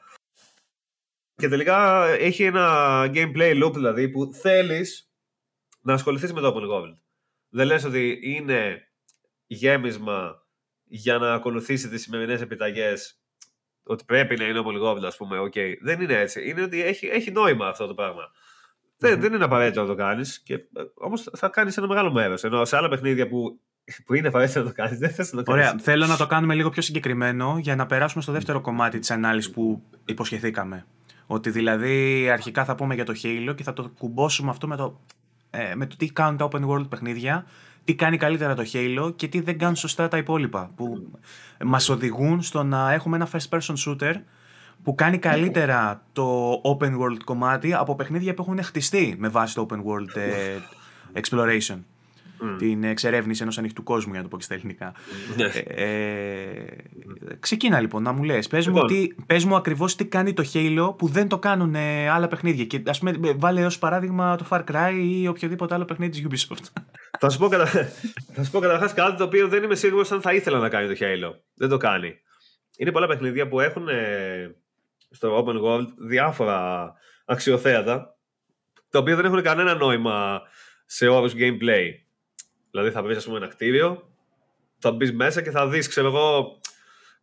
Και τελικά έχει ένα gameplay loop δηλαδή που θέλεις να ασχοληθείς με το Open World. Δεν λες ότι είναι γέμισμα για να ακολουθήσει τις σημερινές επιταγές ότι πρέπει να είναι Open World, ας πούμε, okay. Δεν είναι έτσι. Είναι ότι έχει, έχει νόημα αυτό το πραγμα Δεν, δεν είναι απαραίτητο να το κάνεις, ε, όμως θα κάνεις ένα μεγάλο μέρος. Ενώ σε άλλα παιχνίδια που που είναι απαραίτητο να το κάνει. Δεν θες να το κάνεις. Ωραία. Θέλω να το κάνουμε λίγο πιο συγκεκριμένο για να περάσουμε στο δεύτερο κομμάτι της ανάλυσης που υποσχεθήκαμε. Ότι δηλαδή αρχικά θα πούμε για το Halo και θα το κουμπώσουμε αυτό με το, ε, με το τι κάνουν τα open world παιχνίδια, τι κάνει καλύτερα το Halo και τι δεν κάνουν σωστά τα υπόλοιπα. Που μας οδηγούν στο να έχουμε ένα first person shooter που κάνει καλύτερα το open world κομμάτι από παιχνίδια που έχουν χτιστεί με βάση το open world ε, exploration mm. την εξερεύνηση ενός ανοιχτού κόσμου, για να το πω και στα ελληνικά. Ναι. Ε, ε, ξεκίνα λοιπόν να μου λες. Πες μου, λοιπόν. μου ακριβώς τι κάνει το Halo που δεν το κάνουν ε, άλλα παιχνίδια. Και ας πούμε, ε, βάλε ως παράδειγμα το Far Cry ή οποιοδήποτε άλλο παιχνίδι της Ubisoft. θα σου πω, κατα... πω καταρχάς κάτι το οποίο δεν είμαι σίγουρος αν θα ήθελα να κάνει το Halo. Δεν το κάνει. Είναι πολλά παιχνίδια που έχουν στο Open World διάφορα αξιοθέατα τα οποία δεν έχουν κανένα νόημα σε όρους gameplay. Δηλαδή θα βρει, ας πούμε, ένα κτίριο, θα μπεις μέσα και θα δεις, ξέρω εγώ,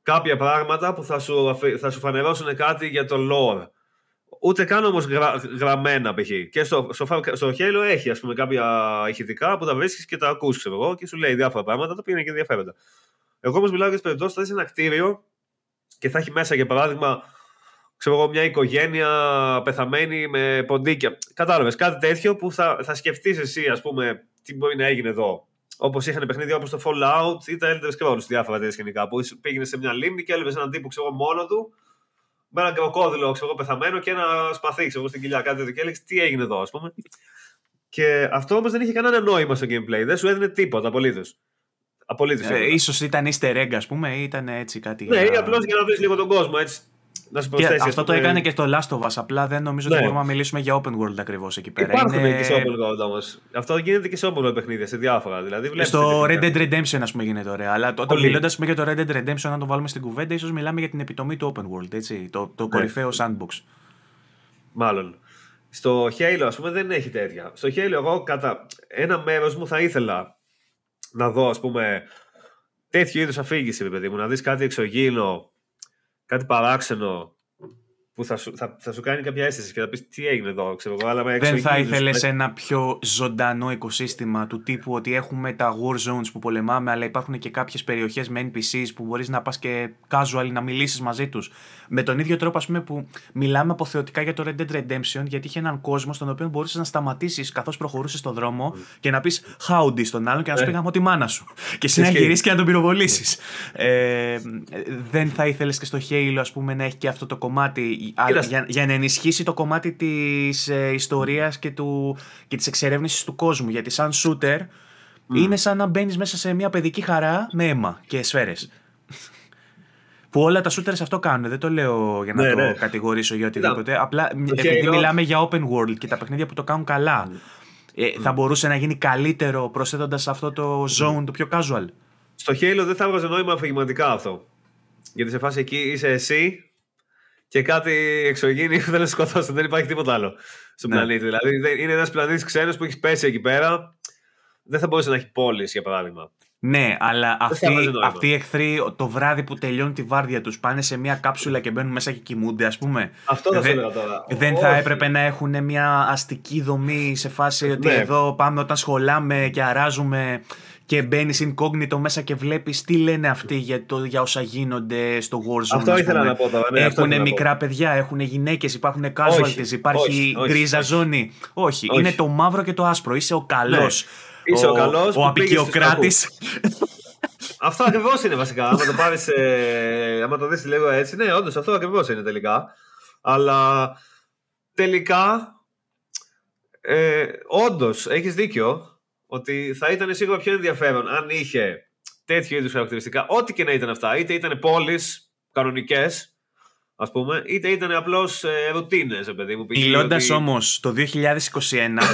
κάποια πράγματα που θα σου, θα σου φανερώσουν κάτι για το lore. Ούτε καν όμως γρα, γραμμένα π.χ. Και στο, στο, στο Halo έχει ας πούμε, κάποια ηχητικά που τα βρίσκεις και τα ακούς, ξέρω εγώ, και σου λέει διάφορα πράγματα τα οποία είναι και ενδιαφέροντα. Εγώ όμως μιλάω για τις περιπτώσεις θα δεις ένα κτίριο και θα έχει μέσα, για παράδειγμα, ξέρω εγώ, μια οικογένεια πεθαμένη με ποντίκια. Κατάλαβες κάτι τέτοιο που θα, θα σκεφτείς εσύ, ας πούμε, τι μπορεί να έγινε εδώ. Όπως είχαν παιχνίδια όπως το Fallout ή τα Elder Scrolls, διάφορα τέτοια γενικά. Που πήγαινε σε μια λίμνη και έλαβε έναν τύπο ξέρω, μόνο του, με έναν κροκόδιλο ξέρω, πεθαμένο και ένα σπαθί ξέρω, στην κοιλιά. Κάτι τέτοιο και έλεγες τι έγινε εδώ, ας πούμε. Και αυτό όμως δεν είχε κανένα νόημα στο gameplay. Δεν σου έδινε τίποτα απολύτως. Απολύτως. Ε, ίσως ήταν easter egg, ας πούμε, ή ήταν έτσι κάτι. Ναι, ή απλώς για να βρει λίγο τον κόσμο. Έτσι, να σου και αυτό το έκανε και στο Last of Us. Απλά δεν νομίζω ναι. ότι μπορούμε να μιλήσουμε για open world ακριβώς εκεί πέρα. Υπάρχουν είναι... και σε open world όμως. Αυτό γίνεται και σε open world παιχνίδια, σε διάφορα. Δηλαδή, στο Red Dead Redemption, ας πούμε, γίνεται ωραία. Αλλά όταν μιλώντας για το Red Dead Redemption, αν το βάλουμε στην κουβέντα, ίσως μιλάμε για την επιτομή του open world. Έτσι, το, το ναι. κορυφαίο sandbox. Μάλλον. Στο Halo, ας πούμε, δεν έχει τέτοια. Στο Halo, εγώ κατά ένα μέρος μου θα ήθελα να δω, ας πούμε, τέτοιο είδους αφήγηση, παιδί μου, να δεις κάτι εξωγήινο κάτι παράξενο που θα σου, θα, θα σου κάνει κάποια αίσθηση και θα πεις τι έγινε εδώ, ξέρω εγώ. Αλλά Δεν θα ήθελες ένα πιο ζωντανό οικοσύστημα του τύπου ότι έχουμε τα war zones που πολεμάμε, αλλά υπάρχουν και κάποιες περιοχές με NPCs που μπορείς να πας και casual να μιλήσεις μαζί τους. Με τον ίδιο τρόπο, ας πούμε, που μιλάμε αποθεωτικά για το Red Dead Redemption, γιατί είχε έναν κόσμο στον οποίο μπορούσες να σταματήσεις καθώς προχωρούσες στον δρόμο mm. και να πεις howdy στον άλλον και να σου πει τη μάνα σου. <laughs> Και εσύ να γυρίσεις και να τον πυροβολήσεις. ε, δεν θα ήθελες και στο Halo, ας πούμε, να έχει και αυτό το κομμάτι για, για να ενισχύσει το κομμάτι της ε, ιστορίας και, του, και της εξερεύνησης του κόσμου. Γιατί σαν shooter είναι σαν να μπαίνεις μέσα σε μια παιδική χαρά με αίμα και σφαίρες. Που όλα τα shooters αυτό κάνουν. Δεν το λέω για να ναι, το ναι. κατηγορήσω για οτιδήποτε. Απλά επειδή μιλάμε για open world και τα παιχνίδια που το κάνουν καλά, ε, θα μπορούσε να γίνει καλύτερο προσθέτοντας αυτό το zone το πιο casual. Στο Halo δεν θα έβγαζε νόημα αφηγηματικά αυτό. Γιατί σε φάση εκεί είσαι εσύ και κάτι εξωγήινη που δεν σκοτώσουν. Δεν υπάρχει τίποτα άλλο στον ναι. πλανήτη. Δηλαδή είναι ένας πλανήτης ξένος που έχει πέσει εκεί πέρα. Δεν θα μπορούσε να έχει πόλεις, για παράδειγμα. Ναι, αλλά αυτοί, αυτοί οι εχθροί το βράδυ που τελειώνουν τη βάρδια τους πάνε σε μια κάψουλα και μπαίνουν μέσα και κοιμούνται, ας πούμε. Αυτό δεν, θα τώρα. Δεν θα έπρεπε να έχουν μια αστική δομή σε φάση ότι ναι. εδώ πάμε όταν σχολάμε και αράζουμε και μπαίνεις incognito μέσα και βλέπεις τι λένε αυτοί για, το, για όσα γίνονται στο Warzone. Αυτό ήθελα να πω τώρα. Ναι, έχουν μικρά παιδιά, έχουν γυναίκες, υπάρχουν casualties, υπάρχει όχι, γκρίζα όχι, ζώνη. Όχι, είναι το μαύρο και το άσπρο. Είσαι ο καλός. Ναι. Είσαι ο, ο καλός. Ο, ο απεικιοκράτης. Αυτό ακριβώς είναι βασικά. άμα το πάρεις. Ε, άμα το δεις λίγο έτσι, ναι, όντως αυτό ακριβώς είναι τελικά. Αλλά τελικά. Ε, όντως, έχεις δίκιο ότι θα ήταν σίγουρα πιο ενδιαφέρον αν είχε τέτοιο είδους χαρακτηριστικά, ό,τι και να ήταν αυτά. Είτε ήταν πόλεις κανονικές, ας πούμε, είτε ήταν απλώς ε, ρουτίνες, παιδί μου. Μιλώντας ότι... όμως το 2021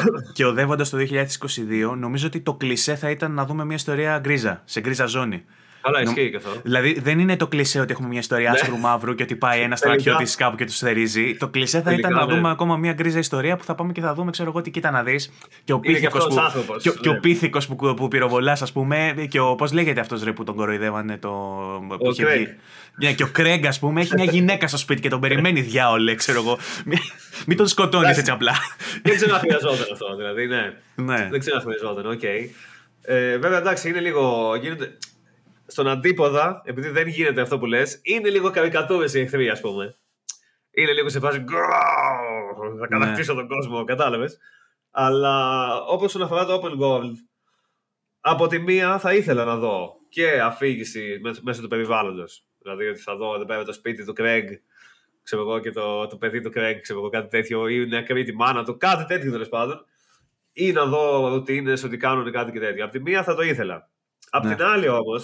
<laughs> και οδεύοντας το 2022, νομίζω ότι το κλισέ θα ήταν να δούμε μια ιστορία γκρίζα, σε γκρίζα ζώνη. Αλλά ισχύει και αυτό. Δηλαδή δεν είναι το κλισέ ότι έχουμε μια ιστορία ναι. άσπρου μαύρου και ότι πάει ένα στρατιώτη κάπου και τους θερίζει. Το κλισέ θα ήταν να ναι. δούμε ακόμα μια γκρίζα ιστορία που θα πάμε και θα δούμε, ξέρω εγώ τι κοίτα να δεις. Και ο πίθηκος που, και, και ο ναι. πίθηκος που, που πυροβολάς, ας πούμε, και ο. Πώς λέγεται αυτός ρε που τον κοροϊδεύανε το. Ο είχε βγει; Ναι, και ο Κρέγκ, ας πούμε, έχει μια <laughs> γυναίκα στο σπίτι και τον περιμένει διάολε, ξέρω εγώ. Μην τον σκοτώνεις έτσι απλά. Δεν ξέρω αν χρειαζόταν αυτό, δηλαδή, ναι. Δεν ξέρω αν χρειαζόταν, οκ. Ε, βέβαια, εντάξει, είναι λίγο. Γίνεται, στον αντίποδα, επειδή δεν γίνεται αυτό που λες, είναι λίγο καρικατούρες οι εχθροί, ας πούμε. Είναι λίγο σε φάση. Θα κατακτήσω ναι. τον κόσμο, κατάλαβες. Αλλά όπω όσον αφορά το open world, από τη μία θα ήθελα να δω και αφήγηση μέσω του περιβάλλοντος. Δηλαδή ότι θα δω εδώ πέρα το σπίτι του Craig, ξέρω εγώ, και το, το παιδί του Craig, ξέρω εγώ, κάτι τέτοιο, ή νεκρή τη μάνα του, κάτι τέτοιο τέλος πάντων. Ή να δω ρουτίνε ότι κάνουν κάτι και τέτοιο. Από τη μία θα το ήθελα. Απ' ναι. την άλλη όμω,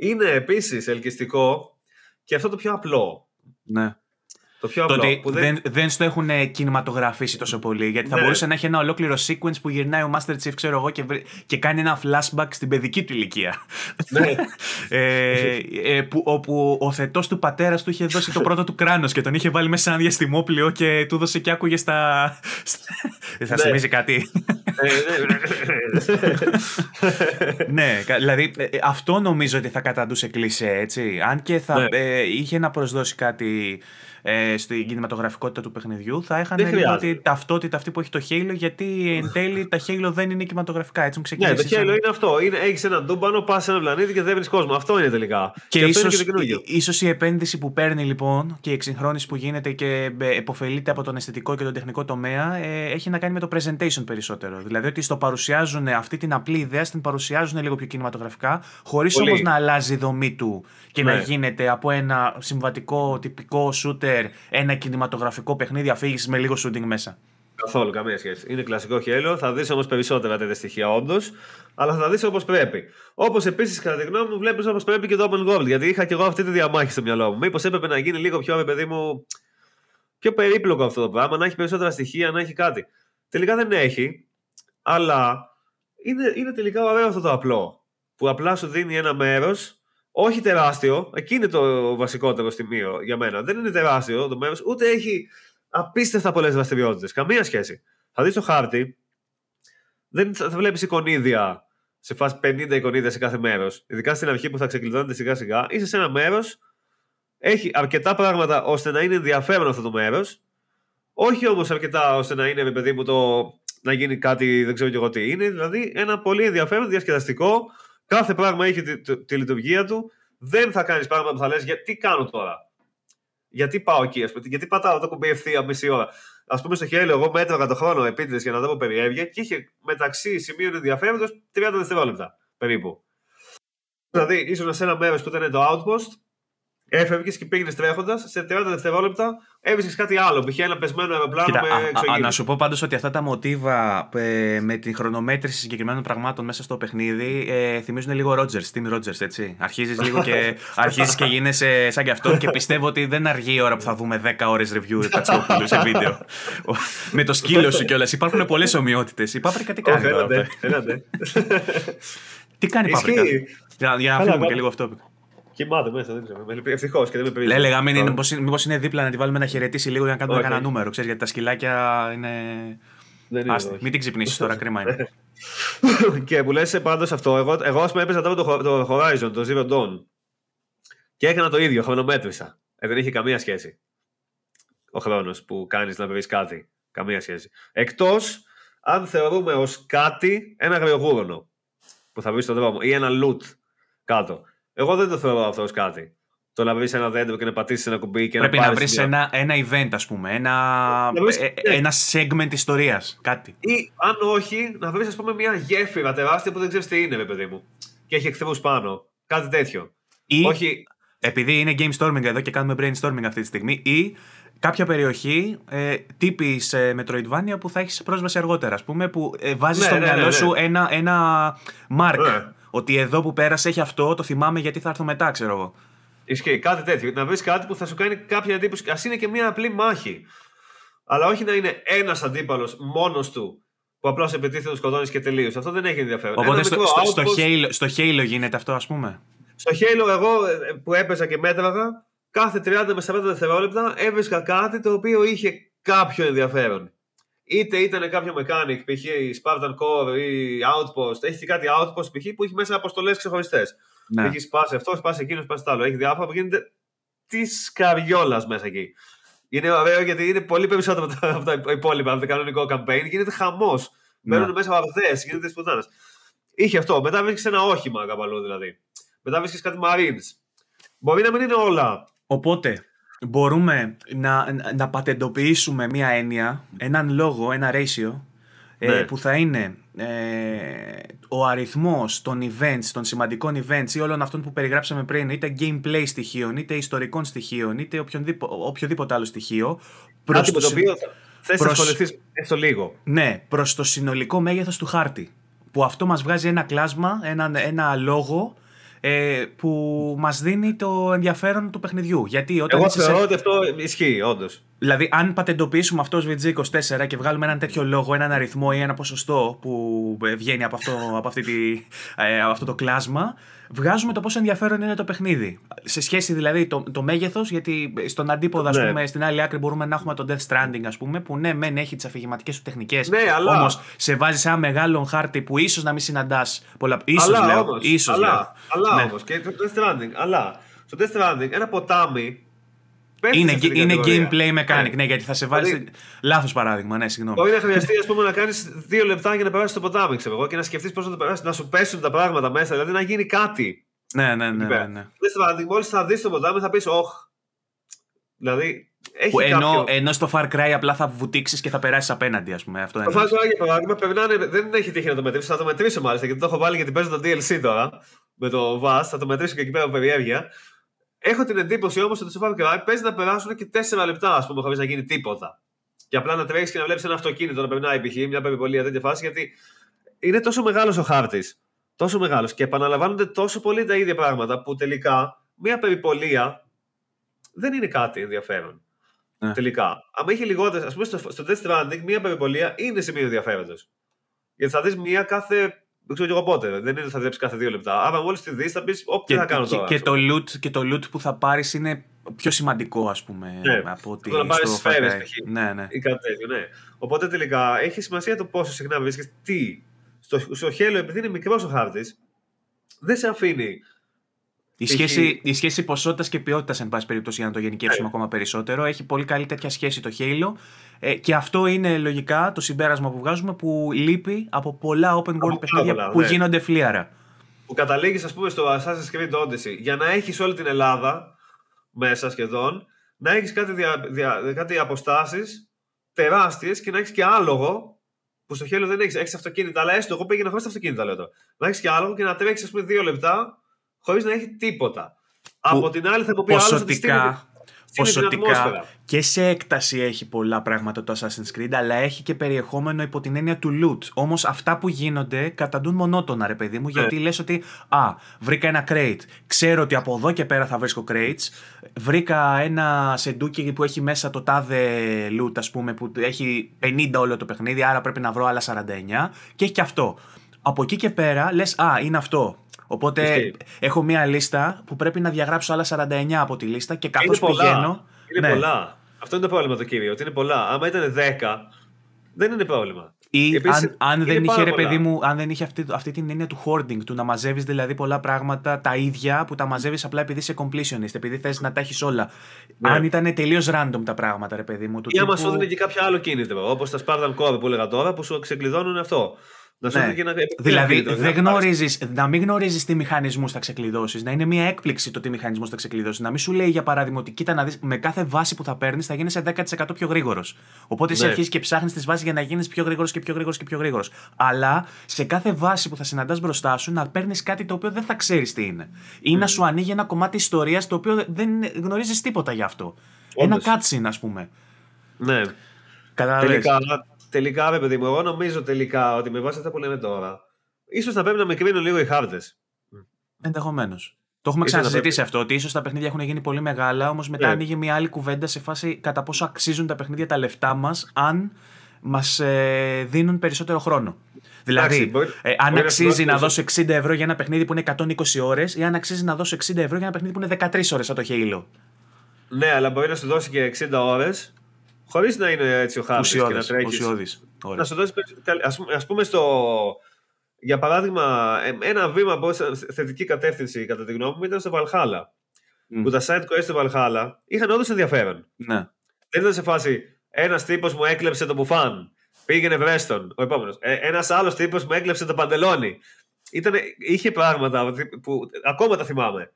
είναι επίσης ελκυστικό και αυτό το πιο απλό. Ναι. Το πιο απλό. Το που δεν... δεν, δεν στο έχουν κινηματογραφήσει τόσο πολύ. Γιατί θα ναι. μπορούσε να έχει ένα ολόκληρο sequence που γυρνάει ο Master Chief, ξέρω εγώ, και, και κάνει ένα flashback στην παιδική του ηλικία. Ναι. ε, ε, που, όπου ο θετό του πατέρα του είχε δώσει το πρώτο του κράνο και τον είχε βάλει μέσα σε ένα διαστημόπλαιο και του δώσε και άκουγε στα. Δεν θα ναι. θυμίζει κάτι. Ε, ναι, δηλαδή ε, αυτό νομίζω ότι θα καταντούσε κλεισέ, έτσι. Αν και θα είχε να προσδώσει κάτι ε, στην κινηματογραφικότητα του παιχνιδιού, θα είχαν λίγο την ταυτότητα αυτή που έχει το Halo, γιατί εν <laughs> τέλει τα Halo δεν είναι κινηματογραφικά. Έτσι μου Ναι, το Halo είναι αυτό. Έχεις ένα ντούμπανο, πας σε ένα πλανήτη και δεν βρει κόσμο. Αυτό είναι τελικά. Και, και ίσως ίσως η επένδυση που παίρνει λοιπόν και η εξυγχρόνηση που γίνεται και ε, επωφελείται από τον αισθητικό και τον τεχνικό τομέα ε, έχει να κάνει με το presentation περισσότερο. Δηλαδή ότι στο παρουσιάζουν αυτή την απλή ιδέα, στην παρουσιάζουν λίγο πιο κινηματογραφικά, χωρίς όμως να αλλάζει η δομή του και ναι. να γίνεται από ένα συμβατικό τυπικό shooter ένα κινηματογραφικό παιχνίδι αφήγηση με λίγο shooting μέσα. Καθόλου, καμία σχέση. Είναι κλασικό χέλο. Θα δεις όμως περισσότερα τέτοια στοιχεία όντως, αλλά θα δεις όπως πρέπει. Όπως επίσης, κατά τη γνώμη μου, βλέπεις όπως πρέπει και το Open Gold. Γιατί είχα και εγώ αυτή τη διαμάχη στο μυαλό μου. Μήπως έπρεπε να γίνει λίγο πιο, παιδί μου, πιο περίπλοκο αυτό το πράγμα, να έχει περισσότερα στοιχεία, να έχει κάτι. Τελικά δεν έχει, αλλά είναι, είναι τελικά ωραίο αυτό το απλό. Που απλά σου δίνει ένα μέρος όχι τεράστιο, εκεί είναι το βασικότερο σημείο για μένα. Δεν είναι τεράστιο το μέρο, ούτε έχει απίστευτα πολλές δραστηριότητες. Καμία σχέση. Θα δεις το χάρτη, δεν θα βλέπεις εικονίδια σε φάση 50 εικονίδια σε κάθε μέρος. Ειδικά στην αρχή που θα ξεκλειδώνεται σιγά σιγά, είσαι σε ένα μέρος, έχει αρκετά πράγματα ώστε να είναι ενδιαφέρον αυτό το μέρος. Όχι όμως αρκετά ώστε να είναι, παιδί μου, το να γίνει κάτι, δεν ξέρω και εγώ τι είναι. Δηλαδή ένα πολύ ενδιαφέρον, διασκεδαστικό, Κάθε πράγμα έχει τη, τη, λειτουργία του. Δεν θα κάνεις πράγματα που θα λες: Γιατί κάνω τώρα; Γιατί πάω εκεί, ας πούμε, γιατί πατάω το κουμπί ευθεία μισή ώρα; Α πούμε στο χέρι, εγώ μέτραγα το χρόνο επίτηδες για να δω που περιέβγε και είχε μεταξύ σημείων ενδιαφέροντος 30 δευτερόλεπτα περίπου. Δηλαδή, ήσουν σε ένα μέρος που ήταν το outpost Έφευγες και πήγαινες τρέχοντας, σε 30 δευτερόλεπτα έβρισκε κάτι άλλο. Π.χ. ένα πεσμένο αεροπλάνο Κοίτα, με εξωγήινο. Να σου πω πάντως ότι αυτά τα μοτίβα ε, με την χρονομέτρηση συγκεκριμένων πραγμάτων μέσα στο παιχνίδι ε, θυμίζουν λίγο Rogers, Team Rogers, έτσι. Αρχίζεις λίγο και, <laughs> αρχίζεις και γίνεσαι σαν κι αυτό και πιστεύω ότι δεν αργεί η ώρα που θα δούμε 10 ώρες review Πατσόπουλου σε βίντεο. με το σκύλο σου κιόλας. Υπάρχουν πολλές ομοιότητες. Η Πάπρικα τι κάνει. Τι κάνει η Πάπρικα; Για να φύγουμε και λίγο αυτό. Κοιμάται μέσα, δεν ξέρω. Ευτυχώς και δεν με περίμενε. Έλεγα, μήπως είναι δίπλα να τη βάλουμε να χαιρετήσει λίγο για να κάνουμε okay. κανένα νούμερο. Ξέρεις, γιατί τα σκυλάκια είναι. Δεν είναι Άστε, μην την ξυπνήσεις τώρα, κρίμα είναι. <laughs> και που λες πάντως αυτό, εγώ, εγώ ας πούμε έπαιζα τώρα το, το Horizon, το Zero Dawn. Και έκανα το ίδιο, χρονομέτρησα. Ε, δεν είχε καμία σχέση ο χρόνος που κάνεις να βρεις κάτι. Καμία σχέση. Εκτός αν θεωρούμε ως κάτι ένα αγριογούρονο που θα βρεις στον δρόμο ή ένα loot κάτω. Εγώ δεν το θεωρώ αυτό ως κάτι. Το να βρεις ένα δέντρο και να πατήσεις ένα κουμπί και Πρέπει να Πρέπει να βρεις ένα, ένα event, ας πούμε. Ένα, βρεις, ε, ναι. ένα segment ιστορίας. Κάτι. Ή αν όχι, να βρεις, ας πούμε, μια γέφυρα τεράστια που δεν ξέρεις τι είναι, παιδί μου. και έχει εχθρούς πάνω. Κάτι τέτοιο. Ή, Όχι... επειδή είναι game storming εδώ και κάνουμε brainstorming αυτή τη στιγμή, ή κάποια περιοχή ε, τύπης ε, Metroidvania που θα έχεις πρόσβαση αργότερα, ας πούμε, που ε, βάζεις ναι, στο ναι, μυαλό ναι, σου ένα, ένα mark. Ότι εδώ που πέρασε έχει αυτό, το θυμάμαι γιατί θα έρθω μετά, ξέρω εγώ. Ισχύει, κάτι τέτοιο. Να βρεις κάτι που θα σου κάνει κάποια εντύπωση. Α είναι και μια απλή μάχη. Αλλά όχι να είναι ένας αντίπαλος μόνος του που απλώς επιτίθεται το σκοτώνεις και τελείω. Αυτό δεν έχει ενδιαφέρον. Οπότε στο, στο, στο, Halo, στο Halo γίνεται αυτό, ας πούμε; Στο Halo, εγώ ε, που έπαιζα και μέτραγα, κάθε 30 με 40 δευτερόλεπτα έβρισκα κάτι το οποίο είχε κάποιο ενδιαφέρον. Είτε ήταν κάποιο mechanic, π.χ. Spartan Core ή Outpost. Έχει κάτι Outpost π.χ. που έχει μέσα αποστολές ξεχωριστές. Ναι. Έχεις σπάσει αυτό, σπάσει εκείνος, σπάσει το άλλο. Έχει διάφορα που γίνεται της καριόλας μέσα εκεί. Είναι ωραίο γιατί είναι πολύ περισσότερο από τα, υπόλοιπα. Από το κανονικό campaign γίνεται χαμός. Ναι. Μπαίνουν μέσα βαρδές, γίνεται της πουτάνας. Είχε αυτό. Μετά βρίσκεις ένα όχημα κάπου δηλαδή. Μετά βρίσκεις κάτι Marines. Μπορεί να μην είναι όλα. Οπότε, μπορούμε να, να πατεντοποιήσουμε μία έννοια, έναν λόγο, ένα ratio, ε, ναι. που θα είναι ε, ο αριθμός των events, των σημαντικών events ή όλων αυτών που περιγράψαμε πριν, είτε gameplay στοιχείων, είτε ιστορικών στοιχείων, είτε οποιοδήποτε, οποιοδήποτε άλλο στοιχείο. Προς το, το οποίο θες να ασχοληθείς έστω λίγο. Ναι, προς το συνολικό μέγεθος του χάρτη. Που αυτό μας βγάζει ένα κλάσμα, ένα, ένα λόγο ε, που μας δίνει το ενδιαφέρον του παιχνιδιού. Γιατί όταν Εγώ θεωρώ ότι αυτό ισχύει, όντως. Δηλαδή, αν πατεντοποιήσουμε αυτό ως VG24 και βγάλουμε έναν τέτοιο λόγο, έναν αριθμό ή ένα ποσοστό που βγαίνει από αυτό, από αυτή τη, ε, αυτό το κλάσμα, βγάζουμε το πόσο ενδιαφέρον είναι το παιχνίδι. Σε σχέση δηλαδή το, το μέγεθος, γιατί στον αντίποδα, ναι. πούμε, στην άλλη άκρη μπορούμε να έχουμε το Death Stranding, ας πούμε, που ναι, μεν έχει τις αφηγηματικές του τεχνικές. Ναι, αλλά... Όμως σε βάζει σε ένα μεγάλο χάρτη που ίσως να μην συναντάς πολλά. σω λέω. Όμως, ίσως, αλλά, λέω. αλλά ναι. όμω και το Death Stranding. Αλλά στο Death Stranding ένα ποτάμι είναι, είναι gameplay mechanic, ναι. ναι, γιατί θα σε βάλει. Δηλαδή, Λάθος παράδειγμα, ναι, συγγνώμη. Μπορεί να χρειαστεί ας πούμε, να κάνεις δύο λεπτά για να περάσεις το ποτάμι, ξέρω εγώ, και να σκεφτείς πώς να το περάσεις, να σου πέσουν τα πράγματα μέσα, δηλαδή να γίνει κάτι. Ναι, ναι, ναι. ναι, ναι. Μόλις θα δεις το ποτάμι θα πεις, Ωχ. Δηλαδή. Έχει που ενώ, κάποιο... ενώ στο Far Cry απλά θα βουτήξεις και θα περάσεις απέναντι, ας πούμε. Αυτό το Far Cry για παράδειγμα περνάνε, δεν έχει τύχει να το μετρήσω. Θα το μετρήσω μάλιστα γιατί το έχω βάλει γιατί παίζω το DLC τώρα με το VAS. Θα το μετρήσω και εκεί πέρα από περιέργεια. Έχω την εντύπωση όμως ότι στο Far Cry παίζει να περάσουν και 4 λεπτά, ας πούμε, χωρί να γίνει τίποτα. Και απλά να τρέχεις και να βλέπεις ένα αυτοκίνητο να περνάει π.χ. μια περιπολία τέτοια φάση γιατί είναι τόσο μεγάλος ο χάρτης. Τόσο μεγάλος και επαναλαμβάνονται τόσο πολύ τα ίδια πράγματα που τελικά μια περιπολία δεν είναι κάτι ενδιαφέρον. Ναι. Τελικά. Αν είχε λιγότερες, ας πούμε στο, στο Death Stranding, μια περιπολία είναι σημείο ενδιαφέροντος. Γιατί θα δεις μία κάθε δεν ξέρω εγώ πότε. Δεν είναι θα βλέπει κάθε δύο λεπτά. Άρα μόλι τη δεις θα πεις: Όποια θα κάνω τώρα. Και, και, το loot, και το loot που θα πάρεις είναι πιο σημαντικό, ας πούμε. Ναι. Από ότι. Να πάρεις σφαίρες, ναι, ναι. ή κάτι τέτοιο. Ναι. Οπότε τελικά έχει σημασία το πόσο συχνά βρίσκεις τι. Στο, στο χέλο, επειδή είναι μικρός ο χάρτης, δεν σε αφήνει η σχέση, η σχέση ποσότητας και ποιότητας, εν πάση περιπτώσει, για να το γενικεύσουμε yeah. ακόμα περισσότερο, έχει πολύ καλή τέτοια σχέση το Halo. Ε, και αυτό είναι λογικά το συμπέρασμα που βγάζουμε που λείπει από πολλά open world παιχνίδια που ναι. γίνονται φλίαρα. Που καταλήγεις, ας πούμε, στο Assassin's Creed Odyssey για να έχεις όλη την Ελλάδα μέσα σχεδόν, να έχεις κάτι, δια, δια, κάτι αποστάσεις τεράστιες και να έχεις και άλογο που στο Halo δεν έχεις. Έχεις αυτοκίνητα, αλλά έστω εγώ πήγαινα χωρίς αυτοκίνητα, λέω τώρα. Να έχεις και άλογο και να τρέξεις, ας πούμε, δύο λεπτά χωρίς να έχει τίποτα. Από την άλλη θα μου πει άλλος ότι ποσοτικά και σε έκταση έχει πολλά πράγματα το Assassin's Creed, αλλά έχει και περιεχόμενο υπό την έννοια του loot. Όμως αυτά που γίνονται καταντούν μονότονα, ρε παιδί μου, ναι. γιατί λες ότι Α, βρήκα ένα crate. Ξέρω ότι από εδώ και πέρα θα βρίσκω crates. Βρήκα ένα σεντούκι που έχει μέσα το τάδε loot, ας πούμε, που έχει 50 όλο το παιχνίδι, άρα πρέπει να βρω άλλα 49. Και έχει και αυτό. Από εκεί και πέρα λες, Α, είναι αυτό. Οπότε έχω μία λίστα που πρέπει να διαγράψω άλλα 49 από τη λίστα και καθώς πηγαίνω. Είναι ναι. πολλά. Αυτό είναι το πρόβλημα το κύριο, ότι είναι πολλά. Άμα ήταν 10, δεν είναι πρόβλημα. Ή Επίσης, αν, αν, δεν είχε, ρε παιδί μου, αν δεν είχε αυτή, αυτή την έννοια του hoarding, του να μαζεύεις δηλαδή πολλά πράγματα τα ίδια που τα μαζεύεις απλά επειδή είσαι completionist, επειδή θες να τα έχεις όλα. Ναι. Αν ήταν τελείως random τα πράγματα, ρε παιδί μου. Του Ή άμα σου έδινε και κάποιο άλλο κίνητρο, όπως τα Spartan Core που έλεγα τώρα, που σου ξεκλειδώνουν αυτό Να σου Ναι. και να... Δηλαδή, να δεν πάρεις- γνωρίζεις, να μην γνωρίζεις τι μηχανισμούς θα ξεκλειδώσεις, να είναι μια έκπληξη το τι μηχανισμού θα ξεκλειδώσει. Να μην σου λέει για παράδειγμα ότι κοίτα να δεις με κάθε βάση που θα παίρνεις θα γίνει 10% πιο γρήγορος. Οπότε εσύ Ναι. αρχίζεις και ψάχνεις τις βάσεις για να γίνεις πιο γρήγορος και πιο γρήγορος και πιο γρήγορος. Αλλά σε κάθε βάση που θα συναντάς μπροστά σου να παίρνεις κάτι το οποίο δεν θα ξέρεις τι είναι. Ή να σου ανοίγει ένα κομμάτι ιστορίας το οποίο δεν γνωρίζεις τίποτα γι' αυτό. Όντως. Ένα cutscene, ας πούμε. Ναι. Καταλαβες. Τελικά, τελικά, ρε παιδί μου, εγώ νομίζω τελικά ότι με βάση αυτά που λέμε τώρα, ίσως θα πρέπει να με κρίνουν λίγο οι χάρτες. Ενδεχομένως. Το έχουμε Ίσως να ξανασυζητήσει αυτό, ότι ίσως τα παιχνίδια έχουν γίνει πολύ μεγάλα, όμως μετά Ναι. ανοίγει μια άλλη κουβέντα σε φάση κατά πόσο αξίζουν τα παιχνίδια τα λεφτά μας, αν μας ε, δίνουν περισσότερο χρόνο. Δηλαδή, Εντάξει, μπορεί- ε, αν μπορεί να αξίζει σου να δώσει- δώσω 60 ευρώ για ένα παιχνίδι που είναι 120 ώρες, ή αν αξίζει να δώσω 60 ευρώ για ένα παιχνίδι που είναι 13 ώρες, σαν το Halo. Ναι, αλλά μπορεί να σου δώσει και 60 ώρες χωρίς να είναι έτσι ο χάρτη και να Ουσιώδης. τρέχεις. Να σου δώσει. Ας πούμε, ας πούμε στο. Για παράδειγμα, ε, ένα βήμα προς θετική κατεύθυνση κατά τη γνώμη μου ήταν στο Valhalla. Μμ. Που τα side quest στο Valhalla είχαν όντω ενδιαφέρον. Ναι. Δεν ήταν σε φάση ένας τύπος μου έκλεψε το μπουφάν. Πήγαινε βρέστον. Ο επόμενος. Ε, ένας άλλος τύπος μου έκλεψε το παντελόνι. Ήτανε, είχε πράγματα που ακόμα τα θυμάμαι.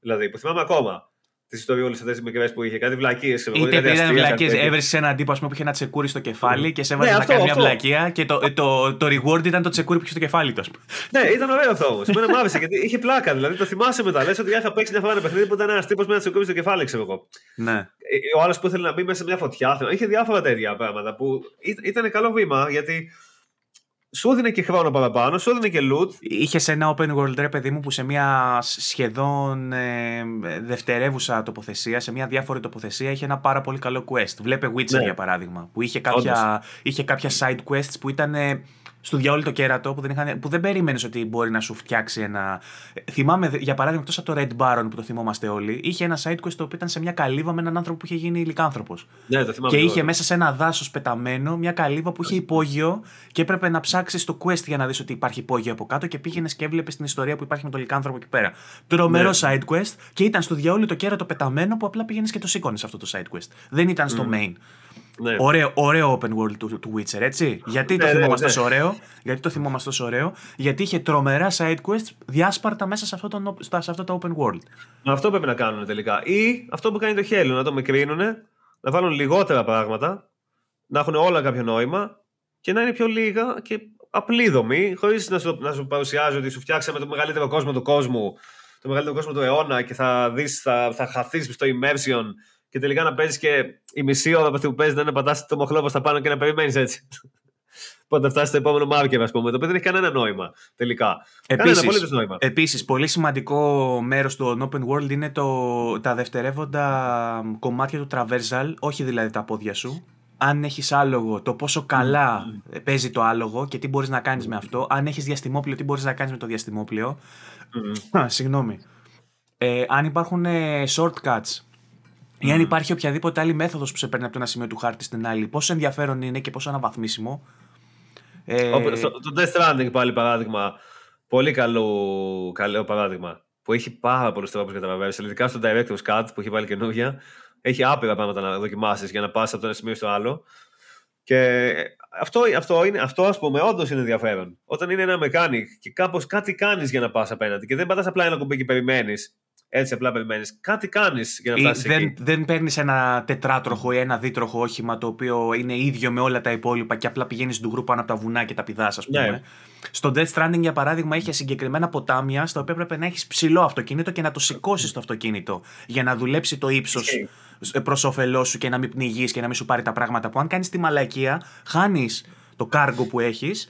Δηλαδή, που θυμάμαι ακόμα. Τις ιστοριούλε αυτές τι μικρές που είχε. Κάτι βλακίες. Είτε ήταν βλακίες, έβρισε έναν τύπο ας πούμε, που είχε ένα τσεκούρι στο κεφάλι και σε έβαζε Ναι, να αυτό, κάνει μια αυτό. βλακεία και το, το, το reward ήταν το τσεκούρι που είχε στο κεφάλι του. ας πούμε. ναι, ήταν ωραίο αυτό όμως. Εμένα μ' άρεσε γιατί είχε πλάκα. Δηλαδή, το θυμάσαι μετά. Λες ότι είχα παίξει μια φορά ένα παιχνίδι που ήταν ένας τύπος με ένα τσεκούρι στο κεφάλι, ξέρω εγώ. Ναι. Ε, Ο άλλος που ήθελε να μπει μέσα σε μια φωτιά. Είχε διάφορα τέτοια πράγματα που ή- ήταν καλό βήμα γιατί σου έδινε και χρόνο παραπάνω, σου έδινε και loot. Είχες ένα open world ρε παιδί μου που σε μια σχεδόν ε, δευτερεύουσα τοποθεσία, σε μια διάφορη τοποθεσία, είχε ένα πάρα πολύ καλό quest. Βλέπε Witcher Ναι. για παράδειγμα, που είχε κάποια, είχε κάποια side quests που ήταν ε, στο διαόλου το κέρατο, που δεν, είχαν, που δεν περίμενες ότι μπορεί να σου φτιάξει ένα. Ε, Θυμάμαι για παράδειγμα εκτός από το Red Baron που το θυμόμαστε όλοι, είχε ένα side quest το οποίο ήταν σε μια καλύβα με έναν άνθρωπο που είχε γίνει ηλικάνθρωπο. Ναι, το θυμάμαι. Και εγώ. είχε μέσα σε ένα δάσος πεταμένο μια καλύβα που είχε υπόγειο και έπρεπε να ψάξεις το quest για να δεις ότι υπάρχει υπόγειο από κάτω και πήγαινες και έβλεπες την ιστορία που υπάρχει με τον λικάνθρωπο εκεί πέρα. Τρομερό Ναι. side quest και ήταν στο διαόλου το κέρατο πεταμένο που απλά πήγαινες και το σήκωνες αυτό το side quest. Δεν ήταν στο main. Ναι. Ωραίο, ωραίο open world του, του Witcher, έτσι. Γιατί το Ναι, ναι, θυμόμαστε ναι. τόσο ωραίο, γιατί το θυμόμαστε τόσο ωραίο, γιατί είχε τρομερά side quests διάσπαρτα μέσα σε αυτό, το, σε αυτό το open world. Μα αυτό πρέπει να κάνουν τελικά. Ή αυτό που κάνει το Halo, να το μικρύνουν, να βάλουν λιγότερα πράγματα, να έχουν όλα κάποιο νόημα και να είναι πιο λίγα και απλή δομή, χωρίς να, σου, να σου παρουσιάζει ότι σου φτιάξαμε το μεγαλύτερο κόσμο του κόσμου, το μεγαλύτερο κόσμο του αιώνα και θα δεις, θα, θα χαθείς στο immersion και τελικά να παίζεις και η μισή ώρα από αυτή που παίζεις να είναι πατάς το μοχλό στα πάνω και να περιμένεις έτσι. <laughs> Πότε φτάσεις στο επόμενο marker, ας πούμε. Το οποίο δεν έχει κανένα νόημα τελικά. Κανένα Επίσης, απολύτως νόημα. Επίσης, πολύ σημαντικό μέρος του open world είναι το, τα δευτερεύοντα κομμάτια του traversal, όχι δηλαδή τα πόδια σου. Αν έχεις άλογο, το πόσο καλά παίζει το άλογο και τι μπορείς να κάνεις με αυτό. Αν έχεις διαστημόπλαιο, τι μπορείς να κάνεις με το διαστημόπλαιο. Μμμ. Α, Συγγνώμη. Ε, αν υπάρχουν ε, shortcuts ή αν υπάρχει οποιαδήποτε άλλη μέθοδος που σε παίρνει από το ένα σημείο του χάρτη στην άλλη, πόσο ενδιαφέρον είναι και πόσο αναβαθμίσιμο. Ε, Όπως Το, το Death Stranding πάλι παράδειγμα. Πολύ καλό, καλό παράδειγμα. Που έχει πάρα πολλούς τρόπους για τα traversal. Ειδικά στο Director's Cut που έχει βάλει καινούργια. Έχει άπειρα πράγματα να δοκιμάσεις για να πας από το ένα σημείο στο άλλο. Και αυτό, αυτό, είναι, αυτό ας πούμε, όντως είναι ενδιαφέρον. Όταν είναι ένα mechanic και κάπως κάτι κάνεις για να πας απέναντι και δεν πατάς απλά ένα κουμπί και περιμένεις. Έτσι απλά περιμένεις. Κάτι κάνεις για να Ή φτάσεις δεν, εκεί. δεν παίρνεις ένα τετράτροχο ή ένα δίτροχο όχημα το οποίο είναι ίδιο με όλα τα υπόλοιπα και απλά πηγαίνεις του πάνω από τα βουνά και τα πηδάς, ας πούμε. Ναι. Στο Death Stranding, για παράδειγμα, είχε συγκεκριμένα ποτάμια στα οποία έπρεπε να έχεις ψηλό αυτοκίνητο και να το σηκώσεις το αυτοκίνητο για να δουλέψει το ύψος Ισχύει. προς όφελός σου και να μην πνιγείς και να μην σου πάρει τα πράγματα που αν κάνεις τη μαλακία, χάνεις το κάργο που έχεις.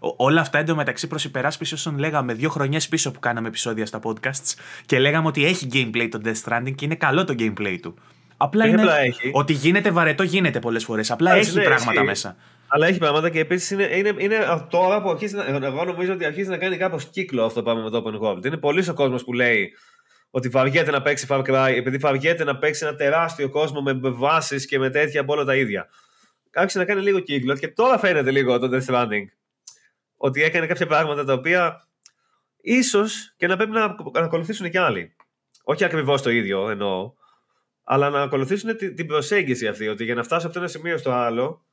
Όλα αυτά εντωμεταξύ προς υπεράσπιση όσων λέγαμε δύο χρονιές πίσω που κάναμε επεισόδια στα podcasts και λέγαμε ότι έχει gameplay το Death Stranding και είναι καλό το gameplay του. Απλά Όχι είναι απλά έχει. ότι γίνεται βαρετό, γίνεται πολλές φορές. Απλά Εντάξει, έχει ναι, πράγματα ισχύει. μέσα. Αλλά έχει πράγματα και επίσης είναι, είναι, είναι τώρα που αρχίζει να, εγώ νομίζω ότι αρχίζει να κάνει κάπως κύκλο αυτό το πράγμα με το Open World. Είναι πολλοί ο κόσμος που λέει ότι βαριέται να παίξει Far Cry επειδή βαριέται να παίξει ένα τεράστιο κόσμο με βάσεις και με τέτοια από όλα τα ίδια. Άρχισε να κάνει λίγο κύκλο και τώρα φαίνεται λίγο το Death Stranding. Ότι έκανε κάποια πράγματα τα οποία ίσως και να πρέπει να, να ακολουθήσουν κι άλλοι. Όχι ακριβώς το ίδιο εννοώ, αλλά να ακολουθήσουν την, την προσέγγιση αυτή. Ότι για να φτάσω από το ένα σημείο στο άλλο,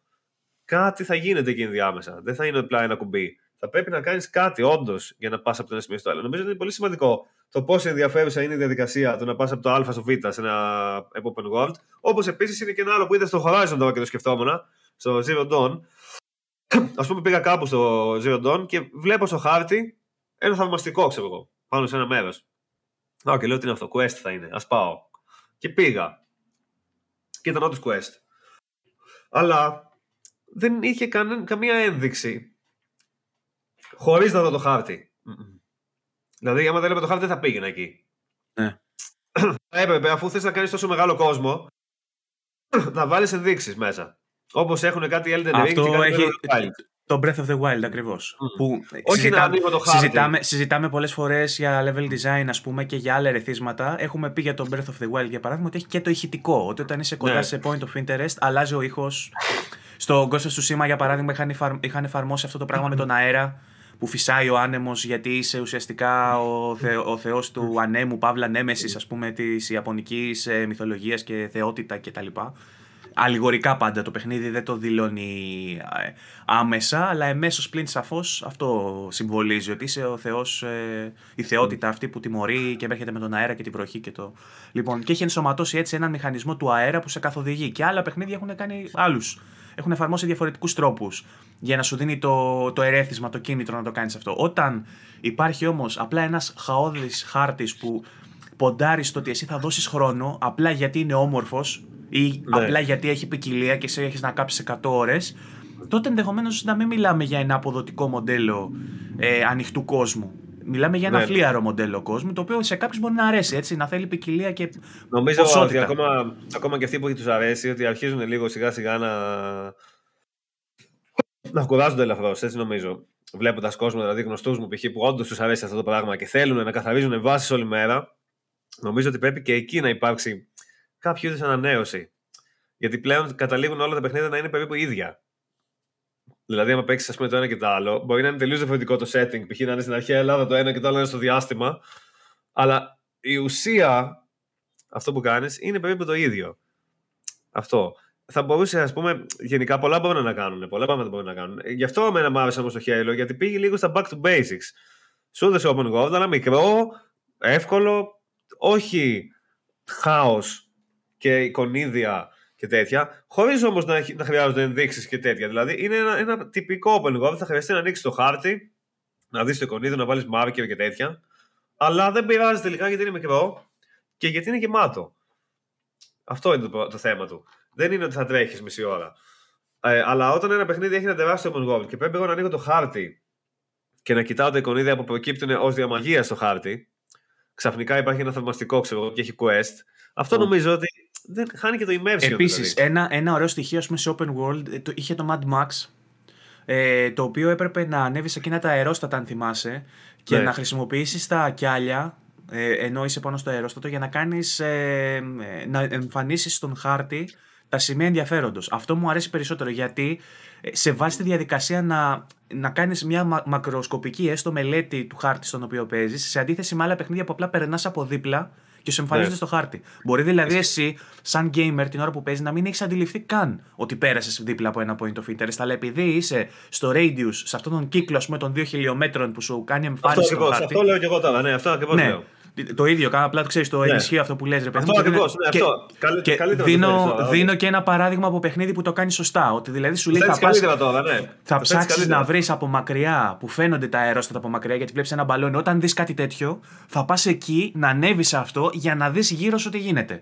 κάτι θα γίνεται εκεί ενδιάμεσα. Δεν θα είναι απλά ένα κουμπί. θα πρέπει να κάνεις κάτι όντως για να πας από το ένα σημείο στο άλλο. Νομίζω ότι είναι πολύ σημαντικό το πόσο ενδιαφέρουσα είναι η διαδικασία του να πας από το Α στο Β σε ένα open world. Όπως επίσης είναι και ένα άλλο που είδα στο Horizon τώρα και το σκεφτόμουν, στο Zero Dawn. <coughs> Α πούμε, πήγα κάπου στο Zero Dawn και βλέπω στο χάρτη ένα θαυμαστικό, ξέρω εγώ, πάνω σε ένα μέρος. Α, και λέω τι είναι αυτό, quest θα είναι, ας πάω. Και πήγα. Και ήταν όντως quest. Αλλά δεν είχε καμία ένδειξη χωρίς να δω το χάρτη. Δηλαδή, άμα δεν έβλεπε το χάρτη, δεν θα πήγαινε εκεί. Ναι. <coughs> Έπρεπε, αφού θες να κάνεις τόσο μεγάλο κόσμο, <coughs> να βάλεις ενδείξεις μέσα. Όπως έχουν κάτι Elden Ring και κάτι έχει... Wild. Το Breath of the Wild ακριβώς. Που Όχι συζητάμε, να το χάρτη. Συζητάμε, συζητάμε πολλές φορές για level design ας πούμε, και για άλλα ερεθίσματα. Έχουμε πει για το Breath of the Wild για παράδειγμα ότι έχει και το ηχητικό. Ότι όταν είσαι κοντά ναι. σε point of interest, αλλάζει ο ήχος. Στο Ghost of Tsushima για παράδειγμα είχαν, είχαν εφαρμόσει αυτό το πράγμα με τον αέρα που φυσάει ο άνεμος γιατί είσαι ουσιαστικά ο, θε, ο θεός του ανέμου, παύλα νέμεσης ας πούμε της ιαπωνικής ε, μυθολογίας και θεότητα κτλ. Αλληγορικά πάντα το παιχνίδι δεν το δηλώνει ε, άμεσα, αλλά εμέσως πλην σαφώς αυτό συμβολίζει. Ότι είσαι ο Θεός, ε, η θεότητα αυτή που τιμωρεί και έρχεται με τον αέρα και την βροχή και το. Λοιπόν, και έχει ενσωματώσει έτσι έναν μηχανισμό του αέρα που σε καθοδηγεί. Και άλλα παιχνίδια έχουν κάνει άλλους. Έχουν εφαρμόσει διαφορετικούς τρόπους για να σου δίνει το, το ερέθισμα, το κίνητρο να το κάνεις αυτό. Όταν υπάρχει όμως απλά ένας χαόδης χάρτης που ποντάρεις στο ότι εσύ θα δώσεις χρόνο απλά γιατί είναι όμορφος ή ναι. απλά γιατί έχει ποικιλία και εσύ έχεις να κάψεις 100 ώρες, τότε ενδεχομένως να μην μιλάμε για ένα αποδοτικό μοντέλο ε, ανοιχτού κόσμου. Μιλάμε για ένα ναι. φλίαρο μοντέλο κόσμου, το οποίο σε κάποιους μπορεί να αρέσει, έτσι, να θέλει ποικιλία και. Νομίζω ότι ακόμα, ακόμα και αυτοί που τους αρέσει, ότι αρχίζουν λίγο σιγά σιγά να. να κουράζονται ελαφρώ, έτσι νομίζω. Βλέποντας κόσμο, δηλαδή γνωστούς μου π.χ. που όντως τους αρέσει αυτό το πράγμα και θέλουν να καθαρίζουν βάσεις όλη μέρα, νομίζω ότι πρέπει και εκεί να υπάρξει κάποιο είδους ανανέωση. Γιατί πλέον καταλήγουν όλα τα παιχνίδια να είναι περίπου ίδια. Δηλαδή, άμα παίξεις το ένα και το άλλο, μπορεί να είναι τελείως διαφορετικό το setting. Π.χ. να είναι στην αρχαία Ελλάδα το ένα και το άλλο είναι στο διάστημα. Αλλά η ουσία, αυτό που κάνεις, είναι περίπου το ίδιο. Αυτό. Θα μπορούσε, ας πούμε, γενικά πολλά μπορούν να κάνουν. Πολλά πράγματα μπορούν να κάνουν. Γι' αυτό εμένα μου άρεσε όμως το Halo, γιατί πήγε λίγο στα back to basics. Σου έδωσε open world, αλλά μικρό, εύκολο, όχι χάος και εικονίδια και τέτοια, χωρίς όμως να, να χρειάζονται ενδείξεις και τέτοια. Δηλαδή είναι ένα, ένα τυπικό open world. Θα χρειαστεί να ανοίξεις το χάρτη, να δεις το εικονίδιο, να βάλεις marker και τέτοια. Αλλά δεν πειράζει τελικά γιατί είναι μικρό και γιατί είναι γεμάτο. Αυτό είναι το, το θέμα του. Δεν είναι ότι θα τρέχεις μισή ώρα. Ε, αλλά όταν ένα παιχνίδι έχει ένα τεράστιο open world και πρέπει εγώ να ανοίγω το χάρτη και να κοιτάω τα εικονίδια που προκύπτουν ως διαμαγεία στο χάρτη, ξαφνικά υπάρχει ένα θαυμαστικό ξέρω και έχει quest. Αυτό νομίζω ότι δεν χάνει και το immersion. Επίσης, δηλαδή. ένα, ένα ωραίο στοιχείο πούμε, σε open world ε, το, είχε το Mad Max. Ε, το οποίο έπρεπε να ανέβεις σε εκείνα τα αερόστατα, αν θυμάσαι, και ναι. να χρησιμοποιήσεις τα κιάλια ε, ενώ είσαι πάνω στο αερόστατο για να κάνεις. Ε, να εμφανίσεις στον χάρτη τα σημεία ενδιαφέροντος. Αυτό μου αρέσει περισσότερο γιατί ε, σε βάζει τη διαδικασία να, να κάνεις μια μακροσκοπική έστω μελέτη του χάρτη στον οποίο παίζεις, σε αντίθεση με άλλα παιχνίδια που απλά περνάς από δίπλα και σου εμφανίζεται ναι. στο χάρτη. Μπορεί δηλαδή εσύ, σαν gamer, την ώρα που παίζεις, να μην έχεις αντιληφθεί καν ότι πέρασες δίπλα από ένα point of interest. Αλλά επειδή είσαι στο radius, σε αυτόν τον κύκλο πούμε, των 2 χιλιόμετρων που σου κάνει εμφάνιση. Αυτό, στο αυτό λέω και εγώ τώρα. Ναι, αυτό ακριβώς ναι. λέω. Το ίδιο, κάνω απλά το ξέρεις, το ναι. ενισχύει αυτό που λες ρε παιδί. Αυτό ακριβώς. Ναι, και, αυτό. Και δίνω, δίνω και ένα παράδειγμα από παιχνίδι που το κάνει σωστά. Ότι δηλαδή σου λέει θα, πας, τώρα, ναι. θα ψάξεις να βρεις από μακριά που φαίνονται τα αερόστατα από μακριά γιατί βλέπεις ένα μπαλόνι. Όταν δεις κάτι τέτοιο, θα πας εκεί να ανέβεις αυτό για να δεις γύρω σου τι γίνεται.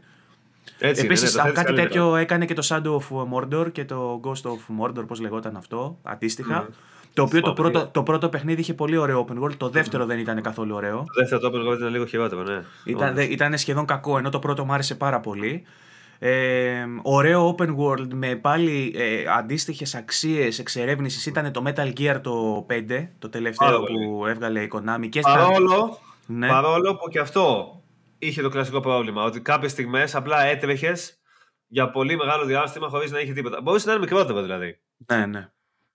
Επίσης, ναι, κάτι τέτοιο έκανε και το Shadow of Mordor και το Ghost of Mordor, πώς λεγόταν αυτό, αντίστοιχα. Το οποίο το πρώτο, το πρώτο παιχνίδι είχε πολύ ωραίο open world, το δεύτερο δεν ήταν καθόλου ωραίο. Το δεύτερο το open world ήταν λίγο χειρότερο, ναι. Ήταν, ήταν σχεδόν κακό, ενώ το πρώτο μου άρεσε πάρα πολύ. Ε, ωραίο open world με πάλι ε, αντίστοιχες αξίες εξερεύνησης ήταν το Metal Gear το 5, το τελευταίο που έβγαλε η Konami. Και παρόλο, ναι. παρόλο που και αυτό είχε το κλασικό πρόβλημα, ότι κάποιες στιγμές απλά έτρεχες για πολύ μεγάλο διάστημα χωρίς να είχε τίποτα. Μπορούσε να είναι μικρότερο δηλαδή. Ναι, ναι.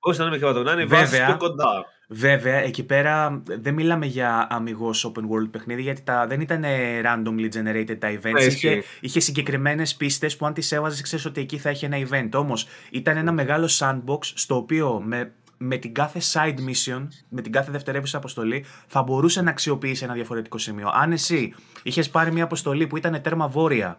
Όχι να είναι μικρότερο, να είναι βέβαια, βάση κοντά. Βέβαια, εκεί πέρα δεν μιλάμε για αμυγός open world παιχνίδι, γιατί τα, δεν ήταν randomly generated τα events. είχε, είχε συγκεκριμένες πίστες που αν τις έβαζες, ξέρεις ότι εκεί θα έχει ένα event. Όμως ήταν ένα μεγάλο sandbox στο οποίο με με την κάθε side mission, με την κάθε δευτερεύουσα αποστολή, θα μπορούσε να αξιοποιήσει ένα διαφορετικό σημείο. Αν εσύ είχες πάρει μια αποστολή που ήταν τέρμα βόρεια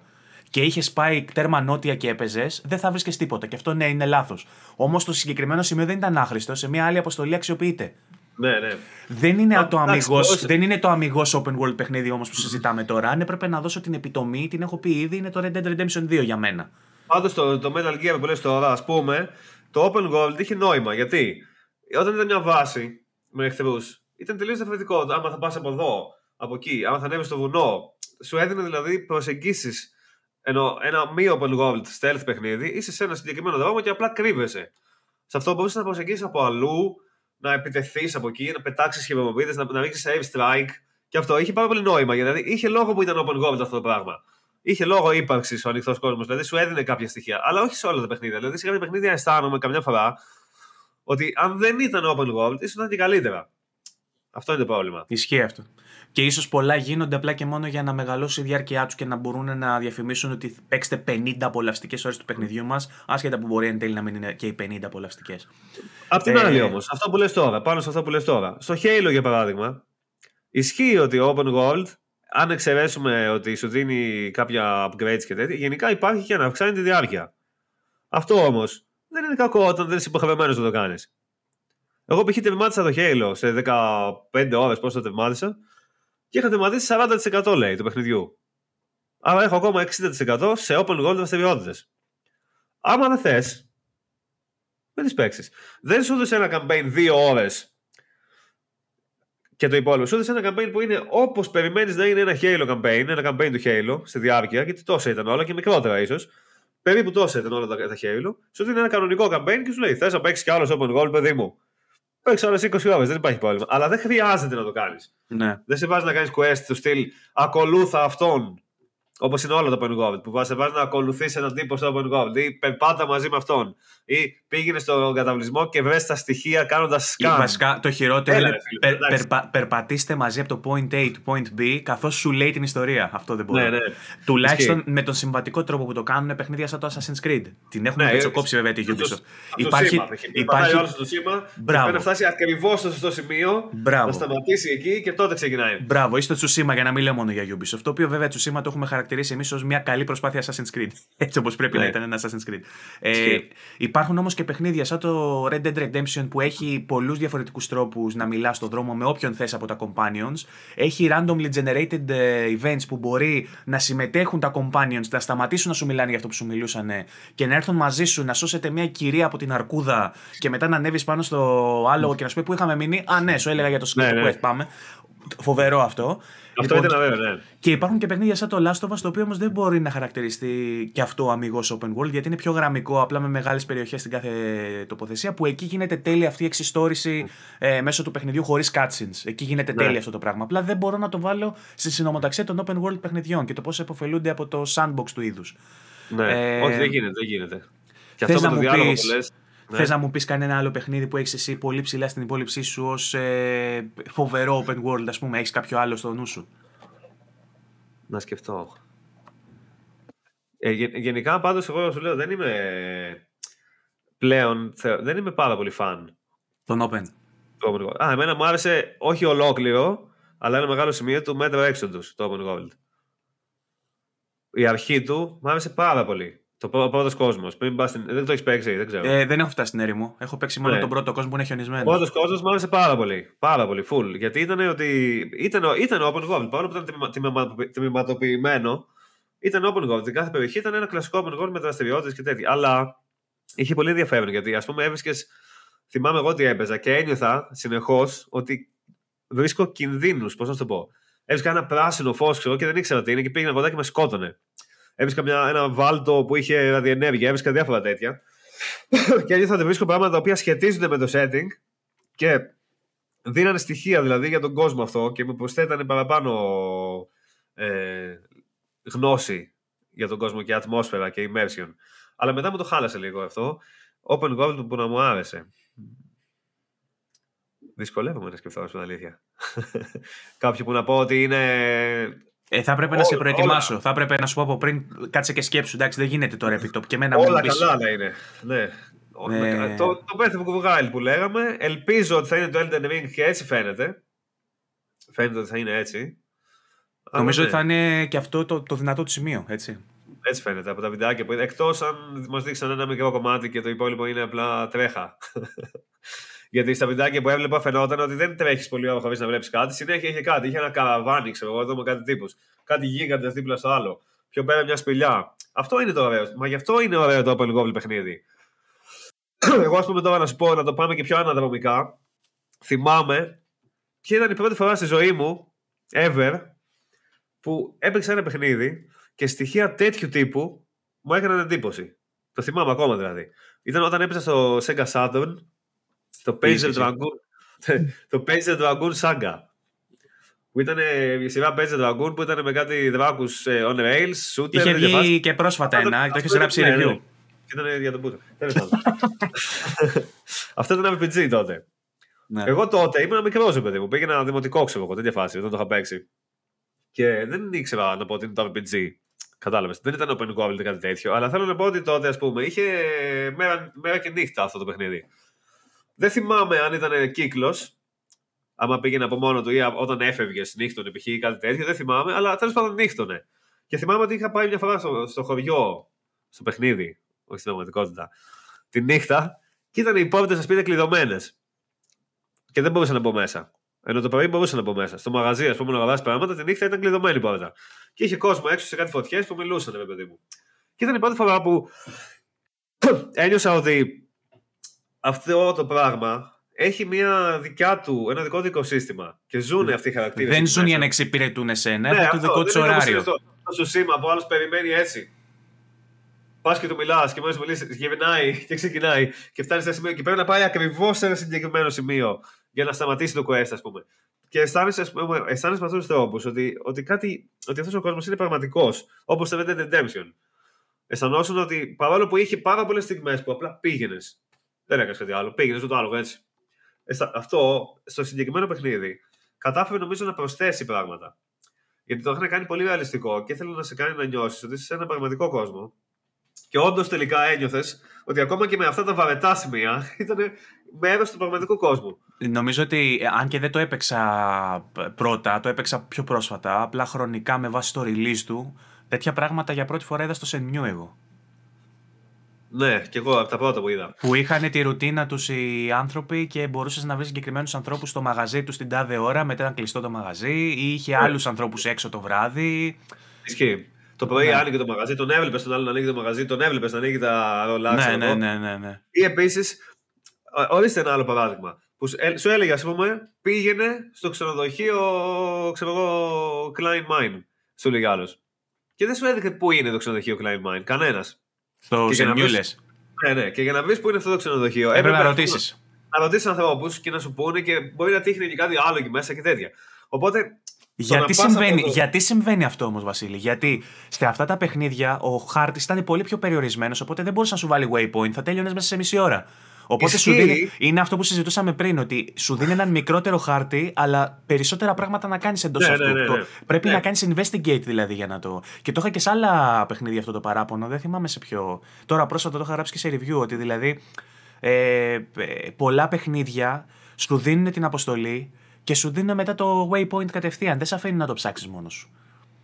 και είχες πάει τέρμα νότια και έπαιζες, δεν θα βρει τίποτα. Και αυτό ναι, είναι λάθος. Όμως το συγκεκριμένο σημείο δεν ήταν άχρηστο, σε μια άλλη αποστολή αξιοποιείται. Ναι, ναι. Δεν είναι, το αμυγός, δεν είναι το αμυγός open world παιχνίδι όμως που συζητάμε τώρα. Αν έπρεπε να δώσω την επιτομή, την έχω πει ήδη, είναι το Red Dead Redemption 2 για μένα. Πάντως το, το Metal Gear που λες τώρα, ας πούμε, το open world είχε νόημα. Γιατί; Όταν ήταν μια βάση με εχθρούς, ήταν τελείως διαφορετικό. Άμα θα πας από εδώ, από εκεί, άμα θα ανέβεις στο βουνό, σου έδινε δηλαδή προσεγγίσεις ενώ ένα μη open world stealth παιχνίδι, είσαι σε ένα συγκεκριμένο δρόμο και απλά κρύβεσαι. Σε αυτό μπορούσε να προσεγγίσεις από αλλού, να επιτεθείς από εκεί, να πετάξεις χειρομοβίδες, να, να ρίξεις save strike. Και αυτό είχε πάρα πολύ νόημα. Δηλαδή είχε λόγο που ήταν open world αυτό το πράγμα. Είχε λόγο ύπαρξης ο ανοιχτός κόσμος, δηλαδή σου έδινε κάποια στοιχεία. Αλλά όχι σε όλα τα παιχνίδια. Δηλαδή σε κάποια παιχνίδια αισθάνομαι καμιά φορά ότι αν δεν ήταν open world, ίσως ήταν και καλύτερα. Αυτό είναι το πρόβλημα. Ισχύει αυτό. Και ίσως πολλά γίνονται απλά και μόνο για να μεγαλώσει η διάρκεια τους και να μπορούν να διαφημίσουν ότι παίξτε 50 απολαυστικές ώρες του παιχνιδιού μας, άσχετα που μπορεί εν τέλει να μην είναι και οι 50 απολαυστικές. Απ' την ε... άλλη όμως, αυτό που λες τώρα, πάνω σε αυτό που λες τώρα. Στο Halo για παράδειγμα, ισχύει ότι Open World, αν εξαιρέσουμε ότι σου δίνει κάποια upgrades και τέτοια, γενικά υπάρχει και να αυξάνει τη διάρκεια. Αυτό όμως δεν είναι κακό όταν δεν είσαι υποχρεωμένος να το κάνεις. Εγώ π.χ. τερμάτισα το Halo σε 15 ώρες, πώ το τερμάτισα, και είχα τερματίσει 40% λέει του παιχνιδιού. Άρα έχω ακόμα 60% σε open world δραστηριότητε. Άμα δεν θες, δεν τις παίξεις. Δεν σου έδωσε ένα campaign 2 ώρες και το υπόλοιπο. Σου έδωσε ένα campaign που είναι όπως περιμένεις να είναι ένα Halo campaign, ένα campaign του Halo στη διάρκεια, γιατί τόσα ήταν όλα και μικρότερα ίσως. Περίπου τόσα ήταν όλα τα, τα Halo. Σου δίνει ένα κανονικό campaign και σου λέει: Θες να παίξεις κι άλλος open world, παιδί μου. Παίξει άλλε 20 ώρες, δεν υπάρχει πρόβλημα. Αλλά δεν χρειάζεται να το κάνεις. Ναι. Δεν σε βάζει να κάνεις quest του στυλ ακολούθα αυτόν. Όπως είναι όλα τα open world. Που σε βάζει να ακολουθήσει έναν τύπο στο open world. Ή περπάτα μαζί με αυτόν. Ή πήγαινε στον καταβλισμό και βρει τα στοιχεία κάνοντας scan. Βασικά το χειρότερο είναι περ, περπα, περπατήστε μαζί από το point A του point B καθώς σου λέει την ιστορία. Αυτό δεν μπορεί. Ναι, ναι. Τουλάχιστον Ισχύει. με τον συμβατικό τρόπο που το κάνουν παιχνίδια σαν το Assassin's Creed. Την έχουμε ναι, πετσοκόψει βέβαια τη Ubisoft. Υπάρχει. Σήμα, υπάρχει... Υπάρχει... το σήμα. Πρέπει να φτάσει ακριβώς στο σωστό σημείο. Μπράβο. Να σταματήσει εκεί και τότε ξεκινάει. Μπράβο, είστε Τσουσίμα για να μην λέω μόνο για Ubisoft. Το οποίο βέβαια Τσουσίμα το έχουμε χαρακτηρίσει εμείς ως μια καλή προσπάθεια Assassin's Creed. <laughs> Έτσι όπως πρέπει ναι. να ήταν ένα Assassin's Creed. Ε, υπάρχουν όμως και παιχνίδια σαν το Red Dead Redemption που έχει πολλούς διαφορετικούς τρόπους να μιλάς στον δρόμο με όποιον θες από τα companions. Έχει randomly generated ε, events που μπορεί να συμμετέχουν τα companions, να σταματήσουν να σου μιλάνε για αυτό που σου μιλούσαν και να έρθουν μαζί σου να σώσετε μια κυρία από την αρκούδα και μετά να ανέβεις πάνω στο άλογο και να σου πει που είχαμε μείνει. Α, ναι, σου έλεγα για το Secret ναι, ναι. Quest. Πάμε. Φοβερό αυτό. Αυτό λοιπόν, ήταν βέβαιο, ναι. Και υπάρχουν και παιχνίδια σαν το Last of Us, το οποίο όμως δεν μπορεί να χαρακτηριστεί και αυτό αμυγός open world, γιατί είναι πιο γραμμικό, απλά με μεγάλες περιοχές στην κάθε τοποθεσία, που εκεί γίνεται τέλεια αυτή η εξιστόρηση ε, μέσω του παιχνιδιού χωρίς cutscenes. Εκεί γίνεται ναι. τέλεια αυτό το πράγμα. Απλά δεν μπορώ να το βάλω στη συνομοταξία των open world παιχνιδιών και το πώς επωφελούνται από το sandbox του είδους. Ναι, ε, όχι, δεν γίνεται, δεν γίνεται. Και αυτό με το διάλογο που λες, ναι. Θες να μου πεις κανένα άλλο παιχνίδι που έχεις εσύ πολύ ψηλά στην υπόλοιψή σου ως ε, φοβερό open world, ας πούμε, έχεις κάποιο άλλο στο νου σου; Να σκεφτώ. Ε, γενικά πάντως εγώ σου λέω δεν είμαι πλέον, δεν είμαι πάρα πολύ φαν. Τον Open. Α, εμένα μου άρεσε όχι ολόκληρο, αλλά ένα μεγάλο σημείο του Metro Exodus, το Open World. Η αρχή του μου άρεσε πάρα πολύ. Το πρώτος κόσμος. Στην... Δεν το έχεις παίξει, δεν ξέρω. Ε, δεν έχω φτάσει στην έρημο. Έχω παίξει μόνο ναι. τον πρώτο κόσμο που είναι χιονισμένος. Ο πρώτος κόσμος μου άρεσε πάρα πολύ. Πάρα πολύ. Full. Γιατί ήταν ότι. Ήταν, ήταν open world. Παρόλο που ήταν τμηματοποιημένο, ήταν open world. κάθε περιοχή ήταν ένα κλασικό open world με δραστηριότητες και τέτοια. Αλλά είχε πολύ ενδιαφέρον γιατί ας πούμε έβρισκε. Θυμάμαι εγώ ότι έπαιζα και ένιωθα συνεχώς ότι βρίσκω κινδύνους. Πώς να σου το πω; Έβρισκα ένα πράσινο φως και δεν ήξερα τι είναι και πήγαινε κοντά και με σκότωνε έβρισκα μια, ένα βάλτο που είχε ραδιενέργεια, έβρισκα διάφορα τέτοια. <laughs> και έτσι θα βρίσκω πράγματα τα οποία σχετίζονται με το setting και δίνανε στοιχεία δηλαδή για τον κόσμο αυτό και μου προσθέτανε παραπάνω ε, γνώση για τον κόσμο και ατμόσφαιρα και immersion. Αλλά μετά μου το χάλασε λίγο αυτό. Open world που να μου άρεσε. Δυσκολεύομαι να σκεφτώ, στην αλήθεια. <laughs> Κάποιο που να πω ότι είναι ε, θα έπρεπε να σε προετοιμάσω. Όλα. Θα έπρεπε να σου πω από πριν, κάτσε και σκέψου. Εντάξει, δεν γίνεται τώρα επί Και εμένα όλα καλά να είναι. Ναι. Ε... Το, το Breath of the που λέγαμε. Ελπίζω ότι θα είναι το Elden Ring και έτσι φαίνεται. Φαίνεται ότι θα είναι έτσι. Νομίζω ότι ναι. θα είναι και αυτό το, το δυνατό του σημείο, έτσι. Έτσι φαίνεται από τα βιντεάκια που Εκτός αν μας δείξαν ένα μικρό κομμάτι και το υπόλοιπο είναι απλά τρέχα. Γιατί στα βιντεάκια που έβλεπα φαινόταν ότι δεν τρέχεις πολύ ώρα χωρί να βλέπεις κάτι. Συνέχεια είχε κάτι. Είχε ένα καραβάνι, ξέρω εγώ, εδώ με κάτι τύπους. Κάτι γίγαντε δίπλα στο άλλο. Πιο πέρα μια σπηλιά. Αυτό είναι το ωραίο. Μα γι' αυτό είναι ωραίο το Open Goblin παιχνίδι. <clears throat> εγώ, ας πούμε, τώρα να σου πω να το πάμε και πιο αναδρομικά. Θυμάμαι ποια ήταν η πρώτη φορά στη ζωή μου, ever, που έπαιξα ένα παιχνίδι και στοιχεία τέτοιου τύπου μου έκαναν εντύπωση. Το θυμάμαι ακόμα δηλαδή. Ήταν όταν έπαιζα στο Sega Saturn, στο Pager Dragoon, το Pager Dragoon Saga. Που ήταν η σειρά Pager Dragoon που ήταν με κάτι δράκους ε, on rails, shooter. Είχε βγει και πρόσφατα ένα, το έχεις γράψει ναι, review. Ναι. Ήταν για τον Πούτο. <laughs> Αυτό ήταν RPG τότε. Ναι. Εγώ τότε ήμουν μικρός, παιδί μου. Πήγαινα δημοτικό, ξέρω εγώ, τέτοια φάση, όταν το είχα παίξει. Και δεν ήξερα να πω ότι είναι το RPG. Κατάλαβες. Δεν ήταν open goal ή κάτι τέτοιο. Αλλά θέλω να πω ότι τότε, ας πούμε, είχε μέρα, μέρα και νύχτα αυτό το παιχνίδι. Δεν θυμάμαι αν ήταν κύκλος. Άμα πήγαινε από μόνο του ή όταν έφευγε νύχτωνε π.χ. ή κάτι τέτοιο. Δεν θυμάμαι. Αλλά τέλος πάντων νύχτωνε. Και θυμάμαι ότι είχα πάει μια φορά στο, στο χωριό, στο παιχνίδι, όχι στην πραγματικότητα, τη νύχτα και ήταν οι πόρτε σα σπίτι κλειδωμένες. Και δεν μπορούσα να μπω μέσα. Ενώ το πρωί μπορούσα να μπω μέσα. Στο μαγαζί, ας πούμε, να αγοράσει πράγματα, τη νύχτα ήταν κλειδωμένη η πόρτα. Και είχε κόσμο έξω σε κάτι φωτιές που μιλούσαν, με παιδί μου. Και ήταν η πρώτη φορά που <clears throat> ένιωσα ότι αυτό το πράγμα έχει μια δικιά του, ένα δικό του οικοσύστημα. Και ζουν αυτοί οι χαρακτήρες. Δεν ζουν για να εξυπηρετούν εσένα, ναι, έχουν το δικό τους ωράριο. Το σήμα που άλλος περιμένει έτσι. Πας και του μιλάς και μόλις μιλήσεις, γυρνάει και ξεκινάει και φτάνει σε ένα σημείο και πρέπει να πάει ακριβώς σε ένα συγκεκριμένο σημείο για να σταματήσει το quest, ας πούμε. Και αισθάνεσαι, αισθάνεσαι με αυτούς τους τρόπους ότι, ότι, κάτι, ότι αυτός ο κόσμος είναι πραγματικός. Όπως το Red Dead Redemption. Αισθανόσουν ότι παρόλο που είχε πάρα πολλές στιγμές που απλά πήγαινες. Δεν έκανες κάτι άλλο. Πήγαινες το άλλο έτσι. Αυτό στο συγκεκριμένο παιχνίδι κατάφερε νομίζω να προσθέσει πράγματα. Γιατί το είχαν κάνει πολύ ρεαλιστικό και ήθελε να σε κάνει να νιώσεις ότι είσαι σε ένα πραγματικό κόσμο και όντως τελικά ένιωθες ότι ακόμα και με αυτά τα βαρετά σημεία <laughs> ήταν μέρος του πραγματικού κόσμου. Νομίζω ότι αν και δεν το έπαιξα πρώτα, το έπαιξα πιο πρόσφατα, απλά χρονικά με βάση το release του, τέτοια πράγματα για πρώτη φορά είδα στο Σενιού εγώ. Ναι, και εγώ από τα πρώτα που είδα. Που είχαν τη ρουτίνα τους οι άνθρωποι και μπορούσες να βρεις συγκεκριμένους ανθρώπους στο μαγαζί τους την τάδε ώρα, μετά ήταν κλειστό το μαγαζί, ή είχε ναι. άλλους ανθρώπους έξω το βράδυ. Ισχύει. Το πρωί ναι. άνοιγε το μαγαζί, τον έβλεπες τον άλλο να ανοίγει το μαγαζί, τον έβλεπες να ανοίγει τα ρολά. Ναι, ναι, ναι, ναι, ναι. Ή επίσης, ορίστε ένα άλλο παράδειγμα. Που σου έλεγε, ας πούμε, πήγαινε στο ξενοδοχείο, ξέρω εγώ, Klein Mine. Σου λέγει άλλος. Και δεν σου έδειχνε πού είναι το ξενοδοχείο Klein Mine. Κανένας. Στο Σενιούλε. Ναι, ναι. Και για να βρει πού είναι αυτό το ξενοδοχείο. Έπρεπε να ρωτήσεις. Να ρωτήσεις ανθρώπου και να σου πούνε και μπορεί να τύχνει και κάτι άλλο εκεί μέσα και τέτοια. Οπότε γιατί συμβαίνει, γιατί συμβαίνει αυτό όμως, Βασίλη, Γιατί σε αυτά τα παιχνίδια ο χάρτης ήταν πολύ πιο περιορισμένος, οπότε δεν μπορούσε να σου βάλει waypoint, θα τέλειωνες μέσα σε μισή ώρα. Οπότε σου δίνει, είναι αυτό που συζητούσαμε πριν, ότι σου δίνει έναν μικρότερο χάρτη, αλλά περισσότερα πράγματα να κάνεις εντός ναι, αυτού. Ναι, ναι, ναι. πρέπει να κάνεις investigate δηλαδή για να το. Και το είχα και σε άλλα παιχνίδια αυτό το παράπονο, δεν θυμάμαι σε ποιο. Τώρα πρόσφατα το είχα γράψει και σε review, ότι δηλαδή ε, ε πολλά παιχνίδια σου δίνουν την αποστολή και σου δίνουν μετά το waypoint κατευθείαν. Δεν σε αφήνει να το ψάξεις μόνος σου.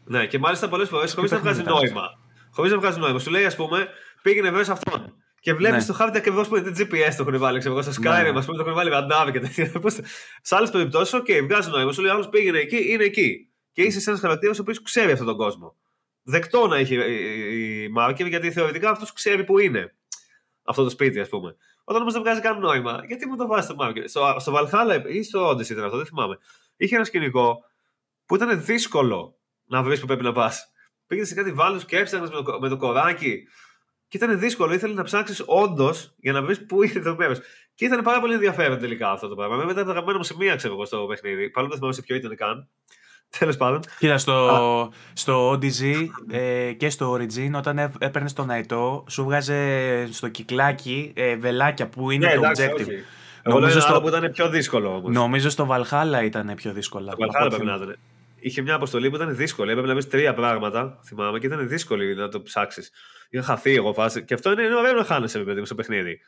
Ναι, και μάλιστα πολλές φορές χωρίς να βγάζει νόημα. Χωρίς να βγάζει νόημα. Σου λέει, ας πούμε, πήγαινε βέβαια σε αυτόν. Και βλέπεις ναι. το χάρτη ακριβώς που είναι GPS το έχουν βάλει. Ξέρω, στο Skyrim, ας ναι. πούμε, το έχουν βάλει ραντάβι και τέτοια. σε άλλες περιπτώσεις, OK, okay, βγάζει νόημα. Σου λέει, άλλος πήγαινε εκεί, είναι εκεί. Και είσαι σε ένας χαρακτήρας ο οποίος ξέρει αυτόν τον κόσμο. Δεκτό να έχει marker γιατί θεωρητικά αυτός ξέρει που είναι αυτό το σπίτι, ας πούμε. Όταν όμως δεν βγάζει κανένα νόημα, γιατί μου το βάζει στο marker. Στο, στο Valhalla ή στο Odyssey ήταν αυτό, δεν θυμάμαι. Είχε ένα σκηνικό που ήταν δύσκολο να βρεις που πρέπει να πας. Πήγαινε σε κάτι βάλου και έψαχνε με, το, με το κοράκι. Και ήταν δύσκολο, ήθελες να ψάξεις όντως για να βρεις πού είναι το μέρος. Και ήταν πάρα πολύ ενδιαφέρον τελικά αυτό το πράγμα. Μετά τα αγαπημένα μου σημεία, ξέρω εγώ, στο παιχνίδι. Παρόλο που δεν θυμάμαι σε ποιο ήταν καν. Τέλος πάντων. Κοίτα, στο, στο ODG ε, και στο Origin, όταν έπαιρνες τον Ναϊτό, σου βγάζε στο κυκλάκι ε, βελάκια που είναι ναι, το εντάξει, objective. Όχι. Νομίζω στο... που ήταν πιο δύσκολο όμως. Νομίζω στο Valhalla ήταν πιο δύσκολο. Στο Valhalla πρέπει να ήταν. Είχε μια αποστολή που ήταν δύσκολη. Έπρεπε να βρει τρία πράγματα, θυμάμαι, και ήταν δύσκολη να το ψάξεις. Είχα χαθεί εγώ φάση. Και αυτό είναι, είναι ωραίο να χάνεσαι, παιδί μου, στο παιχνίδι.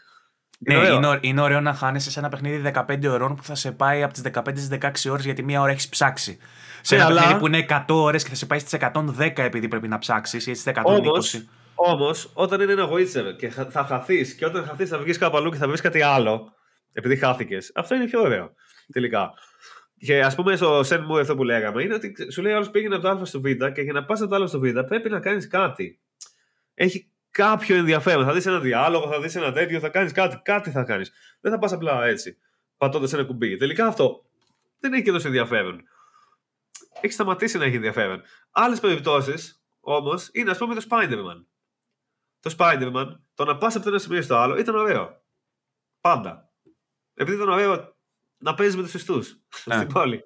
Ναι, είναι, ωραίο. είναι ωραίο να χάνεσαι σε ένα παιχνίδι 15 ώρων που θα σε πάει από τις 15 στις 16 ώρες γιατί μία ώρα έχεις ψάξει. Σε ένα αλλά... παιχνίδι που είναι 100 ώρες και θα σε πάει στις 110 επειδή πρέπει να ψάξεις ή στις 120. Όμως, όταν είναι ένα Witcher και θα χαθείς και όταν χαθείς θα βγεις κάπου αλλού και θα βρεις κάτι άλλο, επειδή χάθηκες, αυτό είναι πιο ωραίο τελικά. Και ας πούμε στο Shenmue αυτό που λέγαμε, είναι ότι σου λέει άλλος πήγαινε από το Α στο Β και για να πας από το Α στο Β πρέπει να κάνεις κάτι. Έχει κάποιο ενδιαφέρον. Θα δεις ένα διάλογο, θα δεις ένα τέτοιο, θα κάνεις κάτι. Κάτι θα κάνεις. Δεν θα πας απλά έτσι, πατώντας ένα κουμπί. Τελικά αυτό δεν έχει και τόσο ενδιαφέρον. Έχει σταματήσει να έχει ενδιαφέρον. Άλλες περιπτώσεις όμως είναι ας πούμε το Spider-Man. Το Spider-Man, το να πας από το ένα σημείο στο άλλο ήταν ωραίο. Πάντα. Επειδή ήταν ωραίο να παίζεις με τους ιστού στην πόλη.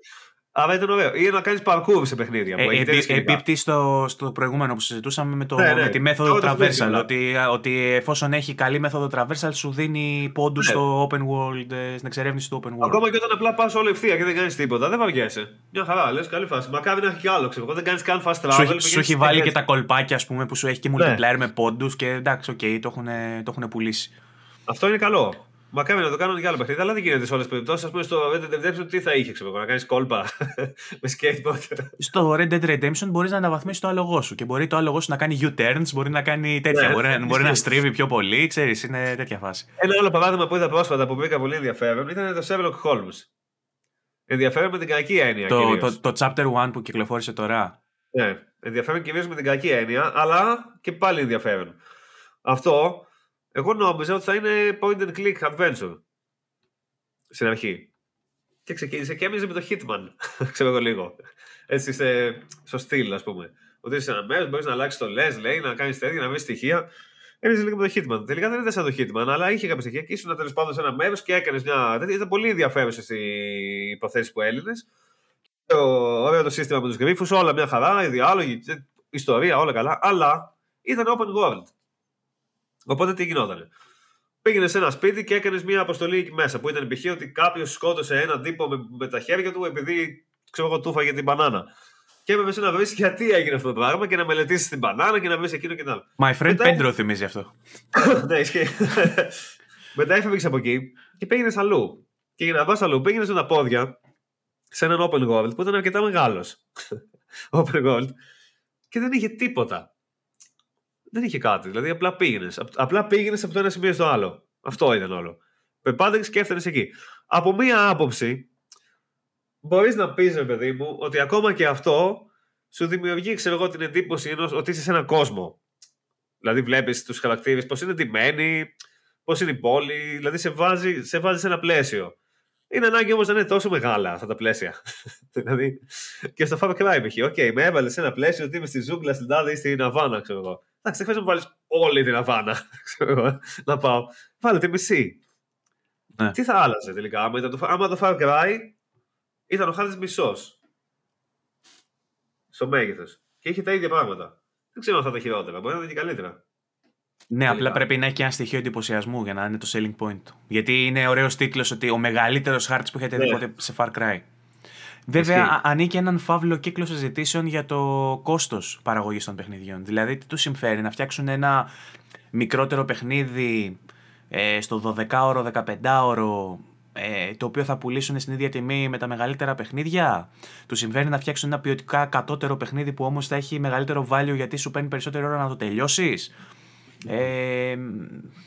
Αλλά ήταν ωραίο. Ή να κάνεις parkour σε παιχνίδια. Που ε, επί, επίπτει στο, στο προηγούμενο που συζητούσαμε με, το, ναι, ναι. με τη μέθοδο traversal. Ότι, ότι εφόσον έχει καλή μέθοδο traversal, σου δίνει πόντους ναι. στο open world, ε, στην εξερεύνηση του open world. Ακόμα και όταν απλά πας όλο ευθεία και δεν κάνεις τίποτα, δεν βαριέσαι. Μια χαρά, λες, καλή φάση. Μακάρι να έχει κι άλλο. Ξέρω. Δεν κάνεις καν fast travel. Σου, σου έχει βάλει και τα κολπάκια ας πούμε, που σου έχει και ναι. multiplayer με πόντους και εντάξει, OK, okay, το, το έχουν πουλήσει. Αυτό είναι καλό. Μακάρι να το κάνουν για άλλο παιχνίδι, αλλά δεν γίνεται σε όλες τις περιπτώσεις. Ας πούμε στο Red Dead Redemption τι θα είχε, ξέρω να κάνεις κόλπα <laughs> με skateboard. Στο Red Dead Redemption μπορείς να αναβαθμίσεις το άλογο σου και μπορεί το άλογο σου να κάνει U-turns, μπορεί να κάνει τέτοια. Ναι, μπορεί, ναι, μπορεί να <laughs> στρίβει πιο πολύ, ξέρεις, είναι τέτοια φάση. Ένα άλλο παράδειγμα που είδα πρόσφατα που βρήκα πολύ ενδιαφέρον ήταν το Sherlock Holmes. Ενδιαφέρον με την κακή έννοια. Το, το, το, chapter 1 που κυκλοφόρησε τώρα. Ναι, ενδιαφέρον κυρίως με την κακή έννοια, αλλά και πάλι ενδιαφέρον. Αυτό εγώ νόμιζα ότι θα είναι point and click adventure. Στην αρχή. Και ξεκίνησε και έμεινε με το Hitman. <laughs> ξέρω εγώ λίγο. Έτσι σε, στο στυλ, ας πούμε. Ότι είσαι ένας μέρο, μπορείς να αλλάξεις το λες, λέει, να κάνεις τέτοια, να βρεις στοιχεία. Έμεινε λίγο με το Hitman. Τελικά δεν ήταν σαν το Hitman, αλλά είχε κάποια στοιχεία και ήσουν τέλος πάντων σε ένα μέρος και έκανες μια. Ήταν πολύ ενδιαφέρουσε οι υποθέσει που έλυνες. Ωραίο το σύστημα με τους γρήφου, όλα μια χαρά, οι διάλογοι, ιστορία, όλα καλά. Αλλά ήταν open world. Οπότε τι γινόταν. Πήγαινε σε ένα σπίτι και έκανες μια αποστολή εκεί μέσα που ήταν π.χ. ότι κάποιος σκότωσε έναν τύπο με, με, τα χέρια του επειδή ξέρω εγώ του φάγε την μπανάνα. Και έπρεπε να βρει γιατί έγινε αυτό το πράγμα και να μελετήσεις την μπανάνα και να βρεις εκείνο και άλλο. My friend Μετά... Pedro θυμίζει αυτό. <coughs> ναι, ισχύει. <coughs> Μετά έφευγες από εκεί και πήγαινες αλλού. Και για να πας αλλού, πήγαινες με τα πόδια σε έναν open world που ήταν αρκετά μεγάλος. <coughs> open world. Και δεν είχε τίποτα δεν είχε κάτι. Δηλαδή απλά πήγαινες. Απλά πήγαινες από το ένα σημείο στο άλλο. Αυτό ήταν όλο. Πεπάντεξε και έφτανε εκεί. Από μία άποψη, μπορείς να πεις, ρε παιδί μου, ότι ακόμα και αυτό σου δημιουργεί, ξέρω εγώ, την εντύπωση ενός, ότι είσαι σε έναν κόσμο. Δηλαδή, βλέπεις τους χαρακτήρες, πώς είναι ντυμένοι, πώς είναι η πόλη. Δηλαδή, σε βάζει, σε βάζει σε ένα πλαίσιο. Είναι ανάγκη όμως να είναι τόσο μεγάλα αυτά τα πλαίσια. <laughs> δηλαδή, και στο Far Cry π.χ. OK, okay, με έβαλες σε ένα πλαίσιο ότι είμαι στη ζούγκλα, στην τάδε ή στην Αβάνα, ξέρω εγώ. Εντάξει, δεν χρειάζεται να βάλεις όλη την Αβάνα. <laughs> να πάω. Βάλε τη μισή. Ναι. Τι θα άλλαζε τελικά, άμα, το, άμα το Far Cry ήταν ο χάρτης μισός. Στο μέγεθος. Και είχε τα ίδια πράγματα. Δεν ξέρω αν θα ήταν χειρότερα. Μπορεί να ήταν και καλύτερα. Ναι, απλά πρέπει να έχει και ένα στοιχείο εντυπωσιασμού για να είναι το selling point του. Γιατί είναι ωραίος τίτλος ότι ο μεγαλύτερος χάρτης που έχετε δει ναι. ποτέ σε Far Cry. Βέβαια, ανήκει έναν φαύλο κύκλο συζητήσεων για το κόστος παραγωγής των παιχνιδιών. Δηλαδή, τι τους συμφέρει να φτιάξουν ένα μικρότερο παιχνίδι ε, στο 12ωρο, 15ωρο, ε, το οποίο θα πουλήσουν στην ίδια τιμή με τα μεγαλύτερα παιχνίδια; Τους συμβαίνει να φτιάξουν ένα ποιοτικά κατώτερο παιχνίδι που όμως θα έχει μεγαλύτερο value γιατί σου παίρνει περισσότερη ώρα να το τελειώσεις; Ε,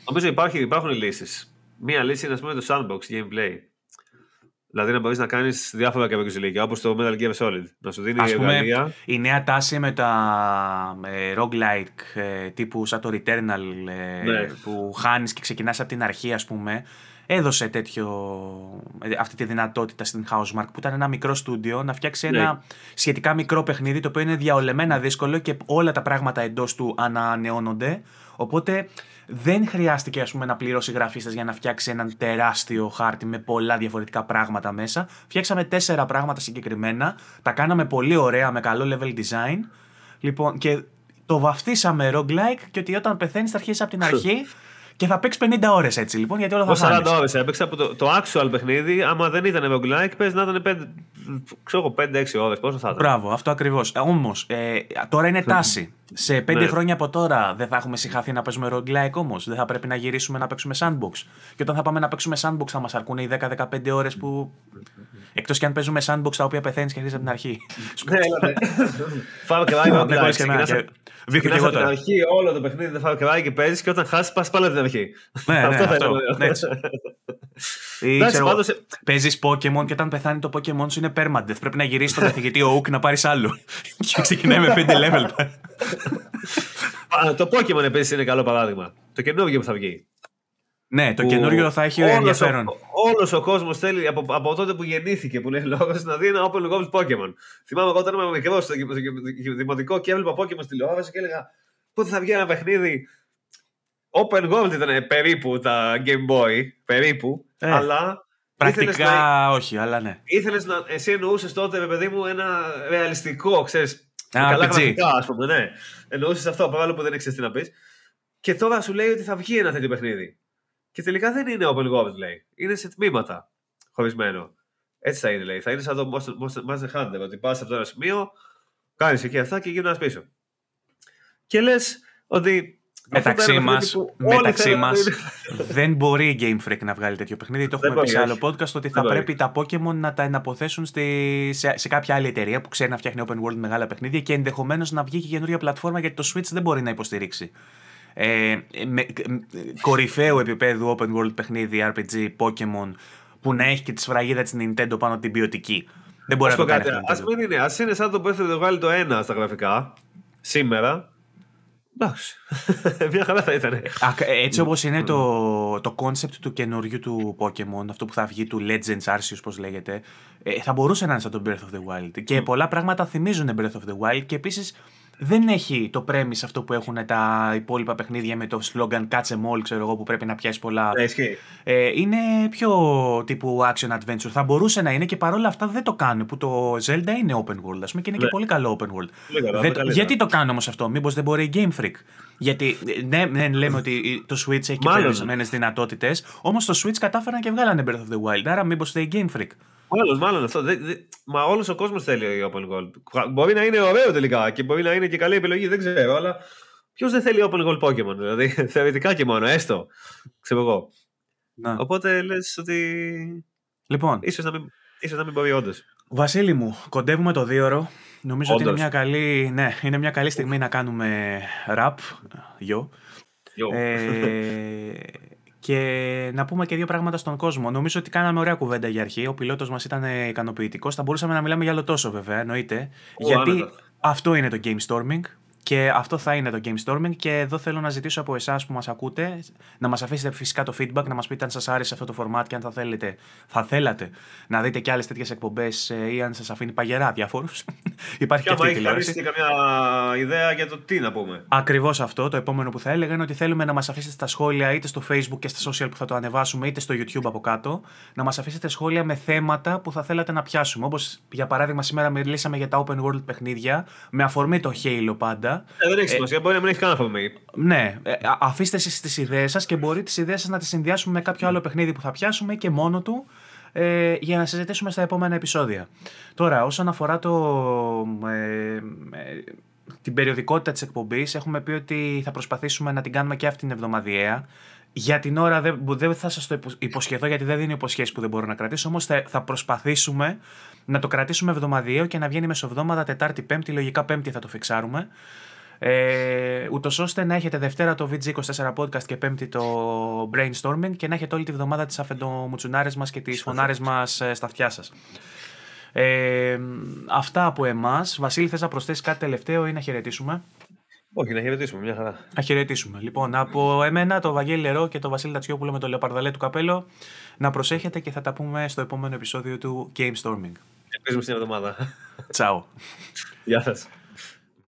Νομίζω υπάρχει, υπάρχουν λύσεις. Μία λύση είναι πούμε, το sandbox gameplay. Δηλαδή να μπορείς να κάνεις διάφορα και ηλικία, όπως το Metal Gear Solid. Να σου δίνει Ας πούμε, Η νέα τάση με τα ε, roguelike ε, τύπου σαν το Returnal ε, ναι. που χάνεις και ξεκινάς από την αρχή, ας πούμε. Έδωσε τέτοιο, ε, αυτή τη δυνατότητα στην Housemark που ήταν ένα μικρό στούντιο να φτιάξει ένα ναι. σχετικά μικρό παιχνίδι το οποίο είναι διαολεμένα δύσκολο και όλα τα πράγματα εντός του ανανεώνονται. Οπότε δεν χρειάστηκε ας πούμε, να πληρώσει γραφίστες για να φτιάξει έναν τεράστιο χάρτη με πολλά διαφορετικά πράγματα μέσα. Φτιάξαμε τέσσερα πράγματα συγκεκριμένα. Τα κάναμε πολύ ωραία με καλό level design. Λοιπόν, και το βαφτίσαμε roguelike και ότι όταν πεθαίνεις θα αρχίσεις από την αρχή και θα παίξεις 50 ώρες έτσι λοιπόν, γιατί όλα θα 40 ώρες έπαιξα από το, το actual παιχνίδι. Άμα δεν ήταν roguelike, πες να ήταν 5-6 ώρες. Πόσο θα ήταν. Μπράβο, αυτό ακριβώς. Όμως, ε, τώρα είναι τάση. Σε πέντε ναι. χρόνια από τώρα δεν θα έχουμε συγχαθεί να παίζουμε roguelike όμως. Δεν θα πρέπει να γυρίσουμε να παίξουμε sandbox. Και όταν θα πάμε να παίξουμε sandbox θα μας αρκούν οι 10-15 ώρες που. Εκτός και αν παίζουμε sandbox τα οποία πεθαίνεις και αρχίζεις από την αρχή. <laughs> Ναι, ναι. Far Cry roguelike. Βίχω και εγώ τώρα. αρχή όλο το παιχνίδι δεν Far Cry και παίζεις και όταν χάσεις πας πάλι από την αρχή. Ναι, αυτό θα είναι. Παίζεις Pokémon και όταν πεθάνει το Pokémon σου είναι permadeath. Πρέπει να γυρίσεις τον <laughs> καθηγητή ο Ουκ να πάρεις άλλο. <laughs> Και ξεκινάει με 5 level. Το Pokémon επίσης είναι καλό παράδειγμα. Το καινούργιο που θα βγει. Ναι, το καινούριο θα έχει όλος ενδιαφέρον. Όλος ο κόσμος θέλει από, από τότε που γεννήθηκε, που λέει <laughs> λόγος, να δει ένα open world Pokémon. Θυμάμαι εγώ όταν ήμουν μικρός στο δημοτικό και έβλεπα Pokémon στη τηλεόραση και έλεγα πότε θα βγει ένα παιχνίδι; Open world ήταν περίπου τα Game Boy, περίπου, ε, αλλά. Πρακτικά να... όχι, αλλά ναι. Ήθελες να. Εσύ εννοούσες τότε, παιδί μου, ένα ρεαλιστικό, ξέρεις. Καλά γραφικά, ας πούμε, ναι. Εννοούσες αυτό, παρόλο που δεν ήξερες τι να πεις. Και τώρα σου λέει ότι θα βγει ένα τέτοιο παιχνίδι. Και τελικά δεν είναι open world, λέει. Είναι σε τμήματα χωρισμένο. Έτσι θα είναι, λέει. Θα είναι σαν το Monster Hunter, ότι πας από το ένα σημείο, κάνεις εκεί αυτά και γυρνάς πίσω. Και λες ότι. Μεταξύ μα, μεταξύ μας, δεν μπορεί η Game Freak να βγάλει τέτοιο παιχνίδι. Το έχουμε πει σε άλλο podcast ότι θα πρέπει τα Pokémon να τα εναποθέσουν στη, σε, σε, κάποια άλλη εταιρεία που ξέρει να φτιάχνει open world μεγάλα παιχνίδια και ενδεχομένως να βγει και καινούργια πλατφόρμα γιατί το Switch δεν μπορεί να υποστηρίξει ε, με, κορυφαίου επίπεδου open world παιχνίδι RPG Pokemon που να έχει και τη σφραγίδα της Nintendo πάνω την ποιοτική. Δεν μπορεί να το κάνει. Α μην είναι, ας είναι σαν το Breath of the Wild το 1 στα γραφικά σήμερα. Εντάξει. <laughs> Μια χαρά θα ήταν. Έτσι όπως είναι το, το concept του καινούριου του Pokemon, αυτό που θα βγει του Legends Arceus, πώς λέγεται, ε, θα μπορούσε να είναι σαν το Breath of the Wild. Και πολλά πράγματα θυμίζουν Breath of the Wild και επίσης δεν έχει το premise αυτό που έχουν τα υπόλοιπα παιχνίδια με το slogan Catch em all, ξέρω εγώ, που πρέπει να πιάσεις πολλά. Ναι, ε, είναι πιο τύπου action adventure. Θα μπορούσε να είναι και παρόλα αυτά δεν το κάνουν. Που το Zelda είναι open world, ας πούμε, και είναι και ναι. πολύ καλό open world. δεν, γιατί το κάνουν όμως αυτό, Μήπως δεν μπορεί η Game Freak; Γιατί ναι, ναι λέμε ότι το Switch έχει και περιορισμένε δυνατότητες, όμως το Switch κατάφεραν και βγάλανε Breath of the Wild. Άρα μήπως η Game Freak; Μάλλον, μάλλον αυτό. Δε, δε, μα όλος ο κόσμος θέλει open world. Μπορεί να είναι ωραίο τελικά και μπορεί να είναι και καλή επιλογή, δεν ξέρω, αλλά ποιος δεν θέλει open world Pokémon, δηλαδή <laughs> θεωρητικά και μόνο, έστω. Ξέρω εγώ. Να. Οπότε λες ότι. Λοιπόν. σω να, μην, ίσως να μην μπορεί όντως. Βασίλη μου, κοντεύουμε το δύο ώρο. Νομίζω Όντως. ότι είναι μια, καλή, ναι, είναι μια καλή στιγμή να κάνουμε rap. Γιο. Ε, <laughs> και να πούμε και δύο πράγματα στον κόσμο. Νομίζω ότι κάναμε ωραία κουβέντα για αρχή. Ο πιλότος μας ήταν ικανοποιητικός. Θα μπορούσαμε να μιλάμε για άλλο τόσο βέβαια, εννοείται. γιατί αυτό είναι το game storming. Και αυτό θα είναι το Game Storming. Και εδώ θέλω να ζητήσω από εσάς που μας ακούτε να μας αφήσετε φυσικά το feedback, να μας πείτε αν σας άρεσε αυτό το format και αν θα, θέλετε, θα θέλατε να δείτε και άλλες τέτοιες εκπομπές ε, ή αν σας αφήνει παγερά διάφορου. <laughs> Υπάρχει και, και αυτή η τηλεόραση. Έχετε καμιά ιδέα για το τι να πούμε. Ακριβώς αυτό. Το επόμενο που θα έλεγα είναι ότι θέλουμε να μας αφήσετε στα σχόλια είτε στο Facebook και στα social που θα το ανεβάσουμε, είτε στο YouTube από κάτω, να μας αφήσετε σχόλια με θέματα που θα θέλατε να πιάσουμε. Όπως για παράδειγμα, σήμερα μιλήσαμε για τα open world παιχνίδια με αφορμή το Halo πάντα. Ε, δεν έχει σημασία, μπορεί να μην έχει καν αφορμή. Ναι, ε, αφήστε εσείς τις ιδέες σας και μπορεί τις ιδέες σας να τις συνδυάσουμε με κάποιο άλλο παιχνίδι που θα πιάσουμε και μόνο του ε, για να συζητήσουμε στα επόμενα επεισόδια. Τώρα, όσον αφορά το, ε, ε, την περιοδικότητα της εκπομπής, έχουμε πει ότι θα προσπαθήσουμε να την κάνουμε και αυτήν την εβδομαδιαία. Για την ώρα δεν, δεν θα σας το υποσχεθώ γιατί δεν δίνει υποσχέσεις που δεν μπορώ να κρατήσω, όμως θα, θα προσπαθήσουμε να το κρατήσουμε εβδομαδιαίο και να βγαίνει μεσοβδόμαδα, Τετάρτη, Πέμπτη, λογικά Πέμπτη θα το φιξάρουμε. Ε, Ούτως ώστε να έχετε Δευτέρα το VG24 podcast και Πέμπτη το brainstorming και να έχετε όλη τη βδομάδα τις αφεντομουτσουνάρες μας και τις φωνάρες μας ε, στα αυτιά σας. Ε, αυτά από εμάς. Βασίλη, θες να προσθέσεις κάτι τελευταίο ή να χαιρετήσουμε; Όχι, να χαιρετήσουμε, μια χαρά. Να χαιρετήσουμε. Λοιπόν, από εμένα, το Βαγγέλη Λερό και το Βασίλη Τατσιόπουλο με το Λεοπαρδαλέ του καπέλο, να προσέχετε και θα τα πούμε στο επόμενο επεισόδιο του Game Storming. Ελπίζουμε στην εβδομάδα. Τσαου. Γεια σας.